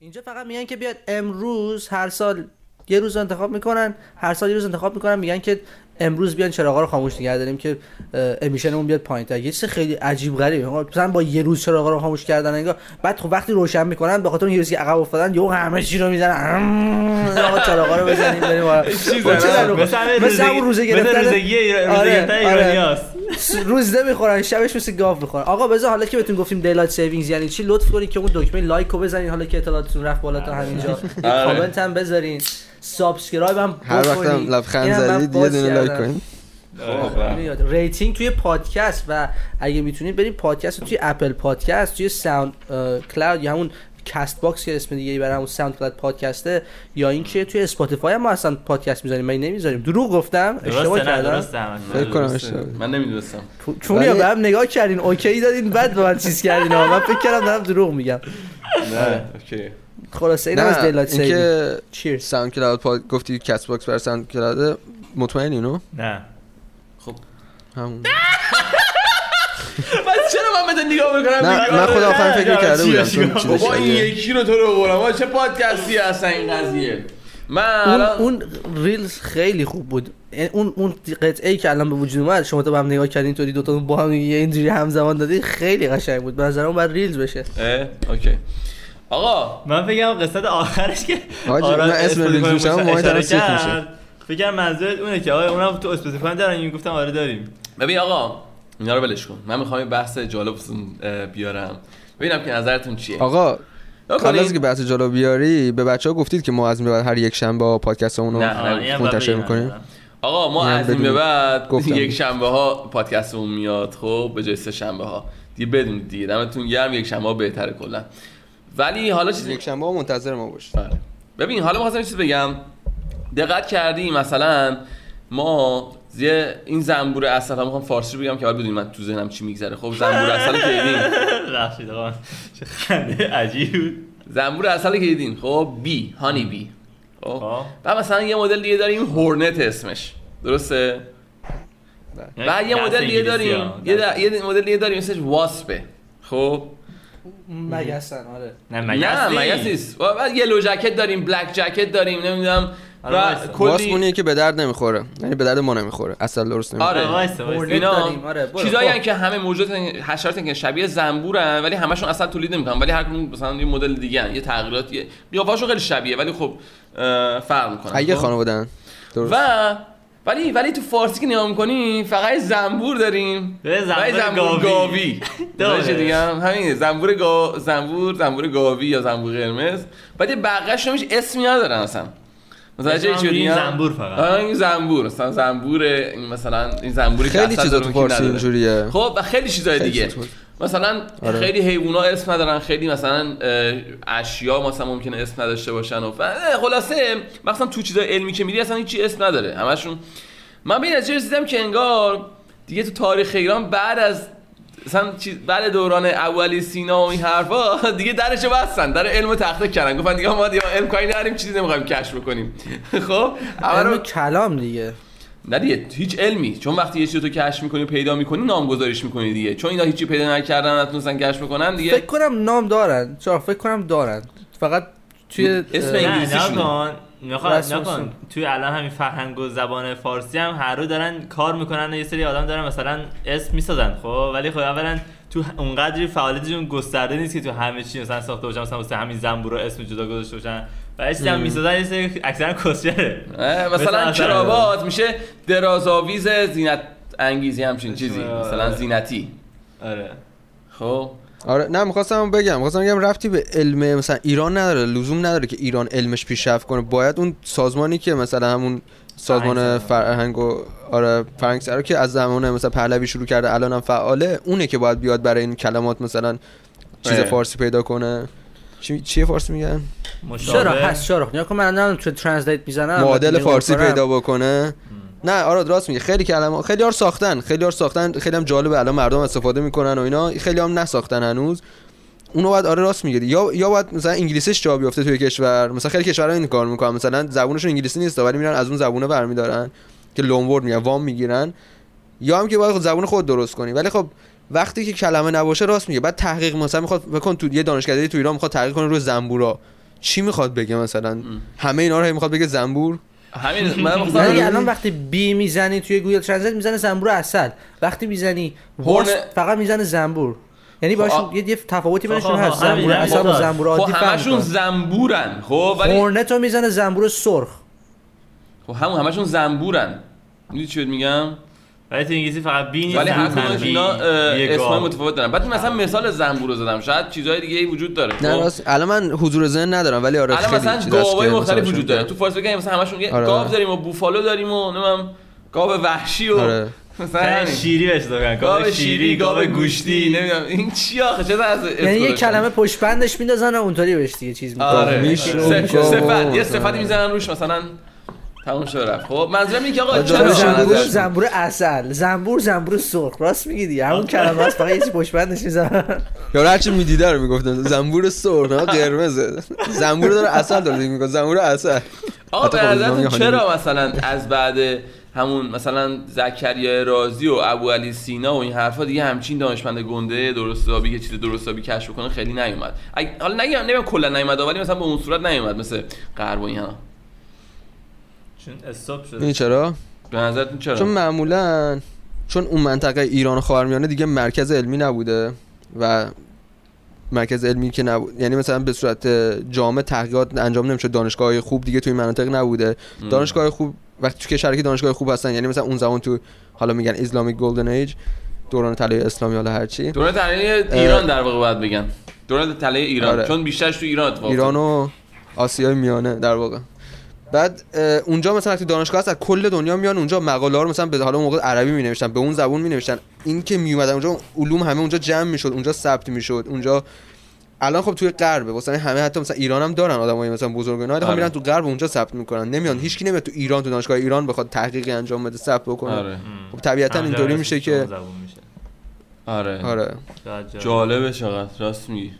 اینجا فقط میگن که بیاد امروز هر سال یه روز انتخاب می‌کنن هر سال یه روز انتخاب می‌کنن میگن که امروز بیان چراغا رو خاموش نگه داریم که emission مون بیاد پایین. تر یه چیز خیلی عجیب غریبه. مثلا با یه روز چراغا رو خاموش کردن انگار. بعد خب وقتی روشن می‌کنن به خاطر یه روزی عقب افتادن یهو همه چی رو می‌زنن. آقا چراغا رو بزنیم بریم مثلا اون روزه گرفتن. روزه روزه می‌خورن شبش مثل گاو می‌خورن. آقا بذار حالا که بهتون گفتیم daylight savings یعنی چی؟ لطف کنید که اون دکمه like رو بزنید حالا که اطلاعاتتون رفت بالا تا همینجا. کامنت هم بذارین. subscribe هم هر وقت هم لبخند زدید یه دونه like کنید rating توی پادکست و اگه می‌تونید برید پادکست رو توی Apple Podcast توی SoundCloud یا همون Castbox که اسم دیگه برای همون SoundCloud پادکسته یا اینکه توی Spotify هم ما اصلا پادکست می‌ذاریم من نمی‌ذاریم؟ دروغ گفتم اشتباه کردم. فکر کنم اشتباه. من نمی‌دونستم. چون یا هم نگاه کردین OK دادین بعد به من چیز کردین. من فکر کردم دارم دروغ میگم. نه اوکی. خلاصه این از دیلایت این که چیرز ساوند کلاود پاد گفتی کست باکس برای ساوند کلاود مطمئنی نه. خب. همون. بس چرا من بهت نگاه می‌کنم. نه من خود آخرین فکر کرده بودم بابا این یکی رو تو رو بردم چه پادکستی هستن این قضیه؟ من اون الان اون ریلز خیلی خوب بود. یعنی اون اون قطعه ای که الان به وجود اومد شما تو با هم نگاه کردین تو دو تا با هم یه اینجوری همزمان دادی خیلی قشنگ بود. به نظرم باید ریلز بشه. اه، اوکی. آقا. من بگم قصت آخرش که من اسم ریلز سیخ کرد. میشه. فکر منظورت اونه که آقا اونم تو اسپاتیفای دارن این گفتم آره داریم. ببین آقا اینا رو ولش کن من می‌خوام یه بحث جالب بیارم ببینم که نظرتون چیه آقا قبل از کنین. که بحث جالب بیاری به بچه ها گفتید که ما از بعد هر یک شنبه پادکستمون رو منتشر. می‌کنیم آقا ما از این به. بعد گفتم. یک شنبه ها پادکستمون میاد خب به جای سه شنبه ها دیگه بدونید دیگه دمتون گرم یک شنبه ها بهتره کلا ولی حالا چیزی یک شنبه ها منتظر ما باش بله. ببین حالا می‌خواستم یه چیز بگم دقت کردی مثلا ما یه این زنبور اصل هم می‌خوام فارسی بگم که حالا بدونید من تو ذهنم چی میگذره. خب زنبور اصل که دیدین. بخشید آقا چه خنده عجیب بود. زنبور اصل که دیدین. خب بی هانی بی خب خب. و مثلا یه مدل دیگه داریم هورنت اسمش. درسته؟ بعد یه مدل دیگه داریم. یه, د- یه مدل دیگه داریم اسمش واسپه خب. مگسن آره. نه نه مگس نیست و بعد یلو جکت داریم بلک جکت داریم نمی‌دونم. و وایسا. واس کلی که به درد نمی‌خوره. یعنی به درد ما نمی‌خوره. اصلا درست نمی‌خوره آره وایسا. هورنت اینا داریم، آره، چیزایی که همه موجودات حشرات که شبیه زنبورن ولی همشون اصلا تولید نمی‌کنن. ولی هر کدوم مثلا یه مدل دیگه هن. یه تغییرات یه قیافه‌شون خیلی شبیه ولی خب فرق می‌کنن اگه خب؟ خانوادن درست. و ولی ولی تو فارسی که نگاه می‌کنی فقط زنبور داریم. به زنبور و گاوی. داره. دیگه هم همینه زنبور گا... زنبور زنبور گاوی یا زنبور قرمز. بعد نمیشه اسمی ندارن اصلا. این دیگه زنبور فقط. آره این زنبور مثلا زنبور این مثلا این زنبوری که خیلی اصلا چیزا تو فارسی. اینجوریه خب و خیلی چیزای دیگه مثلا آره. خیلی حیوونا اسم ندارن خیلی مثلا اشیا مثلا ممکنه اسم نداشته باشن و خلاصه مثلا تو چیزای علمی که میری اصلا هیچی اسم نداره همشون من به این نتیجه رسیدم که انگار دیگه تو تاریخ ایران بعد از مثلا چیز بعد دوران اولی سینا و این حرفا دیگه درشو بستن در علم تخته کردن. گفتن دیگه ما دیگه علم کاری نداریم چیزی نمی‌خوایم کشف بکنیم. خب؟ علم رو کلام دیگه. نه دیگه هیچ علمی. چون وقتی یه چیزی رو تو کشف می‌کنی پیدا می‌کنی نامگذاریش می‌کنی دیگه. چون اینا هیچی پیدا نکردن نتونستن کشف بکنن دیگه فکر کنم نام دارن. چرا؟ فکر کنم دارن. فقط توی اسم اه، نه انگلیسیشونه. نکن. توی الان همین فرهنگ و زبان فارسی هم هر رو دارن کار می‌کنن و یه سری آدم دارن مثلا اسم می‌سازن خب ولی خب اولا تو اونقدری فعالیتشون گسترده نیست که تو همه چی مثلا ساخته باشن مثلا واسه همین زنبور رو اسم جدا گذاشته باشن و اسمی هم می‌سازن یه سری اکثرا کسچره مثلا کراوات میشه درازآویز زینت انگیزی همچین چیزی آره. مثلا زینتی آره خب آره نه می‌خواستم بگم می‌خواستم بگم رفتی به علم مثلا ایران نداره لزوم نداره که ایران علمش پیشرفت کنه. باید اون سازمانی که مثلا همون سازمان فرهنگ و آره فرهنگ سرا که از زمان مثلا پهلوی شروع کرده الان هم فعاله اونه که باید بیاد برای این کلمات مثلا چیز اه. فارسی پیدا کنه. چی چیه فارسی میگن؟ چرا مشابه هست چرا نیا کن من الان تو ترنسلیت می‌زنم معادل فارسی پیدا بکنه. نه آره راست میگه خیلی کلمه خیلی ها ساختن. خیلی ها ساختن. خیلی هم جالبه الان مردم استفاده می‌کنن و اینا. خیلی هم نساختن هنوز. اونو باید آره راست میگه یا یا باید مثلا انگلیسیش جا بیفته توی کشور. مثلا خیلی کشورها این کار می‌کنن. مثلا زبونشون انگلیسی نیست ولی میرن از اون زبونه برمیدارن که لون ورد میگن وام می‌گیرن. یا هم که باید خود زبون خود درست کنی. ولی خب وقتی که کلمه نباشه راست میگه بعد تحقیق مثلا می‌خواد بکن تو یه دانشکده تو ایران می‌خواد تحقیق کنه روی زنبورا. چی می‌خواد بگه مثلا؟ همه اینا رو می‌خواد بگه زنبور؟ همین من الان وقتی bee می‌زنی توی Google Translate می‌زنه زنبور اصل. وقتی می‌زنی horn- فقط می‌زنه زنبور. یعنی باشون آه. یه تفاوتی بینشون آها، هست. زنبور. اصل و زنبور خب عادی همشون فرق زنبورن. خب ولی hornet رو می‌زنه زنبور سرخ. خب همون همشون زنبورن. می‌دونی چی میگم؟ ولی تو انگلیسی فقط bee نیست ولی هر تنبیه، کدومش اینا گاو. متفاوت دارن بعد مثلا مثال زنبور رو زدم شاید چیزهای دیگه ای وجود داره نه خب؟ راست الان من حضور ذهن ندارم ولی آره الان خیلی مثلا گاوای مختلف وجود داره تو فارسی بگم مثلا همشون یه آره. گاو داریم و بوفالو داریم و نمی‌دونم گاو وحشی و آره. مثلا. شیری بهش دادن گاو شیری گاو گوشتی نمی‌دونم این چی آخه چه از یعنی یه کلمه پشت بندش میندازن و اونطوری بهش دیگه چیز می‌کنن آره. صفت یه صفتی می‌زنن روش مثلا تموم شد رفت. خب منظورم اینه که آقا چرا زنبور- زنبور زنبور اصل. زنبور زنبور سرخ. راست میگی دیگه. همون کلمه است فقط یه چیز پشت بندش می‌زنن یا هرچی می‌دیده رو می‌گفتن زنبور سرخ نه؟ قرمزه. زنبور داره اصل داره میگه. زنبور اصل. آقا به خب نظرتون چرا مثلا از بعد همون مثلا زکریا رازی و ابو علی سینا و این حرفا دیگه همچین دانشمند گنده درست حسابی یه چیز درست حسابی کشف کنه خیلی نیومد. حالا نگم نمیگم کلا نیومد ولی مثلا به اون صورت نیومد مثل غرب و اینا استاپ شد این چرا؟ به نظرتون چرا؟ چون معمولا چون اون منطقه ایران و خاورمیانه دیگه مرکز علمی نبوده و مرکز علمی که نبود یعنی مثلا به صورت جامع تحقیقات انجام نمیشه دانشگاه خوب دیگه توی این مناطق نبوده. دانشگاه خوب وقتی که دانشگاه خوب هستن یعنی مثلا اون زمان تو حالا میگن اسلامیک گلدن ایج دوران طلای اسلامی حالا هرچی دوران طلایی ایران در واقع باید بگن دوران طلایی ایران. آره. چون بیشترش تو ایران اتفاق ایران. و آسیای میانه در واقع. بعد اونجا مثلا وقتی دانشگاه هست از کل دنیا میان اونجا مقاله ها رو مثلا به حالا موقع عربی می نوشتن به اون زبون می نوشتن این که می اومدن اونجا علوم همه اونجا جمع می‌شد اونجا ثبت می‌شد اونجا الان خب توی غربه واسه همه حتی مثلا ایران هم دارن آدمای مثلا بزرگ اینا آره. میرن تو غرب اونجا ثبت می‌کنن. نمیان هیچکی نمیاد تو ایران تو دانشگاه ایران بخواد تحقیقی انجام بده ثبت بکنه. آره. خب طبیعتا اینطوری میشه که. آره. آره. جالبه چقدر راست میگی.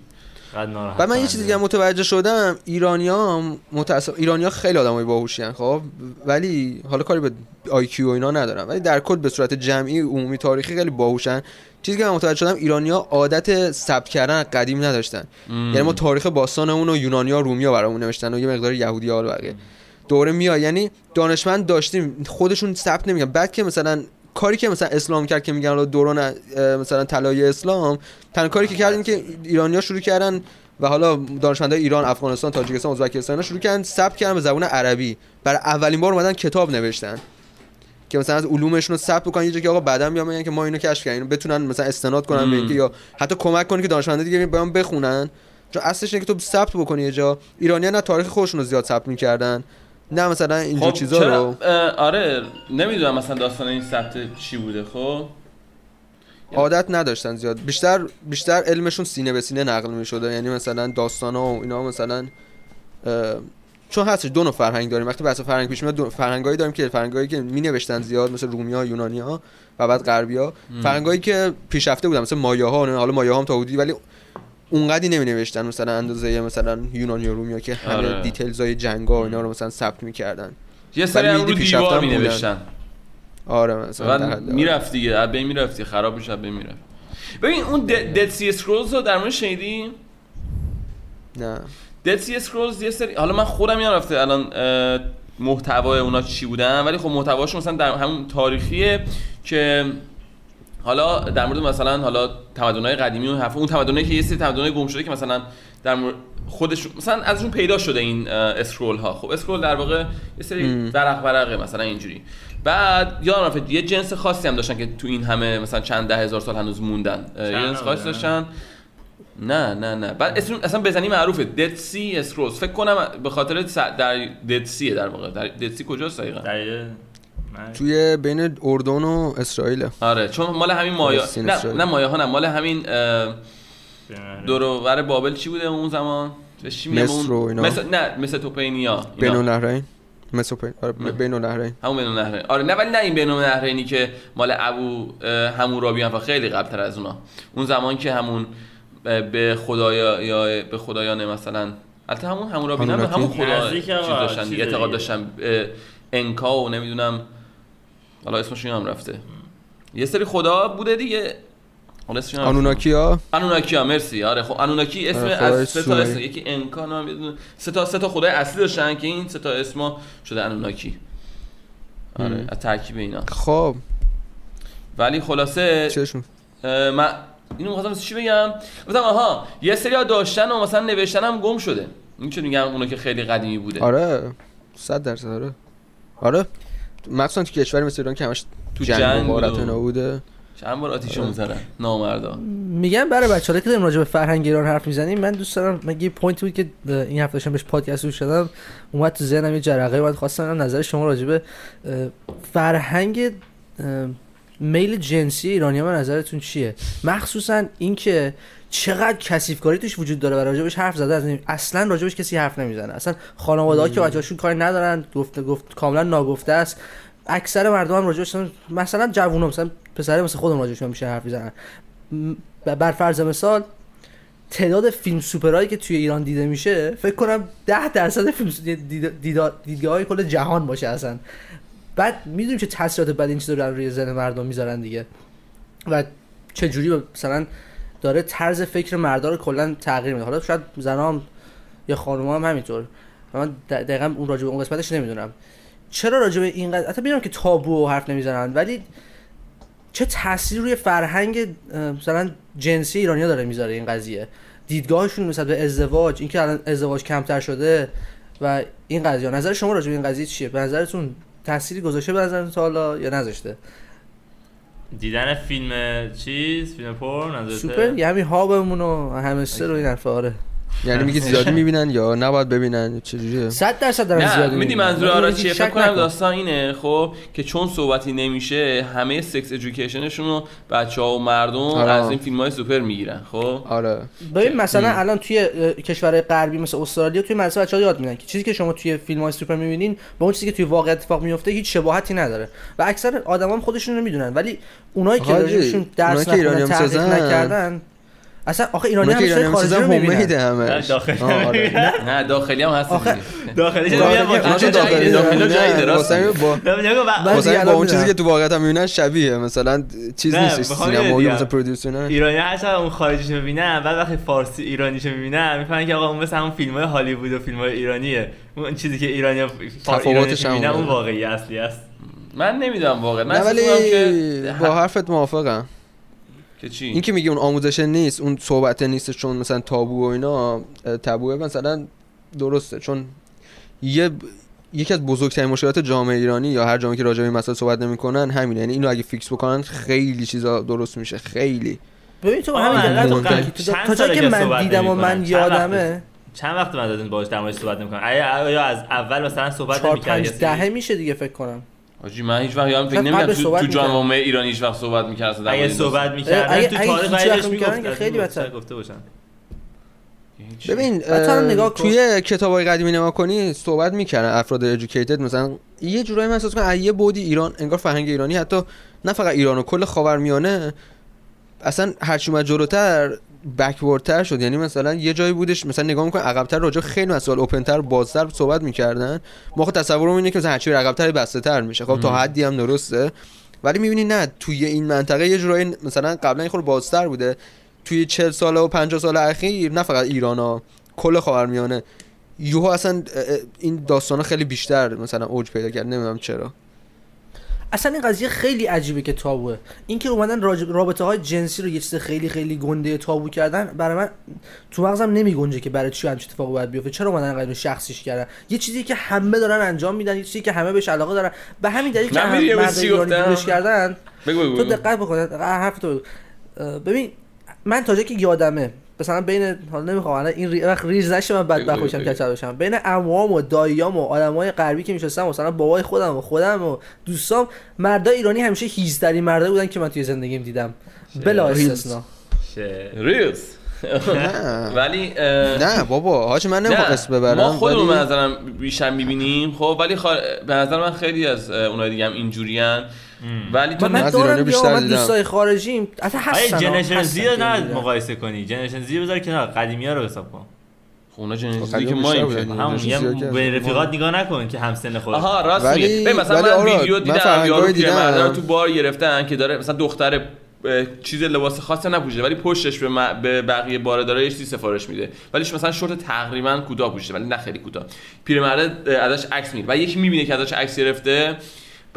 بعد من یه. چیز دیگه هم متوجه شدم ایرانیا متاسف ایرانیا خیلی آدمای باهوشی ان خب؟ ولی حالا کاری به آی کیو و اینا ندارم. ولی در کل به صورت جمعی عمومی تاریخی خیلی باهوشن. چیزی که من متوجه شدم ایرانیا عادت ثبت کردن قدیم نداشتن. یعنی ما تاریخ باستانمون و یونانیا و رومیا برامون نوشتن و یه مقدار یهودی ها بقیه. دوره میاد یعنی دانشمند داشتیم خودشون ثبت نمیگن بعد که مثلا کاری که مثلا اسلام کرد که میگن دوران مثلا طلایی اسلام تنها کاری که کردن که ایرانیا شروع کردن و حالا دانشمندای ایران، افغانستان، تاجیکستان، ازبکستان شروع کردن ثبت کردن به زبان عربی. برای اولین بار اومدن کتاب نوشتن که مثلا از علومشون رو ثبت بکنن. یه جا که آقا بعدا بیان بگن که ما اینو کشف کردیم بتونن مثلا استناد کنن به. اینکه یا حتی کمک کنن که دانشمندا دیگه بیان بخونن. چون اصلش اینه که تو ثبت بکنی یه جا. ایرانیان نه تاریخ خودشون رو زیاد ثبت می‌کردن. نه مثلا اینجور چیزا خب، چرا؟ رو. آره نمی‌دونم مثلا داستان این ثبت چی بوده خب؟ عادت نداشتن زیاد. بیشتر بیشتر علمشون سینه به سینه نقل می‌شده. یعنی مثلا داستان و اینا مثلا چون هستش دو نوع فرهنگ داریم. وقتی بحث فرهنگ پیش میاد دو فرهنگایی داریم که فرهنگایی که می نوشتن زیاد مثل رومیا یونانیا و بعد غربیا فرهنگایی که پیشرفته بودن مثل مایا ها حالا مایا هم تا حدودی ولی اونقدی نمی نوشتن مثلا اندازه مثلا یونانی و رومیا که همه آره. details های جنگا و اینا رو مثلا ثبت می‌کردن یه سری رو دیوار می. نوشتن آره مثلا. می‌رفت دیگه بین می‌رفتی خراب میشه بین می‌رفت ببین اون Dead Sea Scrolls رو در مورد شنیدی نه Dead Sea Scrolls یه سری حالا من خودم یادم رفته الان محتوای اونا چی بودن ولی خب محتواشون مثلا در همون تاریخیه که حالا در مورد مثلا حالا تمدن‌های قدیمی و حرف اون تمدنایی که یه سری تمدن‌های گم شده که مثلا در مورد خودشون مثلا ازشون پیدا شده این scroll ها خب scroll در واقع یه سری. ورق ورقه مثلا اینجوری. بعد یادم رفته یه جنس خاصی هم داشتن که تو این همه مثلا چند ده هزار سال هنوز موندن. یه جنس خاصی؟ داشتن. نه نه نه. بعد اسم اصلا بزنی معروفه. دد سی اسکرولز فکر کنم به خاطر در دد سیه در واقع. در دد سی کجاست دقیقا. توی بین اردن و اسرائیل آره چون مال همین مایا نه اسرائیل. نه مایا ها نه مال همین. دور بابل چی بوده اون زمان چی مصر و اینا. مس... نه مسوپوتامیا بین اینا. النهرین مسوپین آره. بین النهرین همون بین النهرین آره نه ولی نه این بین النهرینی که مال ابو همورابی هم خیلی قبلتر از اونا اون زمان که همون به خدایا یا به خدایان مثلا البته همون همورابی هانوراکی؟ همون خدا چیز داشتن اعتقاد. داشتن انکا و نمی‌دونم حالا اسمشون هم رفته. یه سری خدا بوده دیگه. حالا اسمش آنوناکیا؟ آنوناکیا مرسی. آره خب آنوناکی اسم آره، از خدای سه تا. اسم یکی انکان هم سه تا سه تا خدای اصلی داشتن که این سه تا اسما شده آنوناکی. آره. از ترکیب اینا. خب. ولی خلاصه چشم. من اینو می‌خواستم چی بگم؟ گفتم آها یه سری ها داشتن و مثلا نوشتن هم گم شده. این چون میگم؟ اونا که خیلی قدیمی بوده. آره 100 درصد آره. آره. مخصوصا تو کشوری مثل ایران که همش تو جنگ جنگ و اینا بوده چند بار آتیشو آره. می‌زنن. نامردا. میگم برای بچه‌ها که داریم راجع به فرهنگ ایران حرف می‌زنیم من دوست دارم من یه پوینتی بود که این هفته داشتم بهش پادکست گوش شدم اومد تو ذهنم یه جرقه اومد خواستم نظر شما راجع به فرهنگ میل جنسی ایرانی ها نظرتون چیه؟ مخصوصا اینکه چقدر کثیفکاری توش وجود داره و راجبش حرف زده. از این- اصلا راجبش کسی حرف نمی‌زنه. اصلا خانواده ها که بچه‌هاشون کاری ندارن گفته گفت کاملا ناگفته است. اکثر مردم هم راجبش مثلا جوونا مثلا پسره مثل خودم راجبش میشه حرف می‌زنن. بر فرض مثال تعداد فیلم سوپرهایی که توی ایران دیده میشه فکر کنم ده درصد فیلم دیدگاه های کل جهان باشه اصلا. بعد می‌دونیم چه تاثیرات بد این چیزا رو روی ذهن مردم می‌ذارن دیگه. و چه جوری مثلا داره طرز فکر مردا رو کلا تغییر میده. حالا شاید زنام یا خانوما هم همینطور. من دقیقا اون راجع به اون قسمتش نمی‌دونم. چرا راجع به این قضیه حتی می‌دونم که تابو و حرف نمی‌زنن ولی چه تاثیر روی فرهنگ مثلا جنسی ایرانیا داره می‌ذاره این قضیه؟ دیدگاهشون مثلا به ازدواج اینکه الان ازدواج کمتر شده و این قضیه. نظر شما راجع به این قضیه چیه؟ به نظرتون تأثیری گذاشته به نظرتون تا حالا یا نذاشته؟ دیدن فیلم چیز فیلم پر نظرته سوپر؟ یه همین هابمون و همستر و این حرفا آره. یعنی میگی زیادی می‌بینن یا نباید ببینن؟ چجوریه 100 درصد دارن زیادی میدی می‌بینن. منظور آره هیچ چیه؟ فکر کنم. داستان اینه خب که چون صحبتی نمیشه همه sex education شون رو بچه ها و مردم آره. از این فیلم های سوپر می‌گیرن خب؟ آره. ببین مثلا الان توی کشورهای غربی مثل استرالیا توی مدرسه بچه‌ها یاد میدن که چیزی که شما توی فیلم های سوپر می‌بینین با اون چیزی که توی واقع اتفاق میفته هیچ شباهتی نداره. و اکثر آدما هم خودشون رو می‌دونن. ولی اونایی که راجبشون درس نخوندن. نکردن اصلا آخه ایرانی هم ایرانی خارجی رو می‌بینن. آره. نه؟ داخلی هم هست. داخلی چه داخلی- چه داخلی- نه،. با اون چیزی. که تو واقعیت هم می‌بینن شبیه. مثلا چیز نه، نیست سینمایی بگم. مثلا پرودوسر نه ایرانی چقدر اون خارجیشو می‌بینن. بعد وقتی فارسی ایرانیشو می‌بینن می‌فهمن که آقا اون مثل همون فیلم های هالیوود و فیلم های ایرانیه. اون چیزی که ایرانی تفاوتش هم می‌بینن اون. واقعی اصلی است من نمی‌دونم واقعا من نه ولی می‌کنم که با حرفت موافقم. که چی؟ این که میگی اون آموزش نیست اون صحبت نیست چون مثلا تابو و اینا تابوه مثلا درسته. چون یه یکی از بزرگترین مشکلات جامعه ایرانی یا هر جامعه که راجع به این مسائل صحبت نمی‌کنن همینه. یعنی اینو اگه فیکس بکنن خیلی چیزا درست میشه. خیلی. ببین تو همین تا جایی که من صحبت دیدم و. من یادمه. چند وقت من دادن باهاش در صحبت نمی‌کنن؟ آیا یا از اول مثلا صحبت 4 نمی‌کرد 5 کسی؟ دهه میشه دیگه فکر کنم. آجی من هیچ وقت یادم فکر نمیاد تو, تو. جامعه ایرانی هیچ وقت صحبت می‌کرد اگه صحبت می‌کردن تو تاریخ هیچ بعدش وقت می‌کردن می‌گفت که خیلی بدتر. گفته باشن. ببین نگاه کن. توی کتابای قدیمی نگاه کنی صحبت می‌کردن افراد ادوکیتد مثلا یه جورایی من احساس کنم از یه بودی ایران انگار فرهنگ ایرانی حتی نه فقط ایران و کل خاورمیانه اصلا هرچی اومد جلوتر بکوردتر شد. یعنی مثلا یه جایی بودش مثلا نگاه می‌کنن عقبتر راجع خیلی مسائل اوپنتر بازتر صحبت می‌کردن. ما خود تصورمون اینه که مثلا هرچی عقبتر بسته تر میشه. خب تا. حدی هم درسته. ولی می‌بینی نه توی این منطقه یه جورایی مثلا قبلا یه خورده بازتر بوده. توی 40 ساله و 50 سال اخیر نه فقط ایران ها کل خاورمیانه. یوها اصلا این داستان خیلی بیشتر مثلا اوج پیدا کرد. نمی‌دونم چرا. اصلا این قضیه خیلی عجیبه که تابوه. اینکه اومدن رابطه های جنسی رو یه چیز خیلی خیلی گنده تابو کردن برای من تو مغزم نمی گنجه که برای چی همچین اتفاقی باید بیفته. چرا اومدن اینقدر شخصیش کردن؟ یه چیزی که همه دارن انجام میدن یه چیزی که همه بهش علاقه دارن. به همین دلیل که هم مرد ایرانی کردن بگو بگو تو. دقت بکن. حرف تو بگو. ببین من تا جایی که یادمه مثلا بین حالا نمی‌خوام الان این ری... وقت ریز نشه من بدبخت بگو. کچل بشم. بین عموام و داییام و آدمای غربی که میشستم مثلا بابای خودم و خودم و دوستام مردای ایرانی همیشه هیزترین مردایی بودن که من توی زندگیم دیدم. بلا استثنا. نه. ولی نه بابا حاج من نمی‌خوام اسم ببرم ما خودمون به نظرم بیشتر می‌بینیم. خب ولی خار... به نظر من خیلی از اونای دیگه هم اینجوریان ولی تو من, دارم بیشتر من دیدم. دوستای خارجیم. اصلا هستن جنریشن زی نه. مقایسه کنی. جنریشن زی بذار کنار. قدیمی ها رو حساب کن. خب اونا خیلی که ما این همون جنریشن به رفیقات نگاه نکن که همسن خود آها راست ولی- میگه ببین مثلا ولی من ویدیو دیدم یارو رو تو بار گرفتن که داره مثلا دختر چیز لباس خاصی نپوشیده ولی پشتش به, م- به بقیه باردارا یه چیزی سفارش میده. ولی مثلا شورت تقریبا کوتاه پوشیده ولی نه خیلی کوتاه. پیرمرد ازش عکس می‌گیره. و یکی می‌بینه که ازش عکس گرفته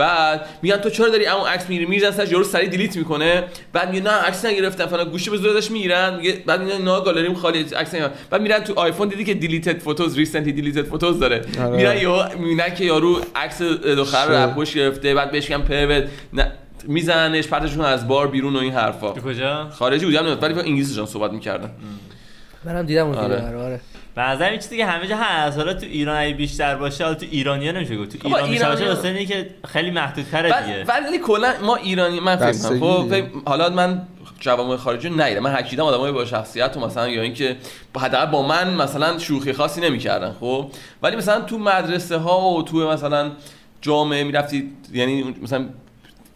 بعد میگن تو چرا داری اون عکس می‌گیری؟ میریزن سرش یارو سری delete می‌کنه. بعد میگه نه عکس نگرفتم. فلان گوشی به زور ازش می‌گیرن. میگه بعد میگن نه گالریم خالی عکس نگرفتم. بعد میرن تو آیفون دیدی که deleted photos recently deleted photos داره. آره. میرن یا می‌بینن که یارو عکس دختر رو پشت گرفته. بعد بهش میگن پرود نه میزننش پرتشون از بار بیرون و این حرفا. تو کجا؟ خارجی بودم ولی انگلیسیشون صحبت می‌کردن منم دیدم اون آره. آره. به نظر این چیزی که همه جا هست. حالا تو ایران اگه بیشتر باشه حالا تو ایرانیا نمیشه گفت. تو بابا ایران بیشتر باشه واسه اینه که خیلی محدودتره دیگه. ولی کلا ما ایرانی من فکر خب حالا من جوامع خارجی ندیدم من حکیدم آدمای با شخصیت و مثلا یا اینکه حداقل با من مثلا شوخی خاصی نمی‌کردن. خب ولی مثلا تو مدرسه ها و تو مثلا جامعه می‌رفتی یعنی مثلا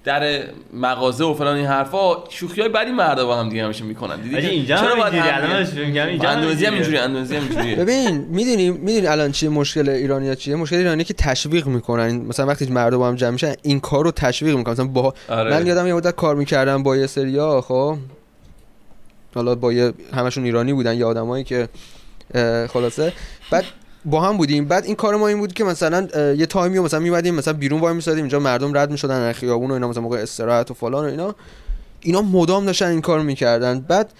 در مغازه و فلان این حرفا شوخی های بدی مردا با هم دیگه همیشه می‌کنن. دیدی اینجا چرا باید اینجوری الان می‌کنم اینجا هم اندونزی هم. اینجوری اندونزی هم اینجوریه. ببین می‌دونی می‌دونی الان چیه مشکل ایرانیا چیه؟ مشکل ایرانی که تشویق می‌کنن. مثلا وقتی مردم با هم جمع میشن این کار رو تشویق می‌کنن. مثلا با آره. من یادم یه مدت کار می‌کردم با یه سریا خب. حالا با یه همشون ایرانی بودن یه آدمایی که خلاصه. بعد با هم بودیم. بعد این کار ما این بود که مثلا یه تایمی مثلا میومدیم مثلا بیرون وای میسادیم اینجا مردم رد می‌شدن از خیابون و اینا مثلا موقع استراحت و فلان و اینا. اینا مدام داشتن این کار می‌کردن. بعد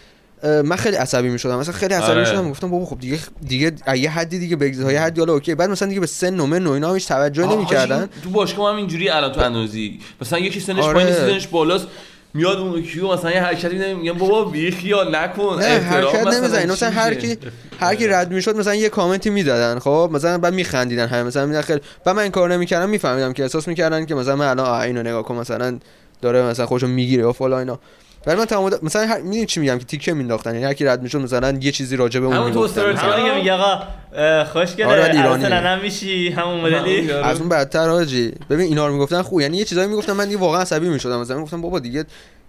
من خیلی عصبی می‌شدم. مثلا خیلی عصبی آره. می‌شدم. گفتم بابا خب دیگه دیگه یه حدی دیگه بگذار یه حدی حالا okay. بعد مثلا دیگه به سن و من و اینا هیچ توجه نمی‌کردن. تو باشگاه هم اینجوری الان تو اندونزی مثلا یکی سنش آره. پایین سنش بالاست. میاد اون کیو مثلا یه حرکتی می‌زنه میگم بابا بی خیال نکن نه حرکت چی مثلا هر؟ کی هر کی رد می‌شد مثلا یه کامنتی می‌دادن خب؟ مثلا بعد میخندیدن همه مثلا میدن خیلی بعد من این کار نمی‌کردم میفهمیدم که احساس می‌کردن که مثلا من الان اینو نگاه کن مثلا داره مثلا خودشو می‌گیره و فلان اینا. بعد من تمام مثلا هر... می‌دونی چی میگم که تیکه مینداختن. یعنی هر کی رد می‌شد مثلا یه چیزی راجع به اون همون تو می‌گفتن. استوری مثلا. همون که میگه آقا اه، خوشگله آره، ولی عروس ایرانیه. ننم میشی. همون مدلی. از اون بدتر حاجی ببین اینا رو می‌گفتن خوب. یعنی یه چیزایی می‌گفتن. من دیگه واقعا عصبی می‌شدم. مثلا می‌گفتم بابا دیگه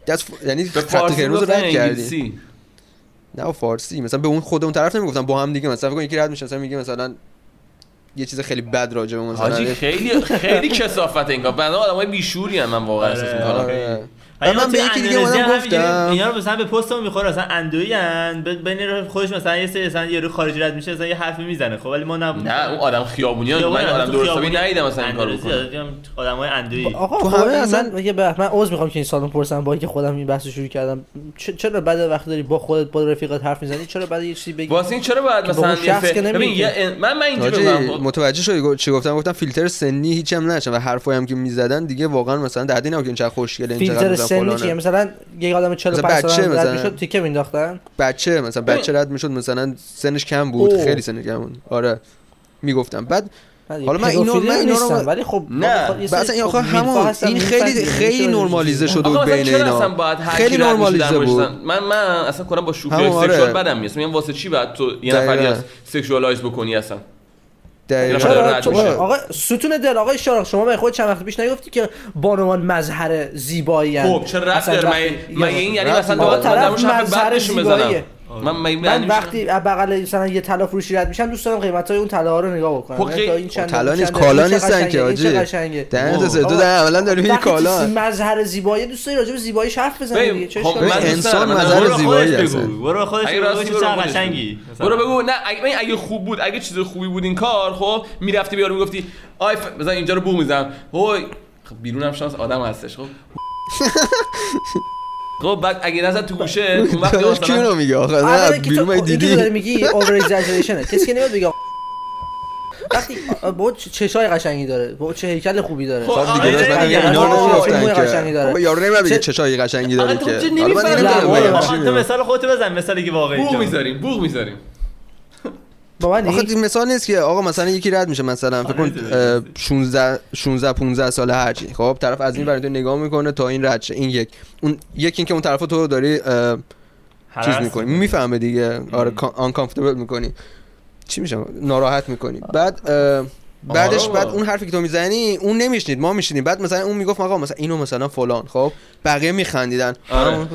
دست ف... یعنی خط فارسی قرمز رد کردی. نه با فارسی. مثلا به اون خود اون طرف نمی‌گفتن. با هم دیگه مثلا فکر یکی رد میشه مثلا میگه مثلا یه چیز خیلی بد راجع به مثلا حاجی خیلی خیلی کسافت این کار بنده آدمای بیشوری هم من واقعا احساس آره، می‌کنم. آره. ولی من به یکی دیگه اومدم گفتم. اینا رو مثلا به پستمون می‌خوره مثلا اندویی ان بین خودش مثلا یه سری مثلا یه رو خارجی رد میشه مثلا یه حرفی می‌زنه. خب ولی ما نه نه اون آدم خیابونی ها من آدم درست حسابی ندیدم مثلا این کارو بکنه آدمای اندویی آقا تو خب همه اصلا- من یه بح... من عذر می‌خوام که این سالو پرسم با اینکه خودم این بحث رو شروع کردم. چرا بعد وقتی داری با خودت با رفیقات حرف می‌زنی چرا بعد یه چیزی بگی؟ واسه این چرا با مثلا ببین من من اینجوری میگم متوجه شدی چی گفتم؟ گفتم فیلتر سنی هیچ هم نشن و حرفایی هم که می‌زدن دیگه واقعا مثلا در دین که این چقدر خوشگله این چقدر فیلتر سنی. چیه مثلا یه آدم 45 مثلا بچه سال رد مثلا. می‌شد تیکه مینداختن بچه مثلا بچه رد می‌شد مثلا سنش کم بود اوه. خیلی سنش کم بود آره می‌گفتم بعد حالا حالا من اینو- من اینا رو- نیستم ولی خب نه. خب اصلا این خب آخه همون این خیلی خیلی نرمالیزه. شده بود بین اینا خیلی نرمالیزه بود. من من اصلا کلا با شوخی آره. سکشوال بدم میاد میگم واسه چی بعد تو یه نفری. از سکشوالایز بکنی اصلا آقا ستون دل آقای شارخ شما به خود چند وقت پیش نگفتی که بانوان مظهر زیبایی خب چرا رفت داره؟ من من این یعنی مثلا آقا طرف مظهر بد زیباییه. من من من وقتی از بغل مثلا یه طلا فروشی رد میشم دوست دارم قیمت های اون طلا رو نگاه بکنم خب یعنی این چند طلا نیست، کالا نیستن که دهنت اوه. سه تو آقا، در عملا داری میگی وقتی تو کالا مظهر زیبایی دوست داری راجع به زیباییش حرف بزنی خب؟ انسان. مظهر زیبایی. بگو برو خودش اگه بگو چه قشنگی. برو بگو نه اگه خوب بود اگه چیز خوبی بود این کار خب می‌رفتی بیارو می‌گفتی آی. مثلا اینجا رو بوق می‌زنم هوی خب بیرونم شانس آدم هستش خب خب بعد اگه نزد تو گوشه اون وقت مثلا اونو میگه آخه؟ نه که بیرون تو داری دیدی میگی اوور اگزاجریشنه کسی که نمیاد بگه وقتی با چشای قشنگی داره با چه هیکل خوبی داره. خب، خب آره، دیگه داشت من اینا رو آه، نمی‌گفتن موی که قشنگی داره. یارو نمیاد بگه چه- چشای قشنگی تو که. چه حالا من نمی‌دونم. مثال خودتو بزن مثالی که واقعی بوق. می‌ذاریم بوق می‌ذاریم. آخه این مثال نیست که آقا مثلا یکی رد میشه مثلا فکر کن اه، 16 16 15 ساله هرچی خب طرف از این تو نگاه می‌کنه تا این رد شه. این یک. اون یکی این که اون طرف تو داری اه، چیز می‌کنی. می‌فهمه دیگه. آره آنکامفتبل می‌کنی. چی میشه؟ ناراحت می‌کنی. بعد اه، بعدش آره. بعد اون حرفی که تو می‌زنی اون نمیشنید ما میشنیدیم. بعد مثلا اون می‌گفت آقا مثلا اینو مثلا فلان. خب بقیه میخندیدن. آره.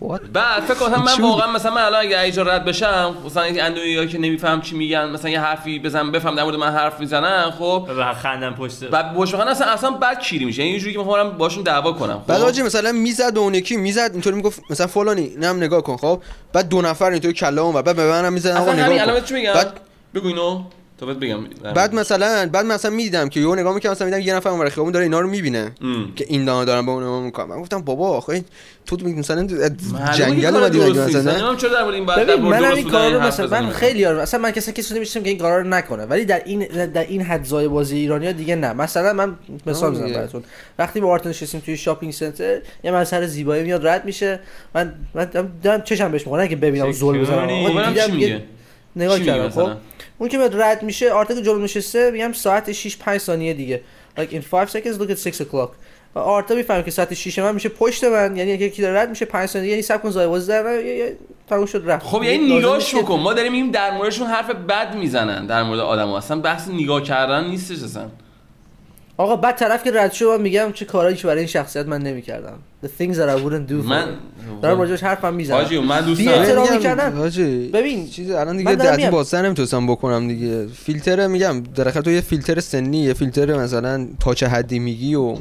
What؟ بعد فکر کنم من؟ واقعا مثلا من الان اگه اینجا رد بشم مثلا این اندونیا که نمیفهم چی میگن مثلا یه حرفی بزنم بفهم در مورد من حرف می‌زنن خب؟ و خندم پشت. بعد بوشخان اصلا اصلا بد کیری میشه. یعنی اینجوری که می‌خوام باشون دعوا کنم خب؟ بعد آجی مثلا می‌زد و اون یکی می‌زد اینطوری می‌گفت مثلا فلانی اینم نگاه کن خب؟ بعد دو نفر اینطوری کله اون بعد به منم می‌زدن آقا نگاه الان کن. چی میگم بعد بگو اینو. تا بهت بگم بعد مثلا بعد مثلا می‌دیدم که یهو نگاه می‌کنم مثلا میدم یه نفر اون خیابون داره اینا رو می‌بینه. ام. که این دانا دارن با اون نگاه می‌کنم من گفتم بابا آخه تو مثلا جنگل اومدی مگه. مثلا؟ نمی‌دونم چرا در مورد این بعد در من این بودن کار این رو حرف مثلا من. خیلی یار مثلا من کسی کسی نمیشتم که این کارا رو نکنه. ولی در این در این حدزای بازی ایرانی ها دیگه نه. مثلا من مثال می‌زنم. براتون. وقتی با آرتن نشستیم توی شاپینگ سنتر یه من سر زیبایی میاد رد میشه. من من دارم- چشم بهش می‌خوره که ببینم زل بزنم. نگاه کردم؟ خب؟ اون که میاد رد میشه آرتن جلو نشسته میگم ساعت 6 5 ثانیه دیگه. Like in 5 seconds look at 6 o'clock. و آرتا می‌فهمه که ساعت 6 من میشه پشت من یعنی یکی داره رد میشه 5 ثانیه یعنی صبر کن زای بازی در یه- یه- تموم شد رفت. خب یعنی نگاهش بکن ما داریم این در موردشون حرف بد می‌زنن در مورد آدم اصلا بحث نگاه کردن نیستش اصلا. آقا بعد طرف که رد شد من میگم چه کارایی که برای این شخصیت من نمی‌کردم the things that I wouldn't do for من him. دارم راجعش حرفم می‌زنم حاجی من دوست دارم کردن. حاجی ببین، چیز الان دیگه میگم. بازتر نمی‌تونستم بکنم دیگه فیلتر میگم درخت تو یه فیلتر سنی یه فیلتر مثلا تا چه حدی میگی و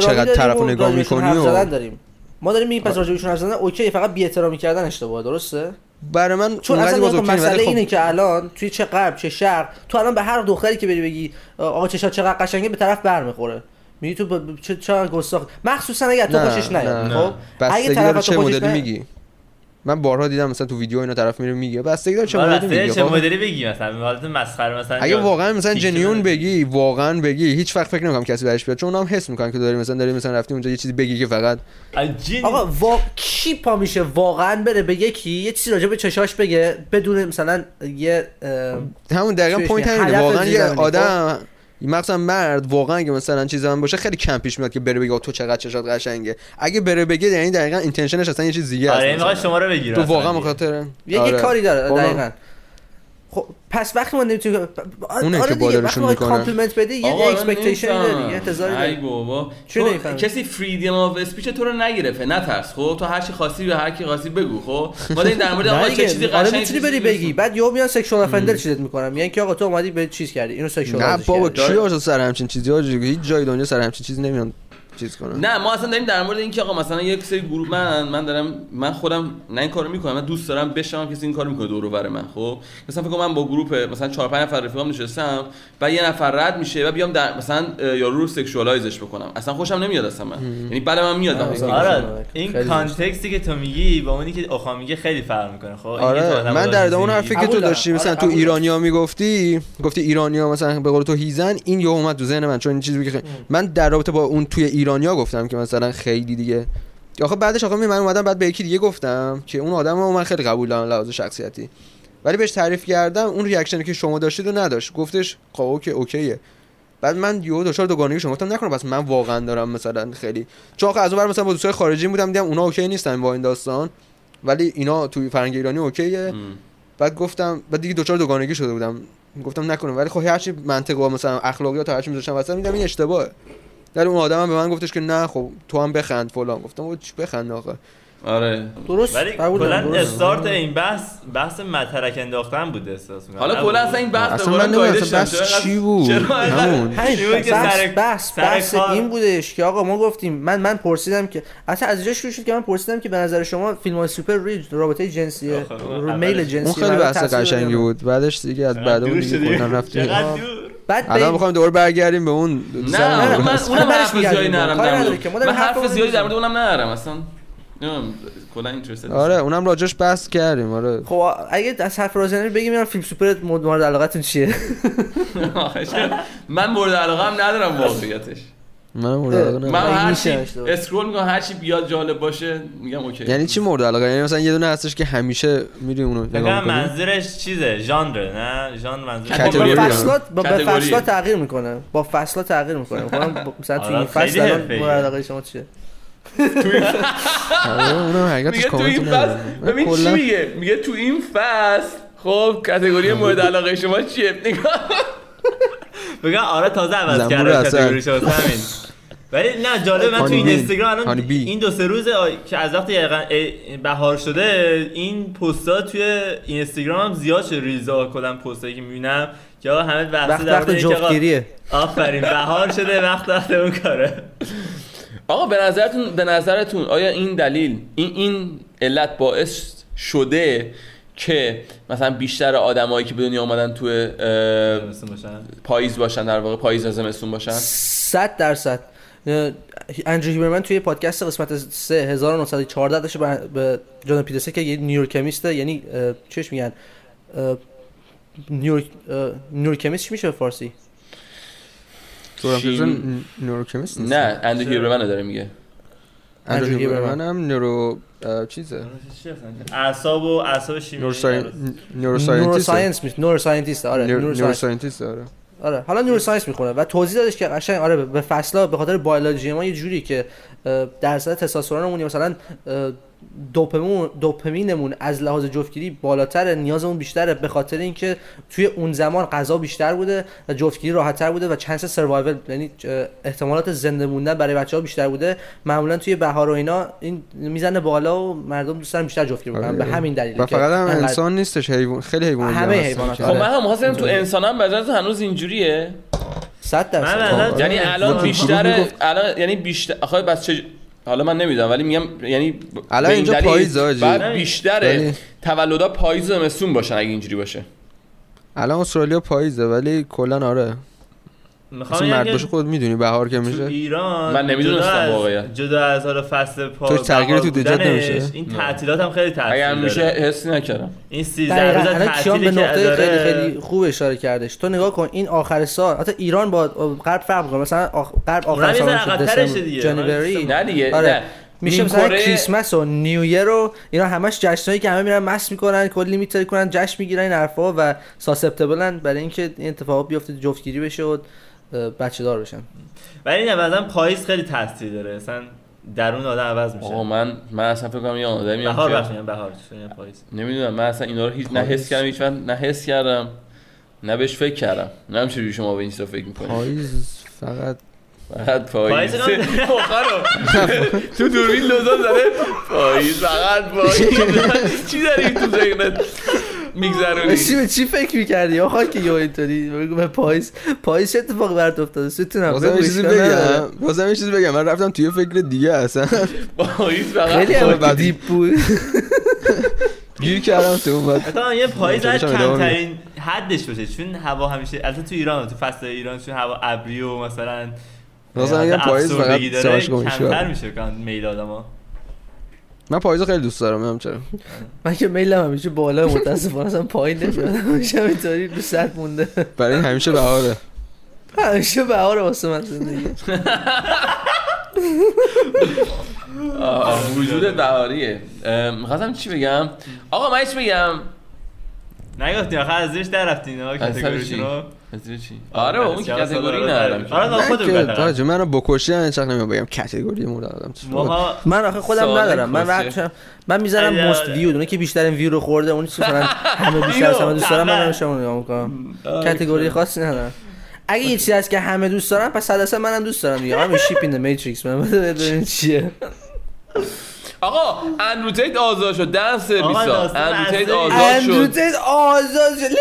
چقدر طرفو و نگاه می‌کنی و داریم ما داریم میگیم پس راجبشون حرف زدن اوکی فقط بی احترامی کردن اشتباهه درسته برای من چون اصلا مسئله خب اینه که الان توی چه غرب چه شرق تو الان به هر دختری که بری بگی آقا چشات چقدر قشنگه به طرف برمیخوره میگی تو ب... چه چه گستاخ مخصوصا اگه تو خوشش نیاد. خب اگه طرف تو خوشش میگی من بارها دیدم مثلا تو ویدیو اینا طرف میره میگه بستگی داره چه مدلی میگی چه خب؟ مدلی بگی مثلا حالت مسخره مثلا اگه واقعا مثلا genuine. بگی واقعا بگی هیچ وقت فکر نمی‌کنم کسی برش بیاد چون اونم حس می‌کنن که داری مثلا داری مثلا رفتی اونجا یه چیزی بگی که فقط. آقا وا... کی پا میشه واقعا بره به یکی یه چیزی راجع به چشاش بگه بدون مثلا یه اه، همون دقیقا point همینه؟ واقعا یه آدم مخصوصا مرد واقعا اگه مثلا چیز هم باشه خیلی کم پیش میاد که بره بگه تو چقدر چشات قشنگه اگه بره بگه یعنی دقیقا intention ش اصلا یه چیز دیگه آره مثلا. شما رو بگیره تو واقعا دیگه. بخاطر یه, آره. یه کاری داره. دقیقا خب پس وقتی ما نمی‌تونیم اونه آره که دیگه بالارشون وقتی ما می‌کنن. compliment بدی یه expectation داری. یه انتظاری ای داری بابا. نمی‌فهمی؟ کسی freedom of speech تو رو نگرفته نترس خب؟ تو هر چی خواستی به هر کی خواستی بگو خب؟ ما در مورد آقا چه چیزی آره قشنگ می‌تونی چیزی بری بگی. بعد یهو میان sexual offender چیزت می‌کنم میگن که آقا تو اومدی به چیز کردی اینو sexual نه بابا. کی آجا سر همچین چیزی؟ آجا هیچ جای دنیا سر همچین چیزی نمیان. چیز کنن نه ما اصلا داریم در مورد اینکه آقا مثلا یک سری گروه من من دارم من خودم نه این کارو می‌کنم من دوست دارم بشم کسی این کارو می‌کنه دور و بر من خب مثلا فکر کنم من با گروه مثلا 4 5 نفر رفیقام نشستم و یه نفر رد میشه و بیام در مثلا یارو رو سکشوالایزش بکنم اصلا خوشم نمیاد اصلا من یعنی بله من میاد آره. آره این. کانتکستی که تو میگی با اونی که اخا میگه خیلی فرق می‌کنه خب تو آره من در اون. حرفی که تو. داشتی آره، مثلا تو قبول دارم. ایرانیا می‌گفتی گفتی ایرانیا مثلا به قول تو هیزن این یه اومد تو ذهن من چون این چیزی که من در رابطه با اون توی ایرانیا گفتم که مثلا خیلی دیگه. آخه بعدش آخه من اومدم بعد به یکی دیگه گفتم که اون آدم رو من خیلی قبول دارم لحاظ شخصیتی. ولی بهش تعریف کردم اون reaction ی که شما داشتید رو نداشت. گفتش خب okay okay ه. بعد من یهو دچار دوگانگی شما گفتم نکنه پس من واقعا دارم مثلا خیلی. چون آخه از اون ور مثلا با دوستای خارجی بودم دیدم اونا okay نیستن با این داستان. ولی اینا توی فرهنگ ایرانی اوکیه. بعد گفتم بعد دیگه دوچار دوگانگی شده بودم. گفتم نکنه. ولی خب هرچی منطق و مثلا اخلاقیات هرچی میذاشتم واسه میدم این اشتباهه. ولی اون آدم هم به من گفتش که نه خب تو هم بخند فلان. گفتم او چی بخند آخه آره. درست. ولی کلا. استارت این بحث بحث مطرک انداختن بوده احساس حالا کلا اصلا این بحث اصلا دوباره من. بحث چرا چی بود همون. همین چی بود که بحث بحث بحث این بودش که آقا ما گفتیم من من پرسیدم که اصلا از اینجا شروع شد که من پرسیدم که به نظر شما فیلم های سوپر ریج رابطه جنسی میل اون جنسی خیلی برای بحث قشنگی. بود. بعدش دیگه از بعد اون دیگه. کلا رفتیم. بعد الان می‌خوایم دوباره برگردیم به اون نه من من- اونم من حرف زیادی. نرم من حرف زیادی در. مورد اونم نرم اصلا نمی‌دونم کلا اینترست آره اونم راجش بحث کردیم آره. خب اگه از حرف رازنر بگیم میرم فیلم سوپر مورد علاقتون چیه؟ من مورد علاقه هم ندارم واقعیتش. من مورد علاقه من هر میشه چی. اسکرول می‌کنم هر چی بیاد جالب باشه میگم اوکی. یعنی چی مورد علاقه؟ یعنی مثلا یه دونه هستش که همیشه میری اونو نگاه می‌کنی؟ منظورش چیزه؟ ژانر نه؟ ژانر منظورش کاتگوری. با. فصلات با. فصلات تغییر می‌کنه. با فصلات تغییر می‌کنه. مثلا مثلا تو این فصل. مورد علاقه شما چیه؟ آره تو این فصل ببین چی میگه؟ میگه تو این فصل خب کاتگوری مورد علاقه شما چیه؟ نگاه بگم آره تازه عوض کرده اصل. کاتگوریش واسه همین ولی نه جالب من تو این. اینستاگرام الان. این دو سه روز که از وقتی دقیقاً بهار شده این پستا توی اینستاگرام زیاد شده ریلزا کلا پستایی که می‌بینم که آقا همه بحث وقت در وقت جفتگیریه آفرین بهار شده وقت وقت اون کاره آقا به نظرتون به نظرتون آیا این دلیل این این علت باعث شده که مثلا بیشتر آدمایی که به دنیا اومدن تو پاییز باشن در واقع پاییز و زمستون باشن. 100 درصد. اندرو هیبرمن توی پادکست قسمت 3 1914 داشته به- جان پیترسه که یه نیوروکمیسته یعنی اه، چش میگن؟ اه، نیوروکمیست چی میشه به فارسی شیم- نوروکمیست نیست نه اندرو هیبرمن داره میگه. هیبرمن هم نورو چیزه؟ اعصاب و اعصاب شیمیایی neuroscientist neuroscience neuroscientist آره neuroscientist آره. آره حالا neuroscience می‌خونه و توضیح دادش که قشنگ آره به فصلا به خاطر بیولوژی ما یه جوری که درصد تستوسترونمون مثلا اه، دوپامین دوپامینمون از لحاظ جفتگیری بالاتر نیازمون بیشتره به خاطر اینکه توی اون زمان غذا بیشتر بوده و جفتگیری راحتتر بوده و chance survival یعنی احتمالات زنده موندن برای بچه ها بیشتر بوده معمولا توی بهار و اینا این می‌زنه بالا و مردم دوست دارن بیشتر جفتگیری بکنن آره. به همین دلیل و فقط هم انسان نیستش حیوان خیلی حیوان همه حیوانات، خب آره. من هم خواستم تو انسان هم هنوز اینجوریه 100 من درصد یعنی آره. الان بیشتر. الان یعنی بیشتر آخه بس چه حالا من نمی‌دونم ولی میگم یعنی الان اینجا حاجی. بعد بیشتره. ولی- تولدا پاییز و زمستون باشن اگه اینجوری باشه. الان استرالیا پاییزه ولی کلا آره. می‌خوام مرد خود می‌دونی بهار که تو میشه ایران من نمی‌دونستم جدا از- واقعا. جدا از حالا فصل پا توش تغییری بهار تو بودنش، نمیشه؟ این تعطیلات هم خیلی تاثیر اگر داره میشه حسی نکردم این 13 دقیقاً روز به تعطیلی که نقطه داره خیلی خیلی خوب اشاره کردش تو نگاه کن این آخر سال حتی ایران با غرب فرق می‌کنه مثلا. غرب آخر سال. جنوری نه دیگه آره. نه میشه مثلا کره- کریسمس و نیو ایر رو اینا همش جشنایی که همه میرن مست می‌کنن کلی میتری کنن جشن می‌گیرن این حرفا و ساسپتبلن برای اینکه این اتفاقات بیفته جفتگیری بشه و بچه دار بشن. ولی نه مثلا پاییز خیلی تاثیر داره. مثلا درون آدم عوض میشه. آقا من من اصلا فکر کنم یه آدمی بهار میگم بهار چون یه پاییز. نمی‌دونم من اصلا اینا رو هیچ نه حس کردم هیچ نه حس کردم نه بهش فکر کردم. نه چجوری شما به این چیزا فکر می‌کنید. پاییز فقط فقط پاییز. تو دوربین لوزان زده پاییز فقط پاییز. چی داری تو ذهنت؟ میگذرونی. چی به چی فکر می‌کردی؟ آخا که یه اینطوری بگو به پاییز. پاییز چه اتفاقی برات افتاده؟ ستونم بازم یه چیزی بگم. بازم یه چیزی بگم. من رفتم توی فکر دیگه اصلا. پاییز فقط خیلی هم دیپ بود. گیر کردم تو اون بعد مثلا یه پاییز چون از کمترین حدش باشه. چون هوا همیشه البته تو ایران تو فصل ایران چون هوا ابری و مثلا مثلا میگم پاییز فقط سرش کمتر میشه میل آدما من پاییز رو خیلی دوست دارم نمی‌دونم چرا. من که میلم همیشه بالا متاسفانه اصلا پایین نمیاد همیشه اینطوری رو سطح مونده. برای این همیشه بهاره. همیشه بهار واسه من زندگی. وجود بهاریه. می‌خواستم چی بگم؟ آقا من چی بگم؟ نگفتین آخه از زیرش در رفتین ها از سر چی؟ چی؟ آره اون که کاتگوری ندارم. آره نه خودت که بگو تاج منو بکشی من چقدر نمی‌دونم بگم کاتگوری مورد آدم. من آخه خودم ندارم. من. وقت من می‌ذارم آره، موست آره. ویو اونه که بیشترین ویو رو خورده اون چیزی مثلا همه بیشتر از همه دوست دارم من اون نگاه می‌کنم. کاتگوری خاصی ندارم. اگه یه چیزی هست که همه دوست دارن پس صد درصد منم دوست دارم دیگه. من شیپ این ماتریکس من ببینید چیه. آقا اندرو تیت آزاد شد دن سرویسا اندرو تیت. آزاد اندرو شد تیت آزاد شد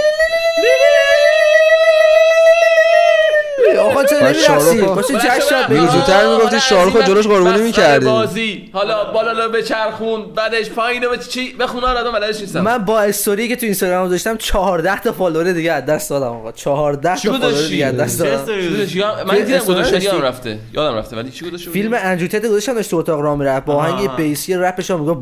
آقا باید نمی‌رسی بلند جشن. میگه زودتر می‌گفتی این جلوش قربونی می‌کردی. بازی حالا بالا به چرخون بعدش پایین به چی بخونه آدم بلدش نیستم من با استوری که تو اینستاگرام گذاشتم 14 تا فالوور دیگه از دست دادم آقا 14 چی تا فالوور؟ دیگه از دست چه دادم؟ من دیدم داشتی؟ یادم رفته یادم رفته ولی چی گذاشته بودی؟ فیلم اندرو تت گذاشتم داشت تو اتاق راه می‌رفت با. آهنگ بیسی رپش هم میگه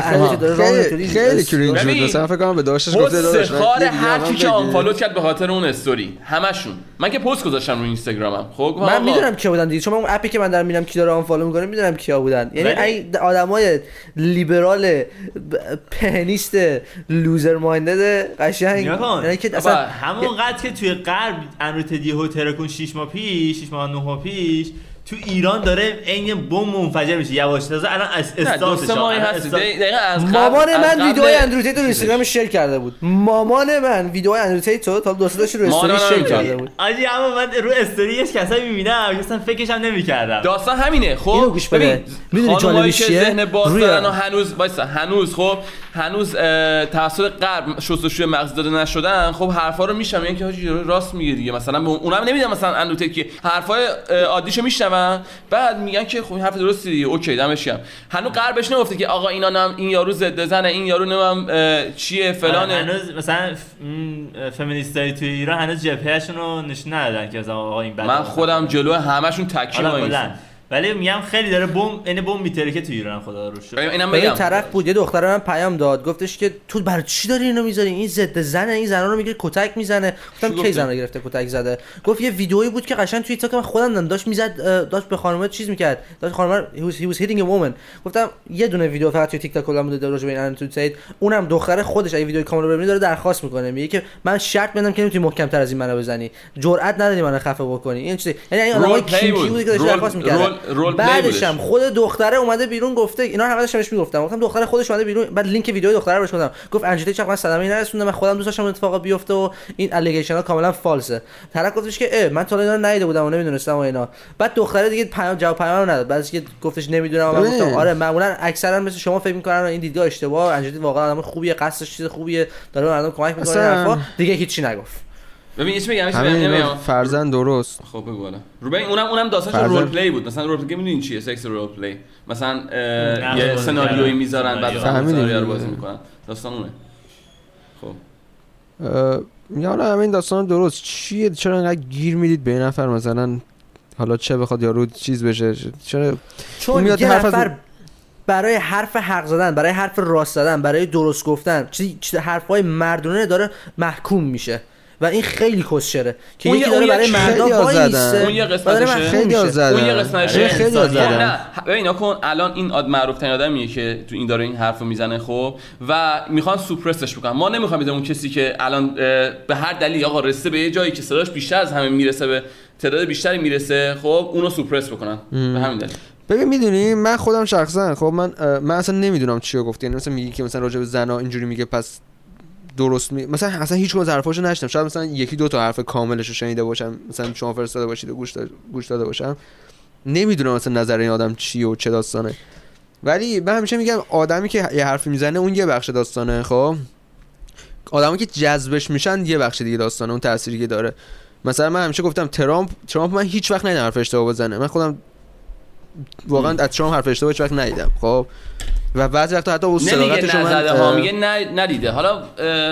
خیلی توی خیلی استوری. کرینج بود مثلا فکر کنم به داشتش گفته داداش من خار یه دیگه هر کی که. unfollow کرد به خاطر اون استوری. همشون. من که پست گذاشتم رو اینستاگرامم. خب من می‌دونم کیا بودن دیگه. چون من اون app ی که من دارم میرم کی داره unfollow می‌کنه می‌دونم کیا بودن. یعنی این آدمای لیبرال فمینیست loser minded قشنگ. یعنی که اصلا همون قد که توی غرب اندرو تیت یهو ترکوند 6 ماه پیش 6 ماه 9 ماه پیش تو ایران داره عین بمب منفجر میشه یواش تازه الان از استارتش از مامان من ویدیو اندرو تیت رو. اینستاگرام شیر کرده بود. مامان من ویدیو اندرو تیت رو تا دو سه تاش رو استوری شیر کرده بود. آجی اما من رو استوری یه کسایی می‌بینم اصلا فکرش هم نمی‌کردم. داستان همینه خب؟ اینو گوش بده. می‌دونی جالبش چیه؟ ذهن باز روی- دارن و هنوز وایسا هنوز خب؟ هنوز توسط غرب شستشوی مغز داده نشدن خب حرفا رو میشنم یعنی که حاجی راست میگه دیگه. مثلا اونم نمی‌دونم مثلا اندوته که حرفای عادیشو میشنون بعد میگن که خب حرف درستی دیگه. اوکی دمش گرم. هنوز غربش نگفته که آقا اینا نم این یارو ضد زنه این یارو نمیم چیه فلانه. هنوز مثلا فمینیستای توی ایران هنوز جبههشون رو نشون ندادن که آقا این بده من خودم جلو همشون کلا ولی میگم خیلی داره بوم این بوم میترکه تو ایران خدا رو شکر. اینم بگم. طرف بود یه دختر من پیام داد گفتش که تو برای چی داری اینو می‌ذاری؟ این ضد زنه این زنا رو می‌گیره کتک می‌زنه. گفتم کی رو گرفته کتک زده؟ گفت یه ویدئویی بود که قشنگ توی تیک من خودم داشت می‌زد داشت به خانم چیز می‌کرد. داشت خانم he was, he was hitting a woman. گفتم یه دونه ویدیو فقط توی تیک تاک کلا بوده راجع به این انتو سید اونم دختر خودش اگه ویدیو کامل رو ببینی داره درخواست می‌کنه. میگه که من شرط میدم که نمی‌تونی محکم تر از این منو بزنی. جرئت نداری منو خفه بکنی. این چیزی یعنی این آدمای کیکی بود. که داشت درخواست می‌کرد رول- بعدش. هم خود دختره اومده بیرون گفته اینا رو همه داشتم بهش می‌گفتم. گفتم دختر خودش اومده بیرون. بعد لینک ویدیو دختره رو بهش گفتم. گفت انجیته چقدر من صدمه نرسوندم. من خودم دوست داشتم اون اتفاق بیفته و این الیگیشن ها کاملا فالسه طرف گفتش که اه من تا اینا رو ندیده بودم و نمی‌دونستم و اینا. بعد دختره دیگه پیام جواب پیام رو نداد. بعدش که گفتش نمی‌دونم و من. گفتم آره معمولا اکثرا مثل شما فکر می‌کنن این دیدگاه اشتباه. اندرو تیت واقعا آدم خوبیه قصدش چیز خوبیه. داره به مردم کمک می‌کنه دیگه هیچی نگفت. ببین بگم اینا نمیام. فرزن درست. خب بگو حالا. رو ببین اونم اونم داستانش فرضاً- role play بود. مثلا role play می‌دونین چیه؟ sex role play مثلا یه سناریویی می‌ذارن بعد سناریو. رو بازی می‌کنن. داستان اونه. خب. میگم حالا همین داستان درست. چیه؟ چرا انقدر گیر می‌دید به نفر؟ مثلا حالا چه بخواد یارو چیز بشه؟ چرا چون میاد یه نفر برای حرف حق زدن برای حرف راست زدن برای درست گفتن چیزی چیز حرفای مردونه داره محکوم میشه. و این خیلی کسشره که یکی یه- داره برای خیلی وایسه. اون یه. محکوم خیلی. آزادن اون یه قسمتشه. آره، خیلی نه ببین کن الان این آد معروف ترین آدمیه که تو این داره این حرفو می‌زنه خب و می‌خوان سوپرسش بکنن ما نمی‌خوایم بدیم اون کسی که الان به هر دلیل آقا رسیده به یه جایی که صداش بیشتر از همه می‌رسه به تعداد بیشتری می‌رسه خب اونو سوپرس بکنن به همین دلیل ببین می‌دونی من خودم شخصا خب من من اصلا نمی‌دونم چی رو گفتی یعنی مثلا میگی که مثلا راجع به زنا اینجوری میگه پس درست می... مثلا اصلا هیچ کدوم از حرفاشو نشنیدم شاید مثلا یکی دو تا حرف کاملش رو شنیده باشم. مثلا شما فرستاده باشید و گوش, دا... گوش داده باشم. نمی‌دونم مثلا نظر این آدم چیه و چه داستانه. ولی من همیشه میگم آدمی که یه حرفی می‌زنه اون یه بخش داستانه خب؟ آدمی که جذبش میشن یه بخش دیگه داستانه اون تأثیری که داره. مثلا من همیشه گفتم ترامپ ترامپ من هیچ وقت ندیدم حرف اشتباه بزنه. من خودم واقعا از ترامپ حرف اشتباه هیچ وقت ندیدم خب؟ و بعضی وقتا حتی اون نمیگه صداقتش رو من نزده ها میگه نه ندیده. حالا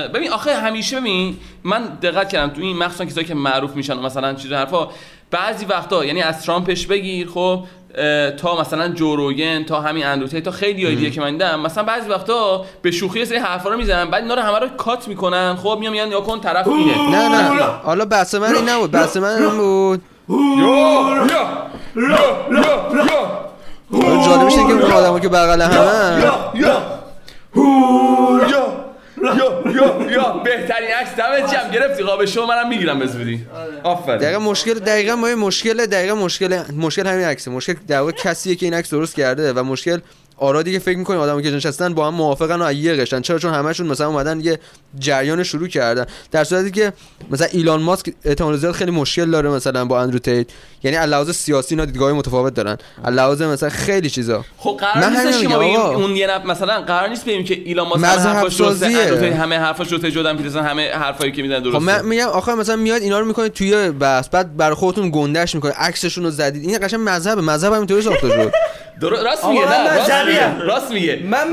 ببین آخه همیشه ببین من دقت کردم تو این مخصوصا کسایی که معروف میشن مثلا چیز حرفا بعضی وقتا یعنی از ترامپش بگیر خب تا مثلا جوروگن تا همین اندروتی تا خیلی های دیگه که من دیدم مثلا بعضی وقتا به شوخی سری حرفا رو می‌زنن بعد اینا رو همه رو کات می‌کنن خب میام میگن یا کن طرف اینه. نه نه. حالا بحث من این نبود بحث من این بود. جالبش اینه که اون آدمو که بغل همه. یا یا یا. بهترین عکس دمت جمع. گرفتی قاب شو منم می‌گیرم به زودی آفرین. دقیقا مشکل دقیقا ما یه مشکل دقیقا مشکل مشکل همین عکسه. مشکل در واقع کسیه که این عکس درست کرده و مشکل آرادی که فکر می‌کنیم آدمایی که نشستن با هم موافقن و یه قشن چرا؟ چون همشون مثلا اومدن یه جریان شروع کردن. در صورتی که مثلا ایلان ماسک احتمال زیاد خیلی مشکل داره مثلا با اندرو تیت. یعنی از لحاظ سیاسی اینا دیدگاه متفاوت دارن. از لحاظ مثلا خیلی چیزا. خب قرار من نیستش که. اون یه نفر مثلا قرار نیست بگیم که ایلان ماسک حرفاش درسته. اندروتین همه حرفاش درسته جردن پیترسون همه حرفایی که می‌زنن خب درسته من میگم آخه مثلا میاد اینا رو می‌کنید توی بحث بعد برای خودتون گندش می‌کنید عکسشون رو زدید. این قشنگ مذهب مذهب همینطوری ساخته شد. راست میگه من نه راست. میگه راست میگه من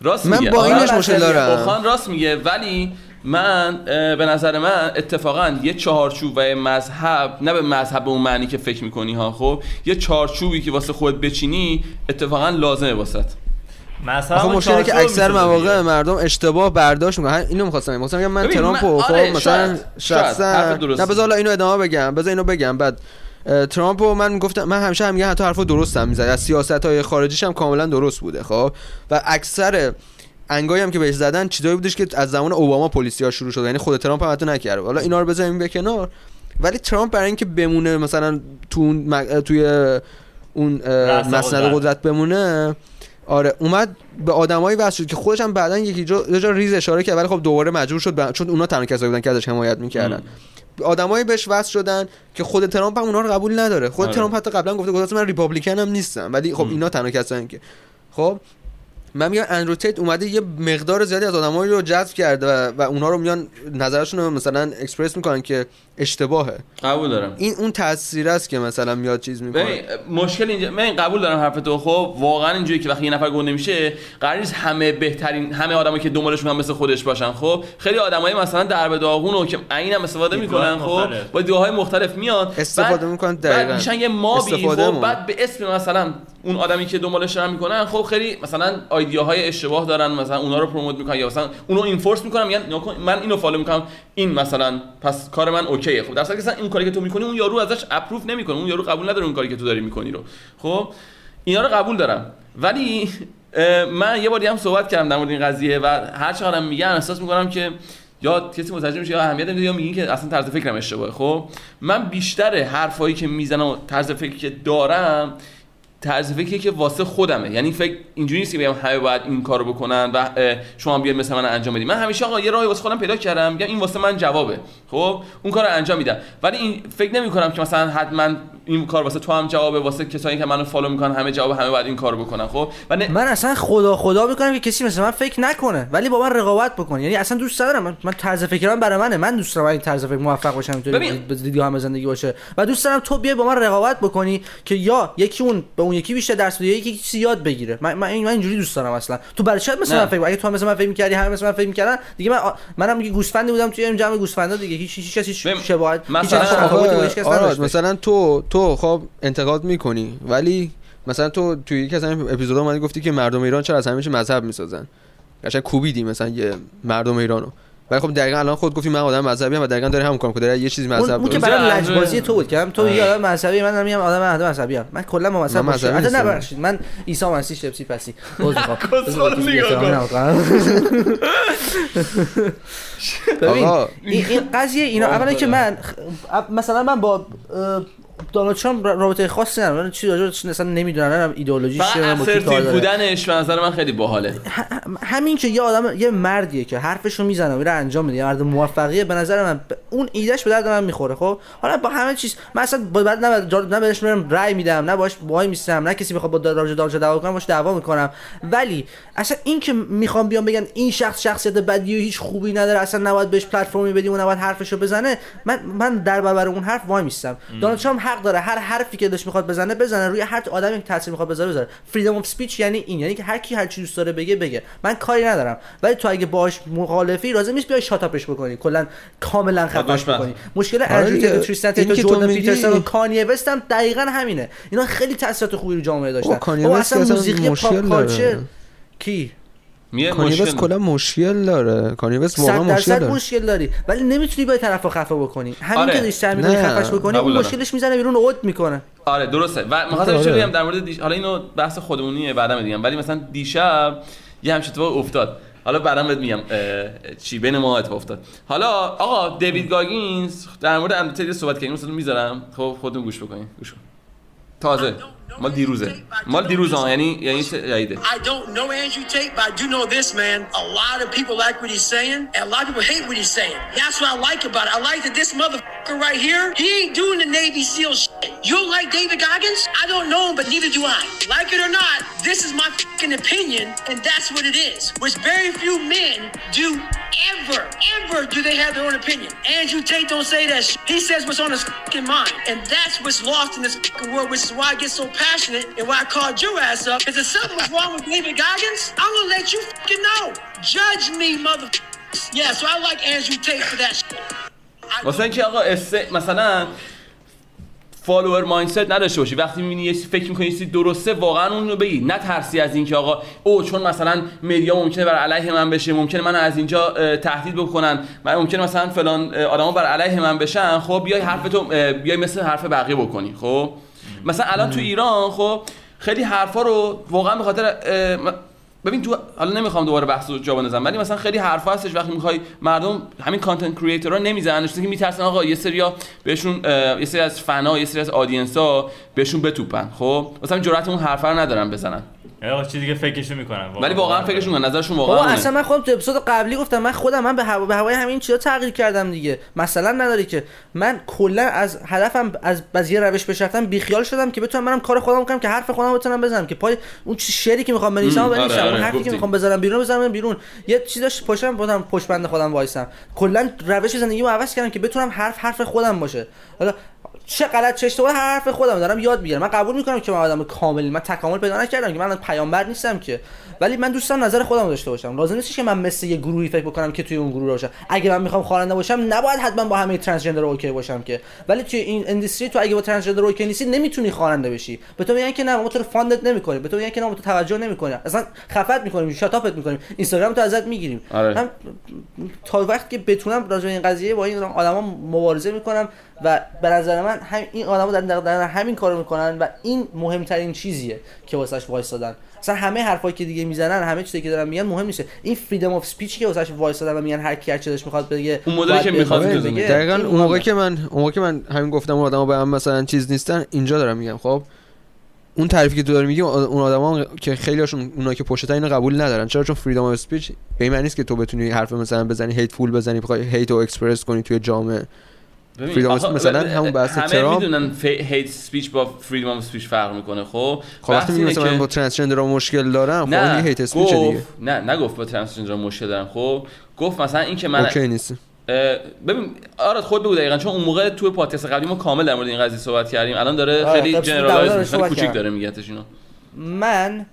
راست میگه. من با آره، اینش مشکل. دارم. اوخان راست میگه ولی من به نظر من اتفاقا یه چهارچوب و یه مذهب نه به مذهب به اون معنی که فکر می‌کنی ها خب یه چهارچوبی که واسه خودت بچینی اتفاقا لازمه واسط مثلا مشکلی که اکثر مواقع. مردم اشتباه برداشت می‌کنن اینو می‌خواستم بگم مثلا من ترامپ من- و آره، خب مثلا شاید، شاید. شخصا. نه بذار حالا اینو ادامه بگم بذار اینو بگم بعد ترامپ و من گفتم من همیشه هم میگم حتی حرفا درست هم می‌زد از سیاست های خارجیش هم کاملا درست بوده خب؟ و اکثر انگایی هم که بهش زدن چیزایی بودش که از زمان اوباما پلیسی ها شروع شد یعنی خود ترامپ هم حتی نکرده. حالا اینا رو بذاریم به کنار. ولی ترامپ برای اینکه بمونه مثلا تو مگ- توی اون مسند قدرت. بمونه آره اومد به آدمایی وصل شد که خودش هم بعدا یکی جا, جا ریز اشاره کرد. ولی خب دوباره مجبور شد ب- چون اونا تنها کسایی بودن که ازش حمایت می‌کردن. آدمایی بهش وصل شدن که خود ترامپ هم اونا رو قبول نداره. خود آره. ترامپ حتی قبلا گفته گفته من Republican هم نیستم. ولی خب اینا تنها کسایی که خب؟ من میگم اندرو تیت اومده یه مقدار زیادی از آدمایی رو جذب کرده و, و اونا رو میان نظرشون رو مثلا اکسپرس می‌کنن که اشتباهه قبول دارم این اون تاثیر است که مثلا میاد چیز می‌کنه ببین مشکل اینجا من قبول دارم حرف تو خب واقعا اینجوری که وقتی یه نفر گنده میشه قرار نیست همه بهترین همه آدمایی که دنبالش میان مثل خودش باشن خب خیلی آدمایی مثلا در به داغون رو که عینم استفاده می‌کنن خب. با دیدگاه مختلف میان استفاده بعد- می‌کنن بعد دقیقاً. میشن یه mob ی خب. بعد به اسم مثلا اون آدمی که دنبالش دارن می‌کنن خب خیلی مثلا idea های اشتباه دارن مثلا اونا رو promote می‌کنن یا مثلا اونو enforce می‌کنن میگن من اینو follow می‌کنم این مثلا پس کار من okay ه. خب در که مثلا این کاری که تو می‌کنی اون یارو ازش approve نمی‌کنه اون یارو قبول نداره اون کاری که تو داری می‌کنی رو. خب؟ اینا رو قبول دارم. ولی من یه باری هم صحبت کردم در مورد این قضیه و هر چقدرم میگن احساس می‌کنم که یا کسی متوجه میشه یا اهمیت نمیده یا میگین که اصلا طرز فکرم اشتباهه. خب؟ من بیشتر حرفایی که می‌زنم و طرز فکری که دارم طرز فکری که واسه خودمه. یعنی فکر اینجوری نیست که بگم همه باید این کارو بکنن و شما بیاید مثل من انجام بدید من همیشه آقا یه راهی واسه خودم پیدا کردم میگم این واسه من جوابه. خب؟ اون کارو انجام میدم. ولی این فکر نمی کنم که مثلا حتما این کار واسه تو هم جوابه واسه کسایی که منو فالو می‌کنن همه جواب همه باید این کارو بکنن خب؟ و نه من اصلا خدا خدا می‌کنم که کسی مثل من فکر نکنه ولی با من رقابت بکنه یعنی اصلا دوست ندارم. من, من طرز فکرم برای منه. من دوست دارم این طرز فکر موفق باشم اینطوری ببین. به دیدگاه هم زندگی باشه. و دوست دارم تو بیای با من رقابت بکنی که یا یکی اون به اون یکی بیشتر درس بده یا یکی چیزی یاد بگیره. من من, من اینجوری دوست دارم اصلا. تو برای چه مثل نه. من فکر اگه تو هم مثل من فکر می‌کردی همه مثل من فکر می‌کردن دیگه من منم یه گوسفندی بودم توی این جمع گوسفندا دیگه. هیچ هیچ کسی شباهت مثلا آره نداشت. مثلا تو تو خب انتقاد می‌کنی ولی مثلا تو توی یکی از این اپیزودا اومدی گفتی که مردم ایران چرا از همیشه مذهب می‌سازن. قشنگ کوبیدی مثلا یه مردم ایرانو. ولی خب دقیقا الان خود گفتی من آدم مذهبی ام و دقیقا داری همون کار داری یه چیزی مذهب اون که. برای لجبازی تو بود که هم تو یه آدم مذهبی من میگم آدم مذهبی ام من کلا مذهب مذهبی حتی. نبخشید. من عیسی مسیح شپسی پسی. عذر می‌خوام. ببین. این قضیه اینا اولا که من مثلا من با دونالد ترامپ رابطه خاصی ندارم من چیزی راجعش اصلا نمی‌دونم نه ایدئولوژیش فقط. بودنش به نظر من خیلی باحاله. همین که یه آدم یه مردیه که حرفشو می‌زنه و میره انجام میده مرد موفقیه به نظر من ب- اون ایدهش به درد من می‌خوره خب؟ حالا با همه چیز من اصلا با بعد نه نه بهش میرم رأی میدم نه باش وای میستم نه کسی می‌خواد با راجع داوجه دعوا کنم باش دعوا می‌کنم. ولی اصلا این که می‌خوام بیام بگن این شخص شخصیت بدی و هیچ خوبی نداره اصلا نباید بهش پلتفرمی بدیم و نباید حرفشو بزنه من من در برابر اون حرف وای میستم. دونالد ترامپ حق داره. هر حرفی که دلش می‌خواد بزنه بزنه. روی هر آدمی که تاثیر می‌خواد بذاره بذاره. freedom of speech یعنی این. یعنی که هر کی هر چی دوست داره بگه بگه. من کاری ندارم. ولی تو اگه باش مخالفی لازم نیست بیای شاتاپش بکنی. کلا کاملا خفش دشمن. بکنی. مشکل آره اندرو تریستن تو جردن پیترسون و کانیه وست هم دقیقا همینه. اینا خیلی تاثیرات خوبی رو جامعه داشتن. اصلا موسیقی پاپ. کالچر کی؟ میه کانی وست مشکل کلا مشکل داره. کانی وست واقعا مشکل داره. مشکل داری. ولی نمی‌تونی با طرف خفه بکنی. همین آره. که می‌کنی نه. خفش بکنی اون. مشکلش می‌زنه بیرون اوت می‌کنه. آره درسته. و می‌خواستم. چه بگم در مورد دیش... حالا اینو بحث خودمونیه بعدا میگم ولی مثلا دیشب یه همچین اتفاق افتاد. حالا بعدا بهت میگم چی بین ما اتفاق افتاد. حالا آقا دیوید گاگینز در مورد اندرتیل صحبت کردیم مثلا می‌ذارم. خب خودتون گوش بکنین. گوش کن. تازه. مال دیروزه مال دیروز ها یعنی یعنی جدیده I don't know Andrew Tate, but I do know this, man. A lot of people like what he's saying, and a lot of people hate what he's saying. That's what I like about it. I like that this motherfucker right here, he ain't doing the Navy SEAL shit. You don't like David Goggins? I don't know him, but neither do I. Like it or not, this is my fucking opinion, and that's what it is. Which very few men do ever, ever do they have their own opinion. Andrew Tate don't say that shit. He says what's on his fucking mind. And that's what's lost in this fucking world, which is why I get so passionate and why I called your ass up. Because if something was wrong with David Goggins, I'm gonna let you fucking know. Judge me, mother. Yeah, so I like Andrew Tate for that shit. واسه اینکه آقا است... مثلا فالوور مایندست نداشته باشی وقتی می‌بینی یه فکر می‌کنی چیزی درسته واقعا اون رو بگی نه ترسی از اینکه آقا او چون مثلا مدیا ممکنه بر علیه من بشه ممکنه منو از اینجا تهدید بکنن من ممکنه مثلا فلان آدما بر علیه من بشن خب بیای حرفتو بیای مثل حرف بقیه بکنی خب مثلا الان تو ایران خب خیلی حرفا رو واقعا به خاطر ببین تو حالا نمی‌خوام دوباره بحث رو جا بندازم ولی مثلا خیلی حرفا هستش وقتی می‌خوای مردم همین کانتنت کریئتورها نمی‌زنن چون که میترسن آقا یه سریا بهشون یه سری از فنا یه سری از آدینس ها بهشون بتوپن خب؟ مثلا جرأت اون حرفا رو ندارن بزنن. آقا چیزی دیگه فکرشو می‌کنن ولی واقعا فکرشون کنن نظرشون واقعا بابا. اصلا من خودم تو اپیزود قبلی گفتم من خودم من به هوا به هوای همین چیزا تغییر کردم دیگه. مثلا نداره که من کلا از هدفم از از یه روش پیش رفتم بیخیال شدم که بتونم منم کار خودم کنم که حرف خودم بتونم بزنم که پای اون چیز شعری که می‌خوام بنویسم بنویسم آره، اون آره، حرفی که. می‌خوام بذارم بیرون بذارم بیرون. یه چیز داشت پشتم بودم پشت بند خودم وایسم. کلا روش زندگیمو عوض کردم که بتونم حرف حرف خودم باشه. حالا چه غلط چه اشتباه حرف خودم دارم یاد می‌گیرم. من قبول می‌کنم که من آدم کاملی من تکامل پیدا نکردم که من پیامبر نیستم که. ولی من دوست دارم نظر خودم داشته باشم. لازم نیست که من مثل یه گروهی فکر بکنم که توی اون گروه باشم. اگه من می‌خوام خواننده باشم نباید حتما با همه ترنسجندر اوکی باشم که. ولی توی این industry تو اگه با transgender okay نیستی نمی‌تونی خواننده بشی. به تو میگن که نه ما تو رو fund ت نمی‌کنیم. به تو میگن که نه ما تو توجه نمی‌کنیم. اصلا خفت می‌کنیم شاتاپت می‌کنیم. اینستاگرام تو ازت می‌گیریم. آره. من تا وقتی که بتونم راجع این قضیه با این آدما مبارزه می‌کنم و به نظر من هم این آدما در, در, همین کارو می‌کنن و این مهمترین چیزیه که واسش وایسادن اصلا همه حرفایی که دیگه می‌زنن همه چیزی که دارن میگن مهم نیست این freedom of speech که واسش وایسادن و میگن هر کی هر چی دلش می‌خواد بگه اون مدلی که می‌خواد. بگه. دقیقا اون موقعی مهمه. که من اون موقعی که من همین گفتم اون آدما به هم مثلا چیز نیستن اینجا دارم میگم خب اون تعریفی که تو داری میگی اون آدما که خیلی هاشون اونا که پشت اینو قبول ندارن چرا چون freedom of speech به این معنی نیست که تو بتونی حرف مثلا بزنی hateful بزنی بخوای hate رو اکسپرس کنی توی جامعه speech مثلا همون بحث همه ترامپ. می‌دونن hate speech با freedom of speech فرق می‌کنه خب؟ خب وقتی اینه مثلا من با transgender مشکل دارم خب این نه hate speech دیگه. نه نگفت با transgender مشکل دارم خب؟ گفت مثلا این که من okay نیست. ببین آره خود بگو دقیقا چون اون موقع توی پادکست قبلی ما کامل در مورد این قضیه صحبت کردیم. الان داره آره، خیلی generalize میشه کوچیک. داره میگتش اینو. من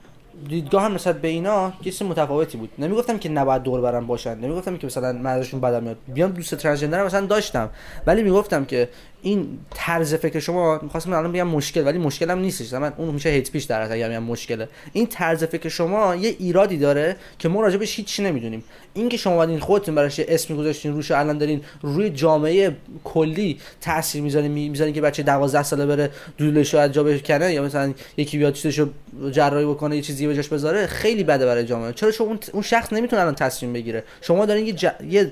دیدگاهم نسبت به اینا یه متفاوتی بود. نمی‌گفتم که نباید دور برم باشن نمی‌گفتم که مثلا من ازشون بدم میاد. بیام دوست transgender مثلا داشتم ولی می‌گفتم که این طرز فکر شما می‌خواستم الان بگم مشکل ولی مشکلم نیستش. من اون میشه hate speech در اگر میگم مشکله. این طرز فکر شما یه ایرادی داره که ما راجبش هیچ نمی‌دونیم. اینکه شما اومدین خودتون براش یه اسمی گذاشتین روش الان دارین روی جامعه کلی تاثیر می‌ذارین می‌ذارین که بچه 12 ساله بره دودلش رو از جا بکنه یا مثلا یکی بیاد چیزشو جراحی بکنه یه چیزی به جاش بذاره خیلی بده برای جامعه. چرا؟ چون اون, شخص نمی‌تونه الان تصمیم بگیره. شما دارین یه ج... یه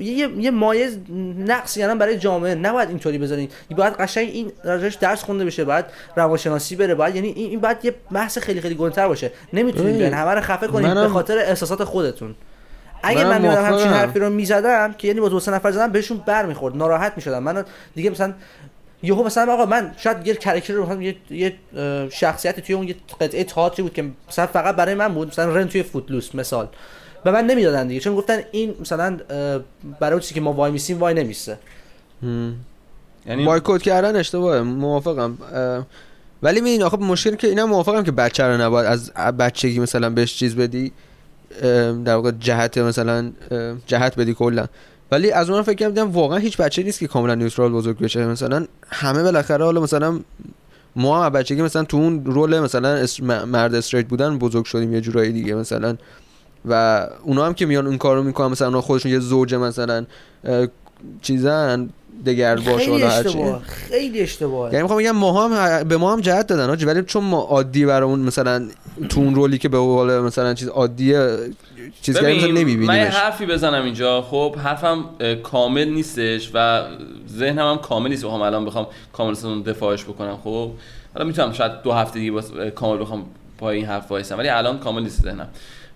یه, یه, یه مایه نقص یعنی برای جامعه. نباید اینطوری بذارین. باید قشنگ این راجعش درس خونده بشه باید روانشناسی بره باید یعنی این, باید یه بحث خیلی خیلی گنتر باشه. بیاین. همه رو خفه کنین منم- به خاطر احساسات خودتون. اگه من میادم همچین. حرفی رو می‌زدم که یعنی با دو سه نفر زدم بهشون بر می‌خورد ناراحت می‌شدم. من دیگه مثلا یهو مثلا آقا من شاید یه کرکتر رو یه, یه اه، شخصیتی توی اون یه قطعه تئاتری بود که مثلا فقط برای من بود مثلا رن توی فوتلوس مثال. به من نمی‌دادن دیگه چون گفتن این مثلا برای چیزی که ما وای میسیم وای نمیسته یعنی بایکوت کردن اشتباهه موافقم. ولی می آخه مشکل که اینا موافقم که بچه رو نباید از بچگی مثلا بهش چیز بدی. در واقع جهت مثلا جهت بدی کلا. ولی از اون فکر کردم واقعا هیچ بچه نیست که کاملا نیوترال بزرگ بشه. مثلا همه بالاخره حالا مثلا ما هم بچگی مثلا تو اون رول مثلا مرد استریت بودن بزرگ شدیم یه جورایی دیگه مثلا. و اونا هم که میان اون کارو می‌کنن مثلا اونا خودشون یه زوج مثلا چیزن. دگر باش خیلی. اشتباه خیلی اشتباهه یعنی می‌خوام بگم ما هم به ما هم جهت دادن حاجی ولی چون ما عادی برامون مثلا تو اون رولی که به قول مثلا چیز عادیه چیز کردیم مثلا ببین من حرفی بزنم اینجا. خب حرفم کامل نیستش و ذهنم هم کامل نیست. بخوام الان بخوام کامل دفاعش بکنم. خب حالا می‌تونم شاید دو هفته دیگه کامل بخوام با این حرف وایسم ولی الان کامل نیست ذهنم.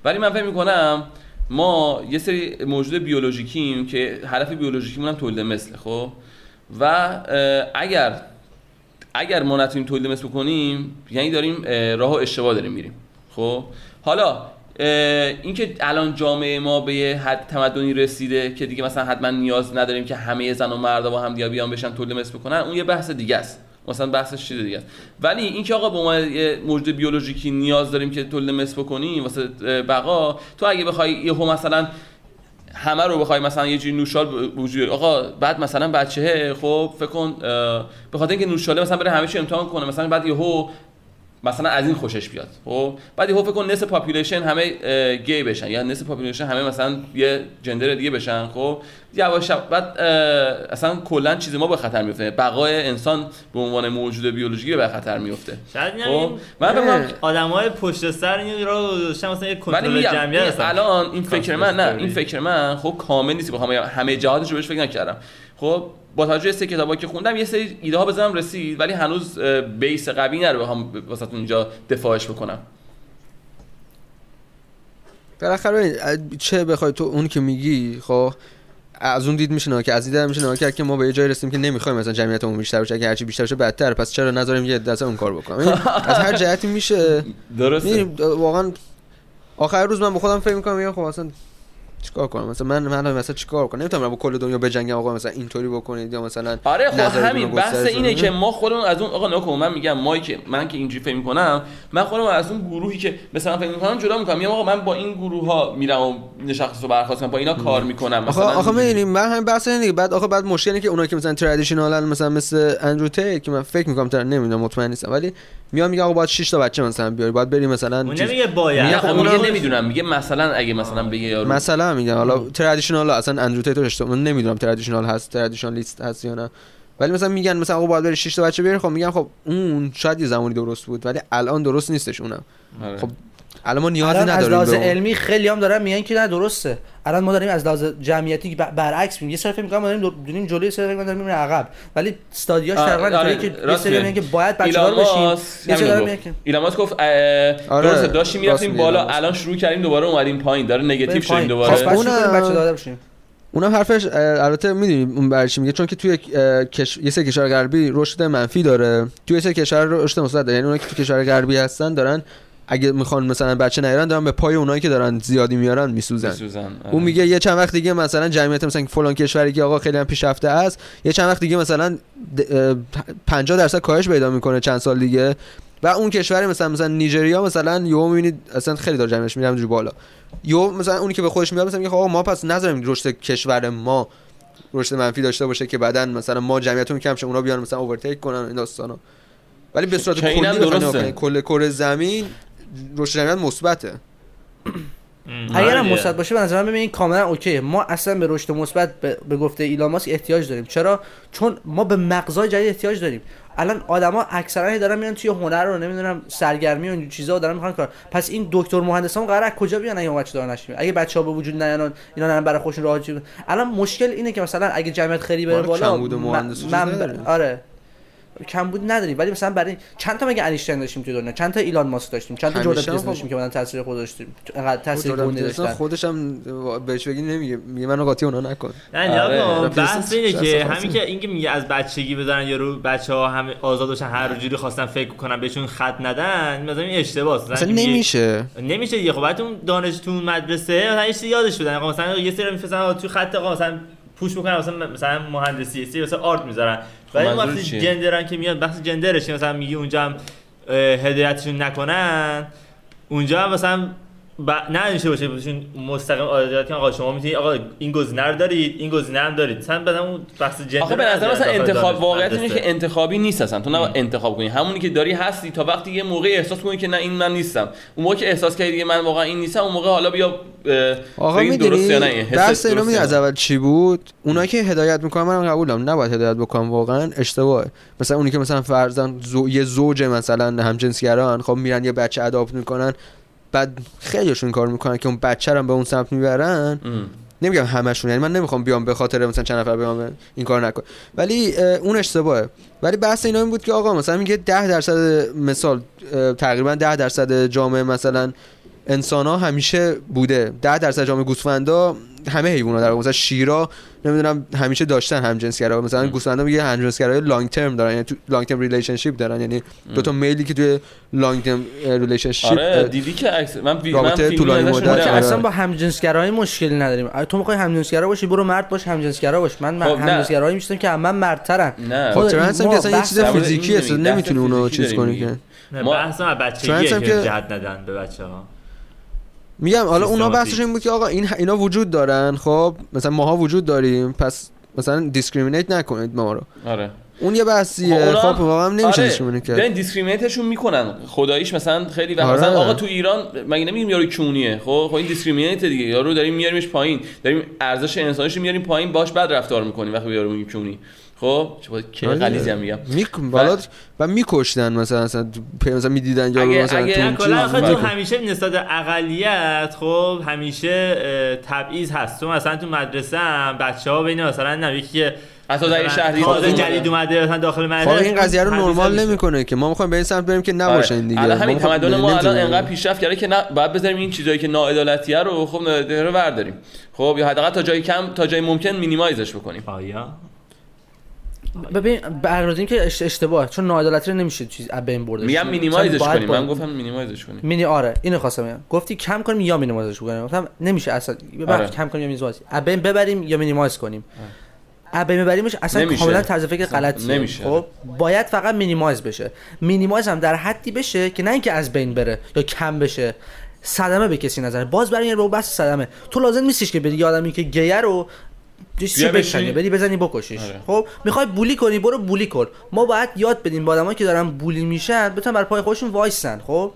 ولی من فکر می‌کنم ما یه سری موجود بیولوژیکیم که هدف بیولوژیکیمون هم تولید مثل خب؟ و اگر اگر ما نتونیم تولید مثل بکنیم یعنی داریم اه، راه و اشتباه داریم میریم خب؟ حالا اینکه الان جامعه ما به یه حد تمدنی رسیده که دیگه مثلا حتما نیاز نداریم که همه زن و مردا با هم دیگه بیان بشن تولید مثل بکنن اون یه بحث دیگه است. مثلا بحثش چیز دیگه است ولی اینکه آقا به عنوان یه موجود بیولوژیکی نیاز داریم که تولید مثل بکنیم واسه بقا تو اگه بخوای یهو مثلا همه رو بخوای مثلا یه جوری نوشال وجود. آقا بعد مثلا بچه خب فکر کن به اینکه نوشاله مثلا بره همه چی امتحان کنه مثلا بعد یهو مثلا از این خوشش بیاد. خب؟ بعد یهو فکر کن نصف پاپولیشن همه گی بشن. یا نصف پاپولیشن همه مثلا یه جندر دیگه بشن. خب؟ یواش بعد اصلا کلا چیز ما به خطر میفته بقای انسان به عنوان موجود بیولوژیکی به خطر میفته شاید این خب؟ من فکر آدمای پشت سر این را گذاشتن مثلا یه کنترل جمعیت. الان این فکر من نه این فکر من خب کامل نیست. بخوام همه جهاتش رو بهش فکر نکردم. خب با توجه سه کتابا که خوندم یه سری ایده ها بزنم رسید ولی هنوز بیس قوی نره بخوام واسه اینجا دفاعش بکنم. بالاخره چه بخوای تو اون که میگی خب از اون دید میشه کرد از دید میشه کرد که ما به یه جای رسیدیم که نمی‌خوایم مثلا جمعیتمون بیشتر بشه اگه هرچی بیشتر بشه بدتر پس چرا نذاریم یه دسته اون کار بکنم از هر جهتی میشه. درسته. واقعا آخر روز من به خودم فکر می‌کنم میگم خب اصلا چیکار کنم؟ مثلا من من مثلا چیکار کنم؟ نمی‌تونم با کل دنیا بجنگم آقا مثلا اینطوری بکنید یا مثلا آره خب همین بحث اینه. که ما خودمون از اون آقا نکن من میگم ما که من که اینجوری فکر می‌کنم من خودم از اون گروهی که مثلا فکر می‌کنم جدا می‌کنم. میگم آقا من با این گروه ها میرم و نشخص رو برخواست با اینا کار می‌کنم آخه مثلا. آخه اینجوری. می‌بینیم من همین بحث اینه بعد آخه بعد مشکل اینه که اونایی که مثلا ترادیشنالن مثلا مثل اندرو که من فکر می‌کنم تر نمی‌دونم مطمئن نیستم. ولی میام میگه آقا باید 6 تا بچه مثلا بیاری باید بری مثلا اون نمیگه باید. میگه خب میگه نمی‌دونم. میگه مثلا اگه مثلا بگه یارو مثلا میگم حالا ترادیشنال اصلا اندرو اشتباه من نمی‌دونم ترادیشنال هست ترادیشنالیست هست یا نه. ولی مثلا میگن مثلا آقا باید بری 6 تا بچه بیاری خب میگم خب اون شاید یه زمانی درست بود ولی الان درست نیستش اونم. آره. خب الان ما نیازی الان از نداریم لحاظ اون. علمی خیلی هم دارن میگن که نه درسته. الان ما داریم از لحاظ جمعیتی برعکس میگیم. یه سری فکر می‌کنم ما داریم داریم جلوی سری فکر داریم عقب. ولی استادیاش آره، تقریبا آره، اینطوریه که یه سری میگه. میگن که باید بچه‌دار بشیم. ایلان ماسک گفت آره، درسته داشتیم می‌رفتیم بالا. الان شروع کردیم دوباره اومدیم پایین. داره نگاتیو شدیم دوباره. خب بچه اونم- کنیم بچه دار بشیم. اونم حرفش البته می‌دونیم اون چی میگه؟ چون که توی کش... یه سری کشور غربی رشد منفی داره. توی یه سری کشور رشد مثبت داره. یعنی اونایی که تو کشور غربی هستن دارن اگه می‌خوان مثلا بچه نیارن دارن به پای اونایی که دارن زیادی میارن میسوزن می‌سوزن. آره. اون میگه یه چند وقت دیگه مثلا جمعیت مثلا فلان کشوری که آقا خیلی هم پیشرفته است یه چند وقت دیگه مثلا د- اه، 50 درصد کاهش پیدا می‌کنه چند سال دیگه و اون کشور مثلا مثلا نیجریا مثلا یهو می‌بینید اصلا خیلی داره جمعیتش میره همینجوری بالا یهو مثلا اونی که به خودش میاد مثلا میگه خب آقا ما پس نذاریم رشد کشور ما رشد منفی داشته باشه که بعدن مثلا ما جمعیتمون کم شه اونا بیان مثلا اوورتیک کنن این داستانا ولی به صورت کلی کل کره زمین رشد جمعیت مثبته. اگر هم. مثبت باشه به نظر من ببین کاملا اوکیه ما اصلا به رشد مثبت به, به گفته ایلان ماسک احتیاج داریم. چرا؟ چون ما به مغزای جدید احتیاج داریم. الان آدما اکثرا دارن میان توی هنر رو نمی‌دونم سرگرمی و این چیزا دارن می‌خوان کار. پس این دکتر مهندسان قرار از کجا بیان اگه ما بچه دار نشیم اگه بچه‌ها به وجود نیان اینا نرن برای خودشون راه چی- الان مشکل اینه که مثلا اگه جمعیت خیلی بره بالا من-. آره. کمبود نداریم ولی مثلا برای چند تا مگه انیشتین داشتیم توی دنیا چند تا ایلان ماسک داشتیم؟ چند تا هم پیترسون خب- داشتیم که بعدن تاثیر خود داشتیم؟ انقدر تاثیر جردن گنده پیترسون داشتن. خودش هم بهش بگی نمیگه. میگه منو قاطی اونا نکن. نه نیا آره. بحث اینه که. همین که اینکه میگه از بچگی بذارن یارو بچه ها همه آزاد باشن هر جوری خواستن فکر کنن بهشون خط ندن مثلا این اشتباهه مثلا نمیشه. نمیشه دیگه. خب بعد اون دانش تو مدرسه مثلا یادش بدن مثلا یه سری میفرستن تو خط مثلا پوش می‌کنن مثلا مثلا مهندسی سری مثلا آرت می‌ذارن ولی منظور وقتی؟ جندرن که میاد بحث جندرش مثلا میگی اونجا هم هدایتشون نکنن اونجا هم مثلا ب... نه نمیشه باشه بهشون مستقیم عادت آقا شما می‌تونید آقا این گزینه رو دارید این گزینه هم دارید. مثلا بعدم اون بحث جندر آخه به نظر مثلا انتخاب واقعیت اینه. که انتخابی نیست اصلا. تو نباید انتخاب کنی. همونی که داری هستی تا وقتی یه موقع احساس کنی که نه این من نیستم. اون موقع که احساس کردی من واقعا این نیستم اون موقع حالا بیا آقا نه می‌دونی؟ درست می‌دونی یا از نه. اول چی بود؟ اونایی که هدایت می‌کنن من قبول دارم نباید هدایت بکنم واقعا اشتباهه. مثلا اونی که مثلا فرضاً زو... یه زوج مثلا همجنسگران خب میرن یه بچه اداپت می‌کنن. بعد خیلیشون کار می‌کنن که اون بچه رو به اون سمت می‌برن. ام. نمیگم همشون یعنی من نمی‌خوام بیام به خاطر مثلا چند نفر بیام این کار نکن. ولی اون اشتباهه. ولی بحث اینا این بود که آقا مثلا میگه 10 درصد مثال تقریبا 10 درصد جامعه مثلا انسان ها همیشه بوده. 10 درصد جامعه گوسفندا همه حیونا در. مثلا شیرا نمی‌دونم همیشه داشتن همجنسگرا مثلا گوسفندا میگه همجنسگرای long term دارن یعنی تو long term relationship دارن. یعنی دو تا male ی که توی long term relationship آره دیدی که عکس من وی... من طولانی مدت. اصلا با همجنسگرایی مشکلی نداریم. تو می‌خوای همجنسگرا باشی برو مرد باش همجنسگرا باش. من خب، نه. همجنسگرایی میشتم که من مردترن. نه. خب خب، trans هم ما که اصلا یه چیز فیزیکی داریم. نمی‌تونی اونو چیز کنی که. ما- هم از بچگی هم که جهت ندن به بچه ها میگم حالا اونا. بحثش این بود که آقا این اینا وجود دارن خب مثلا ماها وجود داریم پس مثلا discriminate نکنید ما رو. آره. اون یه بحثیه. اونا- خب واقعا نمیشه آره، نشون که دارن دیسکریمینیتشون می‌کنن. خداییش مثلا خیلی وقت آره. مثلا آقا تو ایران مگه نمیگیم یارو کونیه خب خب این دیسکریمینیت دیگه. یارو داریم میاریمش پایین. داریم ارزش انسانیش رو میاریم پایین. باش بد رفتار می‌کنیم وقتی یارو میگیم کونی خب؟ چه آره. غلیظی هم میگم. میک بالا و میکشتن مثلا مثلا مثلا می‌دیدن یا اگه- مثلا اگه تو آخه تو می‌کن. همیشه نسبت به اقلیت خب همیشه تبعیض هست. تو مثلا تو مدرسه هم بچه ها بین مثلا نه یکی حتی در شهری تازه جدید اومده مثلا داخل مدرسه خب این قضیه رو نرمال. نمی‌کنه که. ما می‌خوایم به این سمت بریم که نباشه این دیگه. الان ما همین تمدن ما الان. انقدر پیشرفت کرده که نه باید بذاریم این چیزایی که ناعدالتیه رو خب رو برداریم. خب یا حداقل تا جای کم تا جای ممکن مینیمایزش بکنیم. آیا؟ ببین برنامه‌ریزی که اش- اشتباهه چون ناعدالتی رو نمیشه چیز از بین برده میگم مینیمایزش کنیم. من گفتم مینیمایزش کنیم. مینی آره اینو خواستم بگم. گفتی کم کنیم یا مینیمایزش کنیم؟ گفتم نمیشه اصلا. آره. کم کنیم یا minimize از بین ببریم یا minimize کنیم؟ بین ببریمش اصلا نمیشه. کاملا طرز فکر غلطیه. نمیشه. خب باید فقط minimize بشه. minimize هم در حدی بشه که نه اینکه از بین بره یا کم بشه. صدمه به کسی نزنه باز برای به بحث صدمه. تو لازم نیستش که بری آدمی که گیه رو بکنی بشین. بری بزنی بکشیش. آره. خب می‌خوای bully کنی برو bully کن. ما باید یاد بدیم به آدمایی که دارن bully میشن بتونن بر پای خودشون وایسن خب؟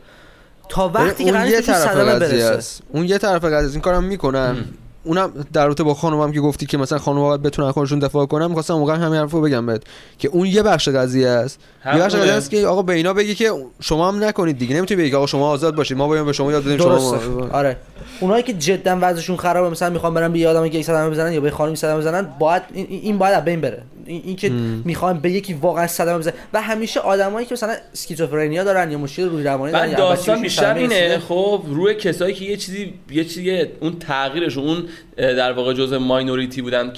تا وقتی که طرف صدمه قضیه برسه. است. اون یه طرف قضیه این کارم می‌کنن. اونم در رابطه با خانومم که گفتی که مثلا خانوما باید بتونن خودشون دفاع کنن می‌خواستم موقع همین حرفو بگم بهت که اون یه بخش قضیه است. یه بخش. قضیه است که آقا به اینا بگی که شما هم نکنید دیگه نمی‌تونی بگی آقا شما آزاد باشید ما باید به شما یاد بدیم شما درسته. آره. اونایی که جدا وضعشون خرابه مثلا می‌خوان برن به یه آدمی که صدمه بزنن یا به خانمی صدمه بزنن باید این, باید از بین بره. این, این که می‌خوان به یکی واقعا صدمه بزنن. و همیشه آدمایی که مثلا اسکیزوفرنیا دارن یا مشکل روحی روانی دارن داستان بیشتر اینه. خب روی کسایی که یه چیزی یه چیزی اون تغییرش اون در واقع جزء ماینوریتی بودن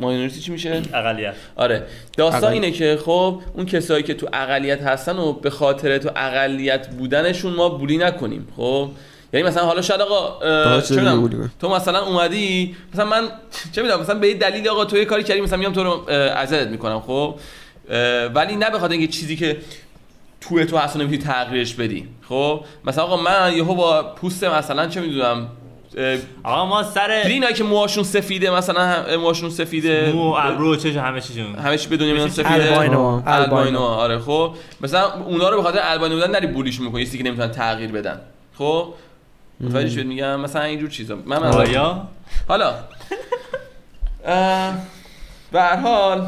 ماینوریتی چی میشه؟ اقلیت. آره. داستان اقل- اینه که خب اون کسایی که تو اقلیت هستن و به خاطر تو اقلیت بودنشون ما بولی نکنیم خب؟ یعنی مثلا حالا شاید آقا چه؟ تو مثلا اومدی مثلا من چه می‌دونم مثلا به یه دلیل آقا تو یه کاری کردی مثلا میام تو رو اذیت می‌کنم خب؟ ولی نه بخاطر اینکه چیزی که توی تو اصلا نمی‌تونی تغییرش بدی خب؟ مثلا آقا من یهو با پوست مثلا چه می‌دونم آقا ما سر اینایی که موهاشون سفیده مثلا موهاشون سفیده؟ مو و ابرو چش همه چیشون. همه چی به دنیا میان سفیده؟ الباینو. الباینو. الباینو. آره خب. مثلا اونا رو به خاطر الباینو بودن نری بولیشون می‌کنی چیزی که نمی‌تونن تغییر بدن. خب؟ متوجه شد میگم؟ مثلا اینجور چیزا. من آیا حالا. به هر حال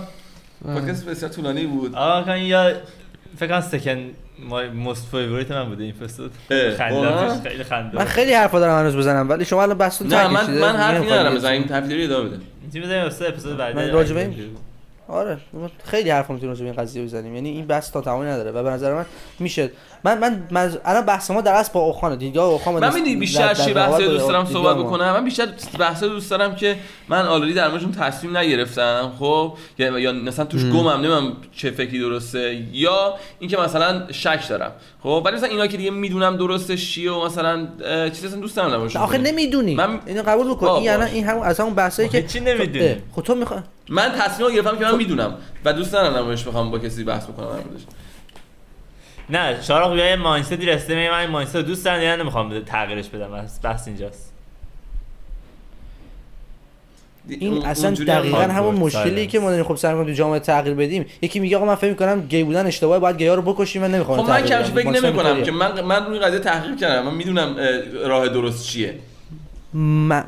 پادکست بسیار طولانی بود. آقا کن یا فکر کنم سکن مای موست فیوریت من بوده این واقعا؟ خیلی خنده من خیلی حرفا دارم هنوز بزنم ولی شما الان بستون نه من. من حرفی ندارم بگم. بزنیم تفسیری ادامه بده چی بزنیم؟ واسه اپیزود بعدی من راجع به این- آره خیلی حرف می‌تونیم راجع به این قضیه بزنیم. یعنی این بحث تا تمامی نداره و به نظر من میشه من من, من الان بحث ما در اصل با اوخانه. دیدگاه اوخان من می‌دونی بیشتر چی بحثی دوست دارم صحبت بکنم؟ من بیشتر بحثی دوست دارم که من آلردی در موردشون تصمیم نگرفتم خب؟ یا یا مثلا توش گمم نمی‌دونم چه فکری درسته. یا اینکه مثلا شک دارم خب؟ ولی مثلا اینا که دیگه می‌دونم درستش چیه و مثلا چیزی اصلا دوست ندارم آخه. نمی‌دونی. من- اینو قبول بکن. این الان. این همون از همون بحثایی که چی نمی‌دونی؟ اه، خب تو می‌خوای من تصمیم رو گرفتم که من می‌دونم و دوست ندارم بهش بخوام با کسی بحث بکنم. نه شارق بیا یه مایندستی رسیده من این مایندست رو دوست دارم یا نمی‌خوام بده- تغییرش بدم بس بحث اینجاست. این اصلا دقیقا همون مشکلی. که ما داریم خب سعی می‌کنیم تو جامعه تغییر بدیم. یکی میگه آقا من فکر می‌کنم گی بودن اشتباهه باید گیا رو بکشیم من نمی‌خوام خب من کمش فکر نمی کنم که من من روی قضیه تحقیق کردم من می‌دونم راه درست چیه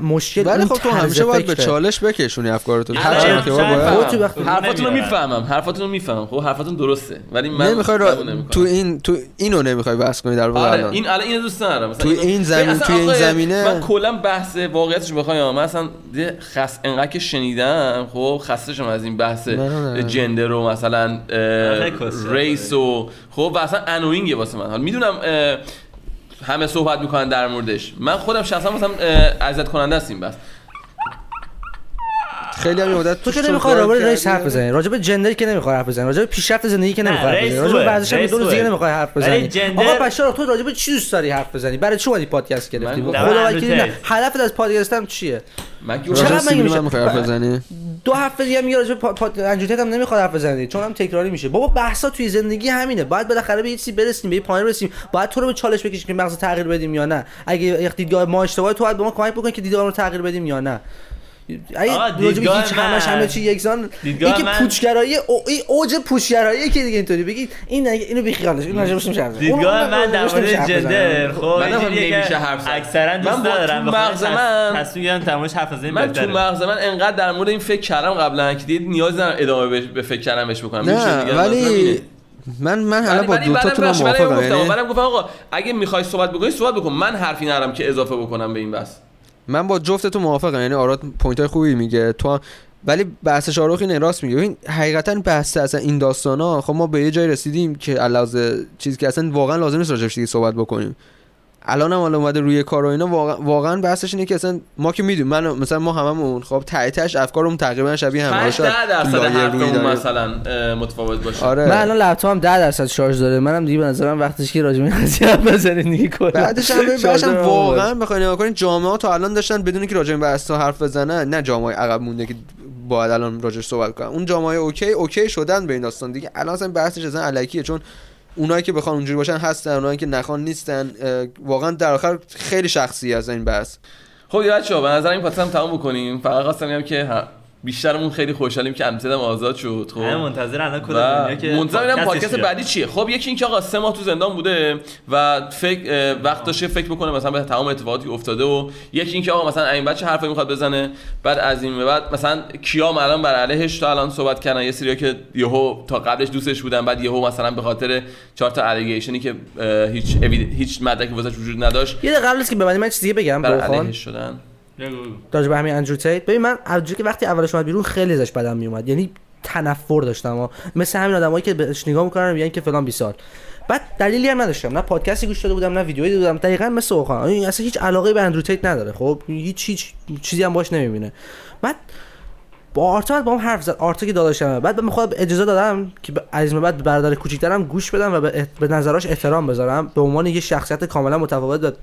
مشکل ولی خب تو همیشه باید به. چالش بکشونی افکارتو. الان هر تو وقتی- حرفاتون رو. می‌فهمم حرفاتون رو می‌فهمم. خب حرفاتون درسته ولی من نمی‌خوای را... تو این تو اینو نمی‌خوای بحث کنی در واقع آره الان. این الان اینو دوست ندارم. مثلا تو این زمین- توی این زمینه- من کلا بحث واقعیتش بخوام من اصلا یه خس انقدر که شنیدم خب خسته شدم از این بحث. gender و مثلا آره،. race و خب اصلا annoying ه واسه من. حالا می‌دونم همه صحبت می‌کنن در موردش. من خودم شخصا مثلا اذیت کننده است این بحث. خیلی هم مدت تو که نمی‌خوای راجع به race کردی. حرف بزنی. راجع به gender که نمی‌خوای حرف بزنی. راجع به پیشرفت زندگی که نمی‌خوای حرف بزنی. راجع به ورزش هم دو روز دیگه. نمی‌خوای حرف بزنی. آقا بشار تو راجع به چی دوست داری حرف بزنی؟ برای چی اومدی پادکست گرفتی؟ خدا وکیلی نه. هدفت از پادکست هم چیه؟ من که میشه؟ من می‌خوای حرف بزنی؟ دو هفته دیگه میگه راجع به انجوتت هم نمی‌خواد حرف بزنی. چون هم تکراری میشه. بابا بحثا توی زندگی همینه. باید بالاخره به یه چیزی برسیم به یه پایین برسیم. باید تو رو به چالش بکشیم که مغز تغییر بدیم یا نه. اگه یک دیدگاه ما اشتباهه تو باید به ما کمک بکنی که دیدگاه رو تغییر بدیم یا نه. دیدگاه هیچ همش من- همه چی یکسان دیدگاه اینکه من- پوچگرایی او- این اوج پوچگرایی که دیگه اینطوری بگید این نگه- اینو بیخیالش این راجع بهش نمیشه حرف زد. دیدگاه من در مورد. جندر خب نمیشه که حرف زد. اکثرا دوست ندارم تو مغز من- تصمیم گرفتم تمامش حرف بزنیم من تو. مغز من انقدر در مورد این فکر کردم قبلا که دیگه نیاز ندارم ادامه به- به فکر کردن بهش بکنم نه ولی. من من حالا با دو بخش، ولی موافقم گفتم یعنی گفتم آقا اگه می‌خوای صحبت بکنی صحبت بکن من حرفی ندارم که اضافه بکنم به این بس من با جفتتون موافقم یعنی آراد point های خوبی میگه تو هم- ولی بحث شاروخ اینه راست میگه. ببین حقیقتا بحث اصلا این داستان ها خب ما به یه جای رسیدیم که علاوه چیزی که اصلا واقعا لازم نیست راجعش صحبت بکنیم. الان هم اومده روی کار و اینا واقعا, واقعا بحثش اینه که اصلا ما که می‌دونیم من مثلا ما هممون خب ته تهش افکارمون تقریبا شبیه هم 5 شاید 10 درصد. مثلا متفاوت باشه. آره. من الان لپتاپم 10 درصد شارژ داره. منم دیگه به نظرم وقتش که راجع به قضیه حرف بزنین دیگه کلا بعدش هم بعدش هم واقعا بخواین نگاه کنین جامعه ها تا الان داشتن بدون که راجع به بحث حرف بزنن نه جامعه عقب مونده که باید الان راجعش صحبت کنن. اون جامعه okay okay شدن به این داستان دیگه. الان اصلا بحثش اصلا الکیه چون اونایی که بخوان اونجوری باشن هستن اونایی که نخوان نیستن واقعا در آخر خیلی شخصی از این بحث. خب بچه‌ها به نظر این پادکست تمام بکنیم. فقط خواستم که بیشترمون خیلی خوشحالیم که امتدم آزاد شد خب. منتظر الان کل و دنیا که منتظر پادکستش پادکست. بعدی چیه؟ خب یکی اینکه آقا سه ماه تو زندان بوده و فکر وقت داشته فکر بکنه مثلا به تمام اتفاقاتی که افتاده و یکی اینکه آقا مثلا این بچه حرفی می‌خواد بزنه بعد از این به بعد مثلا کیام الان بر علیهش تا الان صحبت کردن. یه سریا که یهو تا قبلش دوستش بودن بعد یهو مثلا به خاطر چهار تا allegation ی که اه، هیچ هیچ مدرکی واسش وجود نداشت. یه دقیقه قبل از که ببندیم من چیز دیگه بگم بر علیهش شدن. راجع به همین اندرو تیت ببین من که وقتی اولش اومد بیرون خیلی ازش بدم میومد. یعنی تنفر داشتم و مثل همین آدمایی که بهش نگاه می‌کنن میگن که فلان بیسار بعد دلیلی هم نداشتم. نه پادکستی گوش داده بودم نه ویدیویی دیده بودم. دقیقاً مثل اوخان اصلا هیچ علاقه به اندرو تیت نداره. خب هیچ هیچ چیزی هم باش نمی‌بینه. بعد با آرتا با هم حرف زد. آرتا که داداشمه. بعد به خودم اجازه دادم که از بعد برادر کوچیکترم گوش بدم و به, به نظراش احترام بذارم. به عنوان یه شخصیت کاملا متفاوت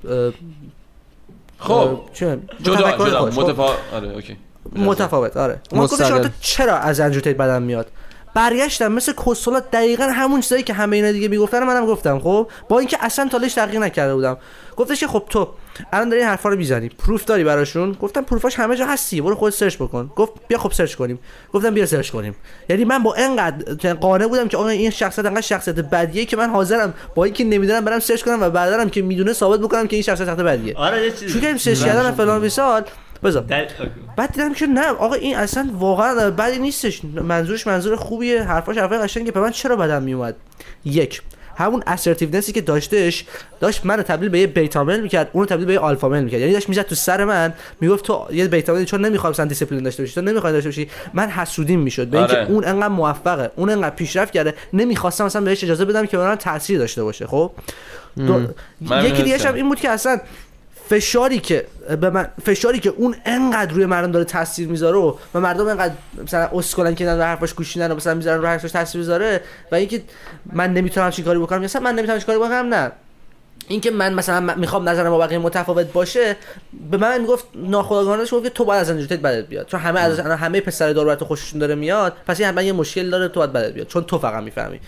خب. چه؟ جدا جدا خودش. خب، متفا آره اوکی. متفاوت آره. مستقل. آرتا چرا از اندرو تیت بدم میاد؟ برگشتم مثل کسخلا دقیقا همون چیزایی که همه اینا دیگه می‌گفتن منم گفتم خب؟ با اینکه اصلا تالش تحقیق نکرده بودم. گفتش که خب تو الان داری این حرفا رو می‌زنی proof داری براشون؟ گفتم proof اش همه جا هستی برو خود search بکن. گفت بیا خب search کنیم. گفتم بیا search کنیم. یعنی من با انقدر قانع بودم که آقا این شخصیت انقدر شخصیت بدیه که من حاضرم با اینکه نمی‌دونم برم search کنم و بعدم که می‌دونه ثابت بکنم که این شخصیت بدیه. آره کردیم search کردن فلان بیسار بذار. بعد دیدم که نه آقا این اصلا واقعا بدی نیستش. منظورش منظور خوبیه. حرفاش حرفای قشنگه. به من چرا بدم میومد؟ یک همون اسرتیونسی که داشتش داشت منو تبدیل به یه بیتا میل می‌کرد اونو تبدیل به یه آلفا میل می‌کرد. یعنی داشت می‌زد تو سر من می‌گفت تو یه بیتا میل چون نمی‌خوام مثلا دیسپلین داشته باشی تو نمی‌خوای داشته باشی من حسودیم می‌شد به اینکه آره. اون انقدر موفقه اون انقدر پیشرفت کرده نمی‌خواستم مثلا بهش اجازه بدم که به من تاثیر داشته باشه خب؟ دو... یکی دیگه. هم این بود که اصلا فشاری که به من فشاری که اون انقدر روی مردم داره تاثیر می‌ذاره و و مردم انقدر مثلا اسکلن که نه حرفاش گوش میدن و مثلا می‌ذارن رو حرفاش تاثیر می‌ذاره و اینکه من نمی‌تونم چی کاری بکنم مثلا من نمی‌تونم چی کاری بکنم نه. اینکه من مثلا می‌خوام نظرم با بقیه متفاوت باشه به من می‌گفت ناخودآگاهانه گفت که تو باید از انجوتیت بدت بیاد. چون همه از همه پسر دارو تو خوششون داره میاد پس این حتما یه مشکل داره تو باید بدت بیاد. چون تو فقط می‌فهمی.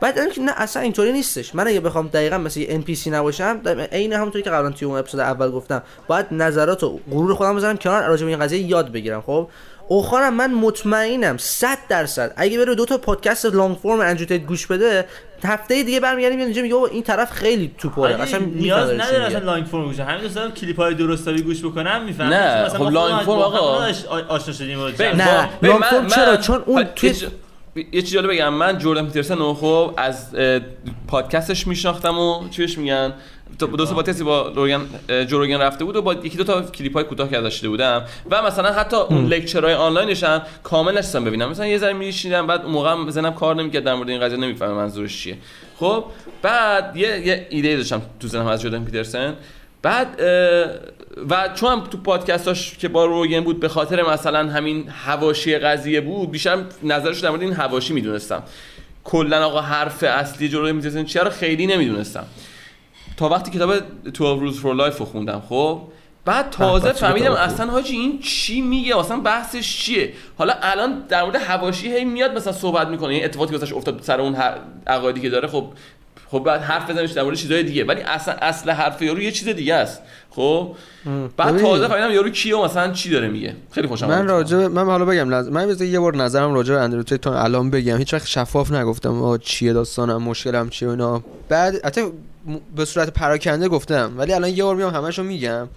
بعد دیدم که نه اصلا اینطوری نیستش من اگه بخوام دقیقا مثل یه NPC نباشم عین همونطوری که قبلا توی اون اپیزود اول گفتم باید نظرات و غرور خودم بذارم کنار راجع به این قضیه یاد بگیرم خب اوخانم من مطمئنم 100 درصد اگه بره دو تا پادکست لانگ فرم انجوتیت گوش بده هفته دیگه برمیگردیم اینجا میگه بابا این طرف خیلی تو پره آره، اصلا نیاز نداره. اصلا لانگ فرم گوش همین دوستان کلیپ های درستابی گوش بکنم می‌فهمم نه، خب لانگ فرم آقا. آشنا شدیم نه، لانگ من- فرم چرا؟ چون اون توی- یه چیز- یه چیز جالب بگم. من جردن پیترسن رو خب از پادکستش میشناختم و چی بهش میگن؟ تو دو تا پادکستی با روگن اه، جو روگن رفته بود و با یکی دو تا کلیپ های کوتاه که ازش بودم. و مثلا حتی اون لکچرهای آنلاینش هم کامل نشستم ببینم. مثلا یه ذره میشیدم بعد اون موقع ذهنم کار نمی‌کرد در مورد این قضیه نمی‌فهمم منظورش چیه. خب بعد یه, یه ایده داشتم تو ذهنم از جردن پیترسن. بعد و چون هم تو پادکستاش که با روگن بود به خاطر مثلا همین هواشی قضیه بود بیشتر نظرش در مورد این هواشی می‌دونستم. کلا آقا حرف اصلی جلوی می‌تونستن چیه رو خیلی نمی‌دونستم. تا وقتی کتاب 12 Rules for Life رو خوندم خب بعد تازه فهمیدم. اصلا حاجی این چی میگه؟ اصلا بحثش چیه؟ حالا الان در مورد هواشی هی میاد مثلا صحبت می‌کنه این اتفاقی که واسش افتاد سر اون عقایدی که داره خب خب بعد حرف بزنیم در مورد چیزای دیگه. ولی اصلا اصل حرف یارو یه چیز دیگه است. خب؟ بعد. تازه فهمیدم یارو کیه و مثلا چی داره میگه. خیلی خوشم من. راجع من حالا بگم نظر من بذار یه بار نظرم راجع به اندرو تیت تا الان بگم. هیچ وقت شفاف نگفتم آقا چیه داستانم مشکلم چیه اینا. بعد حتی م- به صورت پراکنده گفتم. ولی الان یه بار میام همشو میگم.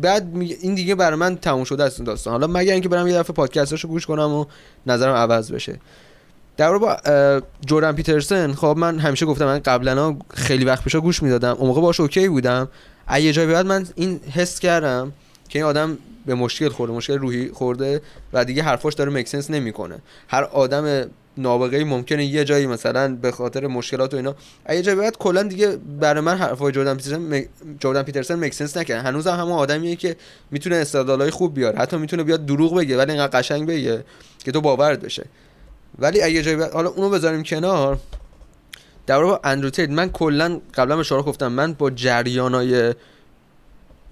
بعد می- این دیگه برای من تموم شده است این داستان. حالا مگر اینکه برم یه دفعه پادکستاشو گوش کنم و نظرم عوض بشه. در با جردن پیترسن خب من همیشه گفتم من قبلا خیلی وقت پیشا گوش می‌دادم. اون موقع باش اوکی بودم. یه جای به بعد من این حس کردم که این آدم به مشکل خورده مشکل روحی خورده و دیگه حرفاش داره مکسنس نمی‌کنه. هر آدم نابغه ممکنه یه جایی مثلا به خاطر مشکلات و اینا یه جایی بعد کلا دیگه برای من حرفای جردن پیترسن م... جردن پیترسن مکسنس نکنه هنوز هم همون آدمیه که می‌تونه استدلالای خوب بیاره. حتی می‌تونه بیاد دروغ بگه ولی اینقدر قشنگ بگه که تو باورت بشه. ولی اگه جایی بعد حالا اونو بذاریم کنار. در با اندرو تیت من کلا قبلا شما گفتم من با جریانای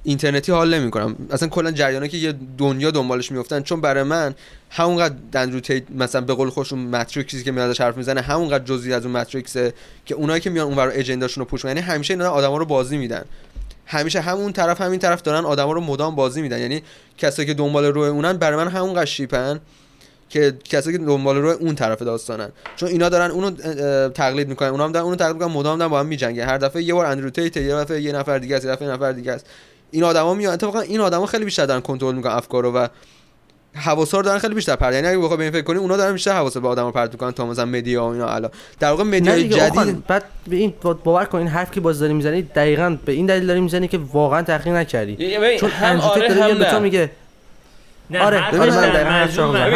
اینترنتی حال نمی کنم اصلا کلا جریانایی که یه دنیا دنبالش میفتن چون برای من همونقدر اندرو تیت مثلا به قول خودشون ماتریکسی که میاد ازش حرف می‌زنه همونقدر جزئی از اون ماتریکسه که اونایی که میان اونور اجنداشون رو پوش. یعنی همیشه اینا آدما رو بازی میدن. همیشه همون طرف همین طرف دارن آدما رو مدام بازی میدن. یعنی کسایی که دنبال روی اونن برای من همونقدر شیپن. که کسایی که دنبال روی اون طرف داستانن. چون اینا دارن اونو تقلید می‌کنن. اونا هم دارن اونو تقلید می‌کنن. مدام دارن با هم میجنگن. هر دفعه یه بار اندرو تیت یه دفعه یه نفر دیگه است یه دفعه یه نفر دیگه است. این آدما میان. اتفاقا این آدما خیلی بیشتر دارن کنترل می‌کنن افکارو و حواسا رو دارن خیلی بیشتر پرت یعنی اگه بخوای به این فکر کنی اونا دارن بیشتر حواس به آدما پرت می‌کنن تا مثلا مدیا و اینا. الان در واقع آقا، جدید بعد به این با- باور کن این حرف که باز داری می‌زنی دقیقاً به این دلیل داری می‌زنی که واقعا تحقیق نکردی. چون هم آره هم به تو میگه نه آره، ببین، من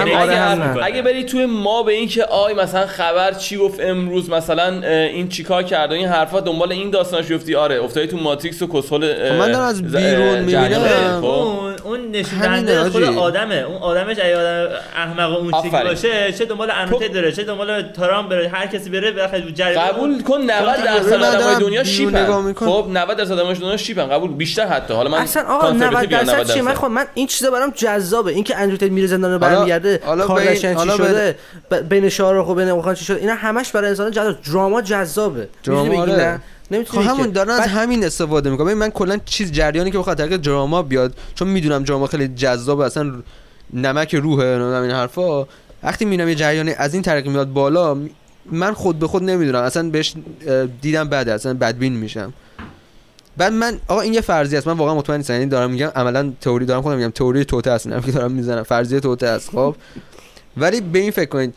دقیقاً آره اگه, بری توی ما به این که آی مثلا خبر چی گفت امروز مثلا این چیکار کرد و این حرفا دنبال این داستانش بیفتی آره افتادی تو ماتریکس و کسخل اه، خب من دارم از بیرون می‌بینم. خب. اون اون نشون خود. آدمه. اون آدمش اگه آدم احمق و اون آفرین. باشه چه دنبال انوتیت تو- داره چه دنبال ترامپ بره هر کسی بره بخاطر جریان. قبول کن 90 من درصد آدمای دنیا شیپن. خب 90 درصد آدمای دنیا شیپن قبول بیشتر حتی. حالا من اصلا آقا کانسپت 90 بیان درصد چیه؟ من خب من این چیزا برام جذابه اینکه اندرو میره زندان رو برمیگرده کارداشیان بین- چی حالا شده؟ بین شاهرخ و بین اوخان چی شده؟ اینا همش برای انسان جذاب. دراما جذابه. دراما آره. نه؟ خب نمی‌تونی همون. دارن از بعد- همین استفاده می‌کنم من کلا چیز جریانی که بخواد طریق دراما بیاد چون می‌دونم دراما خیلی جذاب اصلا نمک روحه نمی‌دونم این حرفا. وقتی می‌بینم یه جریانی از این طریق میاد بالا من خود به خود نمی‌دونم. اصلا بهش دیدم بده اصلا بدبین میشم. بعد من آقا این یه فرضیه است. من واقعا مطمئن نیستم. یعنی دارم میگم عملا تئوری دارم خودم میگم. تئوری توته است. اینم که دارم می‌زنم. فرضیه توته است. خب. ولی به این فکر کنید.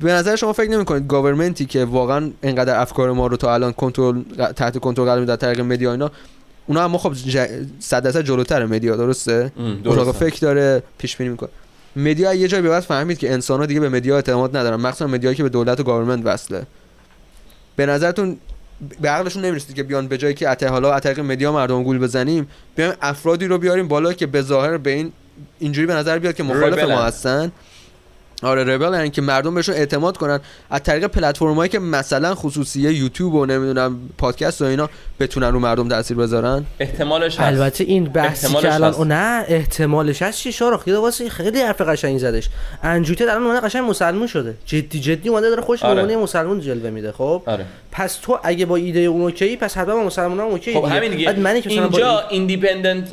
به نظر شما فکر نمی کنید گاورمنتی که واقعا اینقدر افکار ما رو تا الان کنترل تحت کنترل قرار میده طریق media اینا اونا اما خب ج- صد درصد جلوتر media. درسته؟ اتاق فکر داره پیش بینی می‌کنه. media یه جایی به بعد فهمید که انسان دیگه به media اعتماد ندارن. مخصوصا media یی که به دولت و government وصله. به نظرتون به عقلشون نمی‌رسید که بیان به جایی که ات حالا از طریق media مردم گول بزنیم بیایم افرادی رو بیاریم بالا که به ظاهر به این اینجوری به نظر بیاد که مخالف. ما هستن آره rebel یعنی که مردم بهشون اعتماد کنن. از طریق پلتفرمایی که مثلا خصوصیه یوتیوب و نمی‌دونم پادکست و اینا بتونن رو مردم تاثیر بذارن؟ احتمالش هست. البته این بحثی احتمالش که الان هست. او نه احتمالش هست. چی شارخ؟ یه واسه خیلی حرف قشنگی زدش. اندرو تیت الان اومده قشنگ مسلمون شده. جدی جدی اومده داره خوش به آره. مسلمون جلوه میده خب؟ آره. پس تو اگه با ایده اون اوکی پس حتما با مسلمان هم اوکی خب همین دیگه. اینجا independent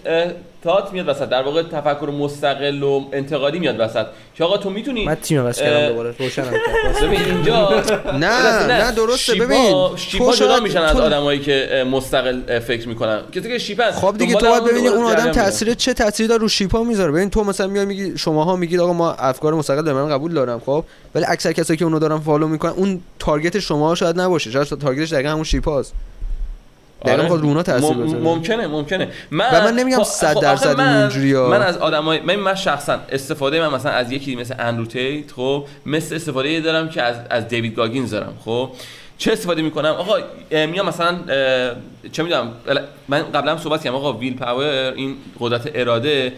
thought میاد وسط در واقع تفکر مستقل و انتقادی میاد وسط. که آقا تو می‌تونی من تیم بس کردم دوباره روشنم کرد. ببین اینجا نه نه درسته sheep ا- ببین sheep ا تو جدا میشن از آدمایی که مستقل فکر می‌کنن. کسی که sheep ن خب دیگه تو باید ببینی اون آدم. تاثیر چه تأثیری داره رو sheep ا می‌ذاره. ببین تو مثلا میای میگی شماها میگید آقا ما افکار مستقل داریم من قبول دارم خب؟ ولی اکثر کسایی که اونو دارن follow می‌کنن اون target شما شاید نباشه. شاید target ش دقیقا همون sheep است. دقیقا آره. می‌خواد رو اونا تاثیر مم- ممکنه ممکنه. من و من نمیگم خب- صد خب درصد من- اینجوریه. من از آدمای من من شخصا استفاده من مثلا از یکی مثل اندرو تیت خب مثل استفاده دارم که از از دیوید گاگینز دارم خب. چه استفاده می‌کنم؟ آقا میام مثلا چه می‌دونم من قبلا هم صحبت کردم آقا willpower این قدرت اراده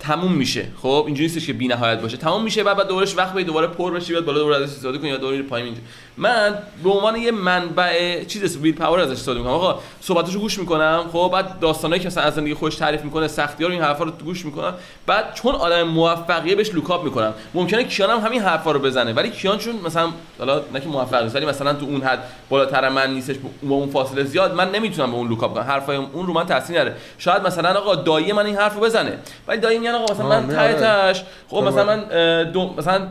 تموم میشه خب. اینجوری نیستش که بی نهایت باشه. تموم میشه بعد بعد دورش وقت بدی دوباره پر بشه بیاد بالا دوباره ازش استفاده کنی یا دوباره پایین من به عنوان یه منبع چیز willpower ازش استفاده می‌کنم. آقا صحبتاشو گوش می‌کنم. خب بعد داستانایی که مثلا از زندگی خودش تعریف می‌کنه سختی ها رو این حرفا رو گوش می‌کنم. بعد چون آدم موفقیه بهش look up می‌کنم. ممکنه کیان هم همین حرفا رو بزنه. ولی کیان چون مثلا حالا نه که موفق نیست ولی مثلا تو اون حد بالاتر من نیستش با اون فاصله زیاد من نمی‌تونم به اون look up کنم. حرفای اون رو من تاثیر نداره. شاید مثلا آقا دایی من این حرفو بزنه. ولی دایی میگن آقا مثلا من ته آره. خب آره. مثلا من اه، دو مثلا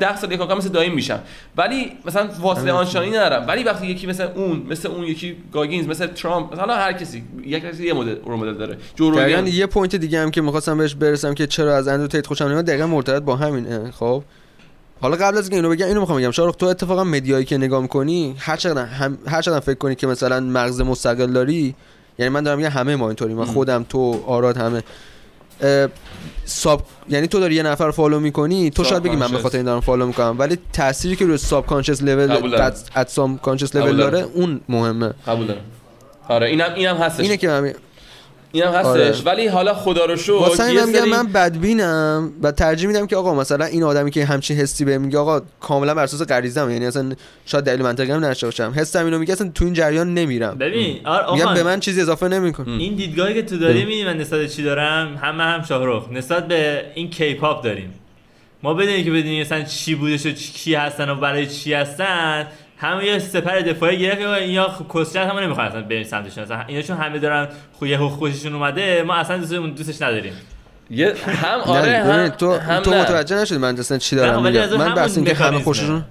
10 سال یک مثل دایی میشم. ولی مثلا فاصله آنچنانی ندارم. ولی وقتی یکی مثل اون مثل اون یکی گاگینز مثل ترامپ مثلا هر کسی یک کسی یه مدل role model داره. جو دقیقا روگن یه point دیگه هم که می‌خواستم بهش برسم که چرا از اندرو تیت خوشم نمیاد دقیقا مرتبط با همینه خب؟ حالا قبل از اینکه اینو بگم اینو می‌خوام بگم. شارخ تو اتفاقا media یی که نگاه می‌کنی هر چقدر هم هر چقدر فکر کنی که مثلا مغز مستقل داری یعنی من دارم میگم همه ما اینطوری من خودم تو آراد همه. sub یعنی تو داری یه نفر follow می‌کنی تو شاید بگی من به. خاطر این دارم follow می‌کنم ولی تأثیری که روی subconscious level. at subconscious level. داره اون مهمه قبول دارم آره اینم اینم هستش اینه که من اینم هستش. آره. ولی حالا خدا رو شکر واسه این میگم سری- من بدبینم و ترجیح میدم که آقا مثلا این آدمی که همچین حسی بهم میگه آقا کاملا بر اساس غریزم یعنی اصلا شاید دلیل منطقی هم نشه باشم. حسم اینو میگه اصلا تو این جریان نمیرم. ببین آر میگم به من چیزی اضافه نمی‌کنه. این دیدگاهی که تو داری می‌دونی من نسبت به چی دارم؟ همه هم شاهرخ. نسبت به این کیپاپ داریم. ما بدونیم که بدونیم مثلا چی بودش و چی- کی هستن و برای چی هستن. همه یه سپر دفاعی گرفتیم و اینا خ- کسچت هم نمی‌خوان اصلا بریم سمتشون اصلا اینا چون همه دارن خو یه خوششون اومده ما اصلا دوستمون دوستش نداریم یه هم آره هم تو هم تو. متوجه نشدی من اصلا چی دارم ولی میگم من بس اینکه همه. خوششون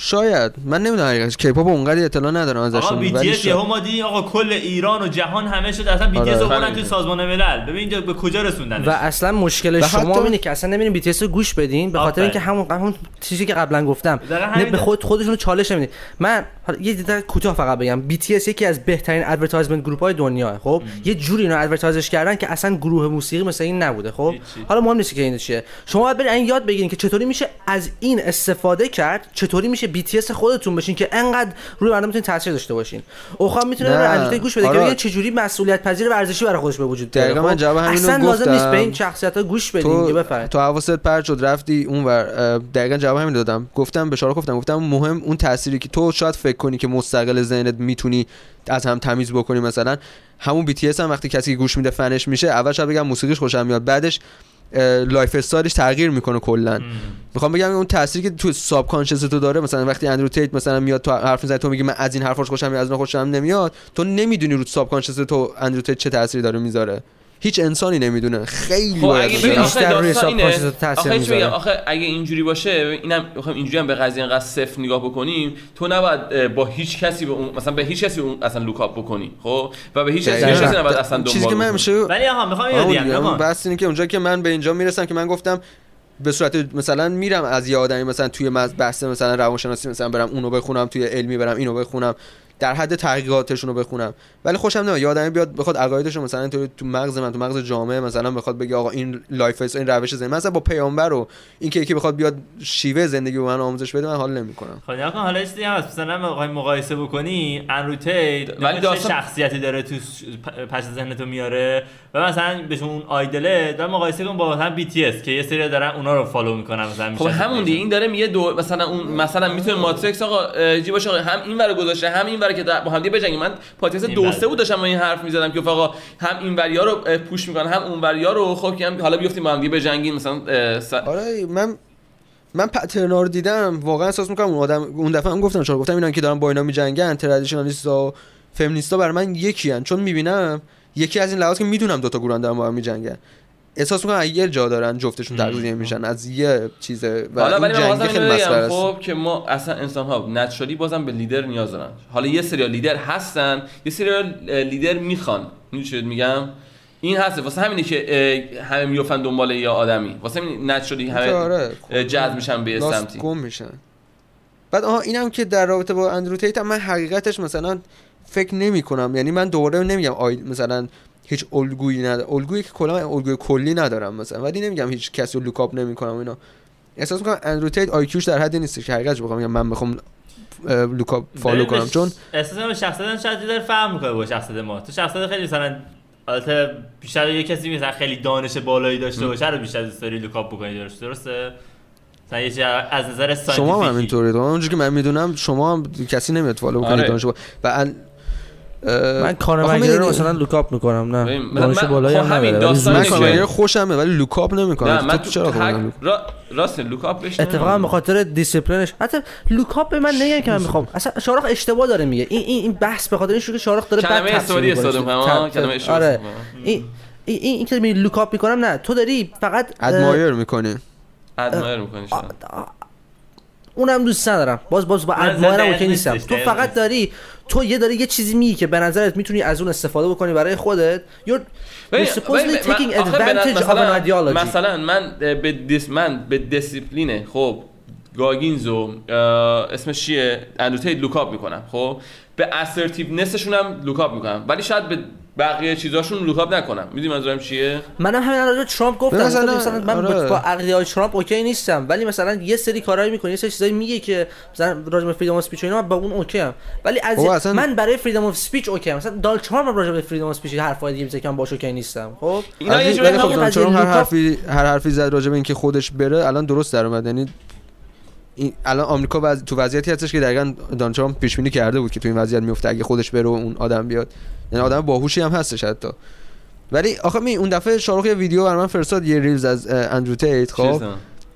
شاید من نمی‌دونم حقیقتش K-pop اونقدر اطلاع ندارم آقا ازشون بی ولی تی. یهو ما دیدیم آقا کل ایران و جهان همه شد اصلا بی تی آره. همین. تو سازمان ملل ببین اینجا به کجا رسوندن و اصلا مشکل شما حتی- اینه که اصلا نمیرین BTS رو گوش بدین به خاطر. اینکه همون همون چیزی که قبلا گفتم نه به. خود خودشون رو چالش نمیدین من حالا یه دیده کوتاه فقط بگم BTS یکی از بهترین advertisement group های دنیا خب یه جوری اینو advertise ش کردن که اصلا گروه موسیقی مثل این نبوده خب هیچی. حالا مهم نیست که این چیه شما باید برین این یاد بگیرین که چطوری میشه از این استفاده کرد چطوری میشه BTS خودتون بشین که انقدر روی مردم می‌تونین تاثیر داشته باشین اوخان می‌تونه اندرو تیت گوش بده که آره. ببینه چجوری مسئولیت پذیر ورزشی برای خودش به وجود بیاره دقیقاً من خب؟ جواب همینو اصلا لازم نیست. به این شخصیت ها گوش بدین که تو بفرمایید تو حواست پرت شد رفتی اونور دقیقا جواب همین دادم گفتم به شارخ گفتم گفتم مهم اون تأثیری که تو شاید فکر کنی که مستقل ذهنت می‌تونی از هم تمیز بکنی مثلا. همون BTS هم وقتی کسی گوش میده فنش میشه اول شاید بگم موسیقیش خوشم میاد بعدش lifestyle ش تغییر می‌کنه کلا. می‌خوام بگم اون تأثیری که تو subconscious تو داره مثلا وقتی اندرو تیت مثلا میاد تو حرف می‌زنه تو میگی من از این حرفاش خوشم میاد از اون خوشم نمیاد تو نمی‌دونی رو subconscious تو اندرو تیت چه تأثیری داره می‌ذاره. هیچ انسانی نمی‌دونه. خیلی خب باید بیشتر آخه روی داستان اینه subconscious تاثیر آخه اگه اینجوری باشه اینم بخوام اینجوری هم به قضیه اینقدر صفر نگاه بکنیم تو نباید با هیچ کسی به اون مثلا به هیچ کسی اون اصلا لوکاپ بکنی خب؟ و به هیچ کسی نباید اصلا چیزی دنبال که من. میشه ولی آقا می‌خوام. اون بحث اینه که اونجا که من به اینجا می‌رسم که من گفتم به صورت مثلا میرم از یه آدمی مثلا توی مز- بحث مثلا روانشناسی مثلا برم اونو بخونم توی علمی برم اینو بخونم. در حد تحقیقاتشون رو بخونم. ولی خوشم نمیاد. یه آدمی بیاد بخواد عقایدش رو مثلا تو تو مغز من تو مغز جامعه مثلا بخواد بگه آقا این lifeـه این روش زندگی. مثلا با پیامبر و این که یکی بخواد بیاد شیوه زندگی به من آموزش بده من حال نمی‌کنم. خب نکن حالا چیزی هم هست. مثلا بخوای مقایسه بکنی. اندرو تیت ولی داستان- شخصیتی داره تو پس ذهنتو میاره و مثلا بهشون اون idolـه. داره مقایسه کن با مثلا BTS که یه سری دارن اونا رو follow می‌کنن مثلا خب همون دیگه. این داره میگه دو مثلا اون مثلا می‌تونه ماتریکس آقا اه، جی باشه آقا هم این ور گذاشته هم این ور که با هم دیگه بجنگیم من پادکست این دو. سه بود داشتم این حرف می‌زدم که آقا هم این وریا رو push می‌کنن هم اون وریا رو خب که هم حالا بیفتیم با هم دیگه بجنگیم مثلا س- آره من من پترنا رو دیدم واقعا احساس می‌کنم اون آدم اون دفعه هم گفتم چرا گفتم اینا که دارن با اینا میجنگن traditionalist ا و فمینیستا برای من یکی هن. چون می‌بینم یکی از این لحاظ که می‌دونم دوتا گروه دارن با هم میجنگن احساس می‌کنم یه جا دارن جفتشون تغذیه میشن از یه چیزه و حالا این ولی من جنگ خیلی خب که ما اصلا انسان ها نچرالی بازم به لیدر نیاز دارن. حالا یه سری لیدر هستن یه سری لیدر می‌خوان. می‌دونی میگم؟ این هست واسه همینه که همه میفتن دنبال یه آدمی. واسه همین نچرالی همه آره. اه، جذب میشن به سمتی. گم میشن. بعد آها اینم که در رابطه با اندرو تیت هم من حقیقتش مثلا فکر نمی کنم یعنی من دوباره نمیگم آی مثلا هیچ الگویی ندارم الگویی که کلا الگوی کلی ندارم مثلا. ولی نمیگم هیچ کسی رو look up نمی‌کنم اینا. احساس می‌کنم اندرو تیت IQ ش در حدی نیست که حقیقتش بخوام بگم من بخوام look up follow کنم. چون احساس کنم شخصیت شاید ذره فرق می‌کنه با شخصیت ما. تو شخصیت خیلی مثلا البته بیشتر یه کسی مثلا خیلی دانش بالایی داشته باشه رو بیشتر دوست داری look up بکنی درست درسته؟ مثلا یه چیز از نظر شما هم تو اونجوری که من می‌دونم شما هم کسی نمیاد فالو کنه آره. و من کانر رو مثلا لوکاپ می‌کنم نه. من- دانش بالایی خب هم همین داستان من کانر خوشمه ولی لوکاپ نمی‌کنم نه من تو چرا خودم را... راست لوکاپ بهش اتفاقا به خاطر دیسیپلینش حتی لوکاپ به من نگم که من می‌خوام. اصلا شارخ اشتباه داره میگه. این این این بحث به خاطر این شو که شارخ داره کلمه بد تفسیر استفاده می‌کنه. کلمه اشتباه آره. این این این که میگی لوکاپ می‌کنم نه. تو داری فقط ادمایر می‌کنی. admire می‌کنی اونم دوست ندارم. باز باز با ادمایرم اوکی نیستم. تو فقط. داری تو یه داری یه چیزی میگی که به نظرت می‌تونی از اون استفاده بکنی برای خودت. من- taking advantage of مثلا- an ideology. مثلا من به dis من به دیسیپلینه خب گاگینز و اسمش چیه؟ اندرو تیت look up می‌کنم خب؟ به assertiveness شون هم look up می‌کنم. ولی شاید به بقیه چیزاشون look up نکنم. می‌دونی منظورم چیه؟ منم همین الان ترامپ گفتم. مثلا- مثلا, مثلا من با- آره. با عقیده های ترامپ اوکی نیستم. ولی مثلا یه سری کارهایی می‌کنه یه سری چیزایی میگه که مثلا راجع به freedom of speech اینا با اون اوکی ام. ولی از اصلا- من برای freedom of speech اوکی ام. مثلا دال ترامپ راجع به freedom of speech حرفای دیگه می‌زنه که من باش اوکی نیستم. خب؟ اینا یه جوری خب هر حرفی هر حرفی زد راجع به اینکه خودش بره الان درست در اومد. یعنی این الان آمریکا وز... تو وضعیتی هستش که دقیقاً دونالد ترامپ پیش بینی کرده بود که تو این وضعیت میفته اگه خودش بره و اون آدم بیاد یعنی آدم باهوشی هم هستش حتی. ولی آخه می اون دفعه شاروخ یه ویدیو برام فرستاد یه ریلز از اندرو تیت خب.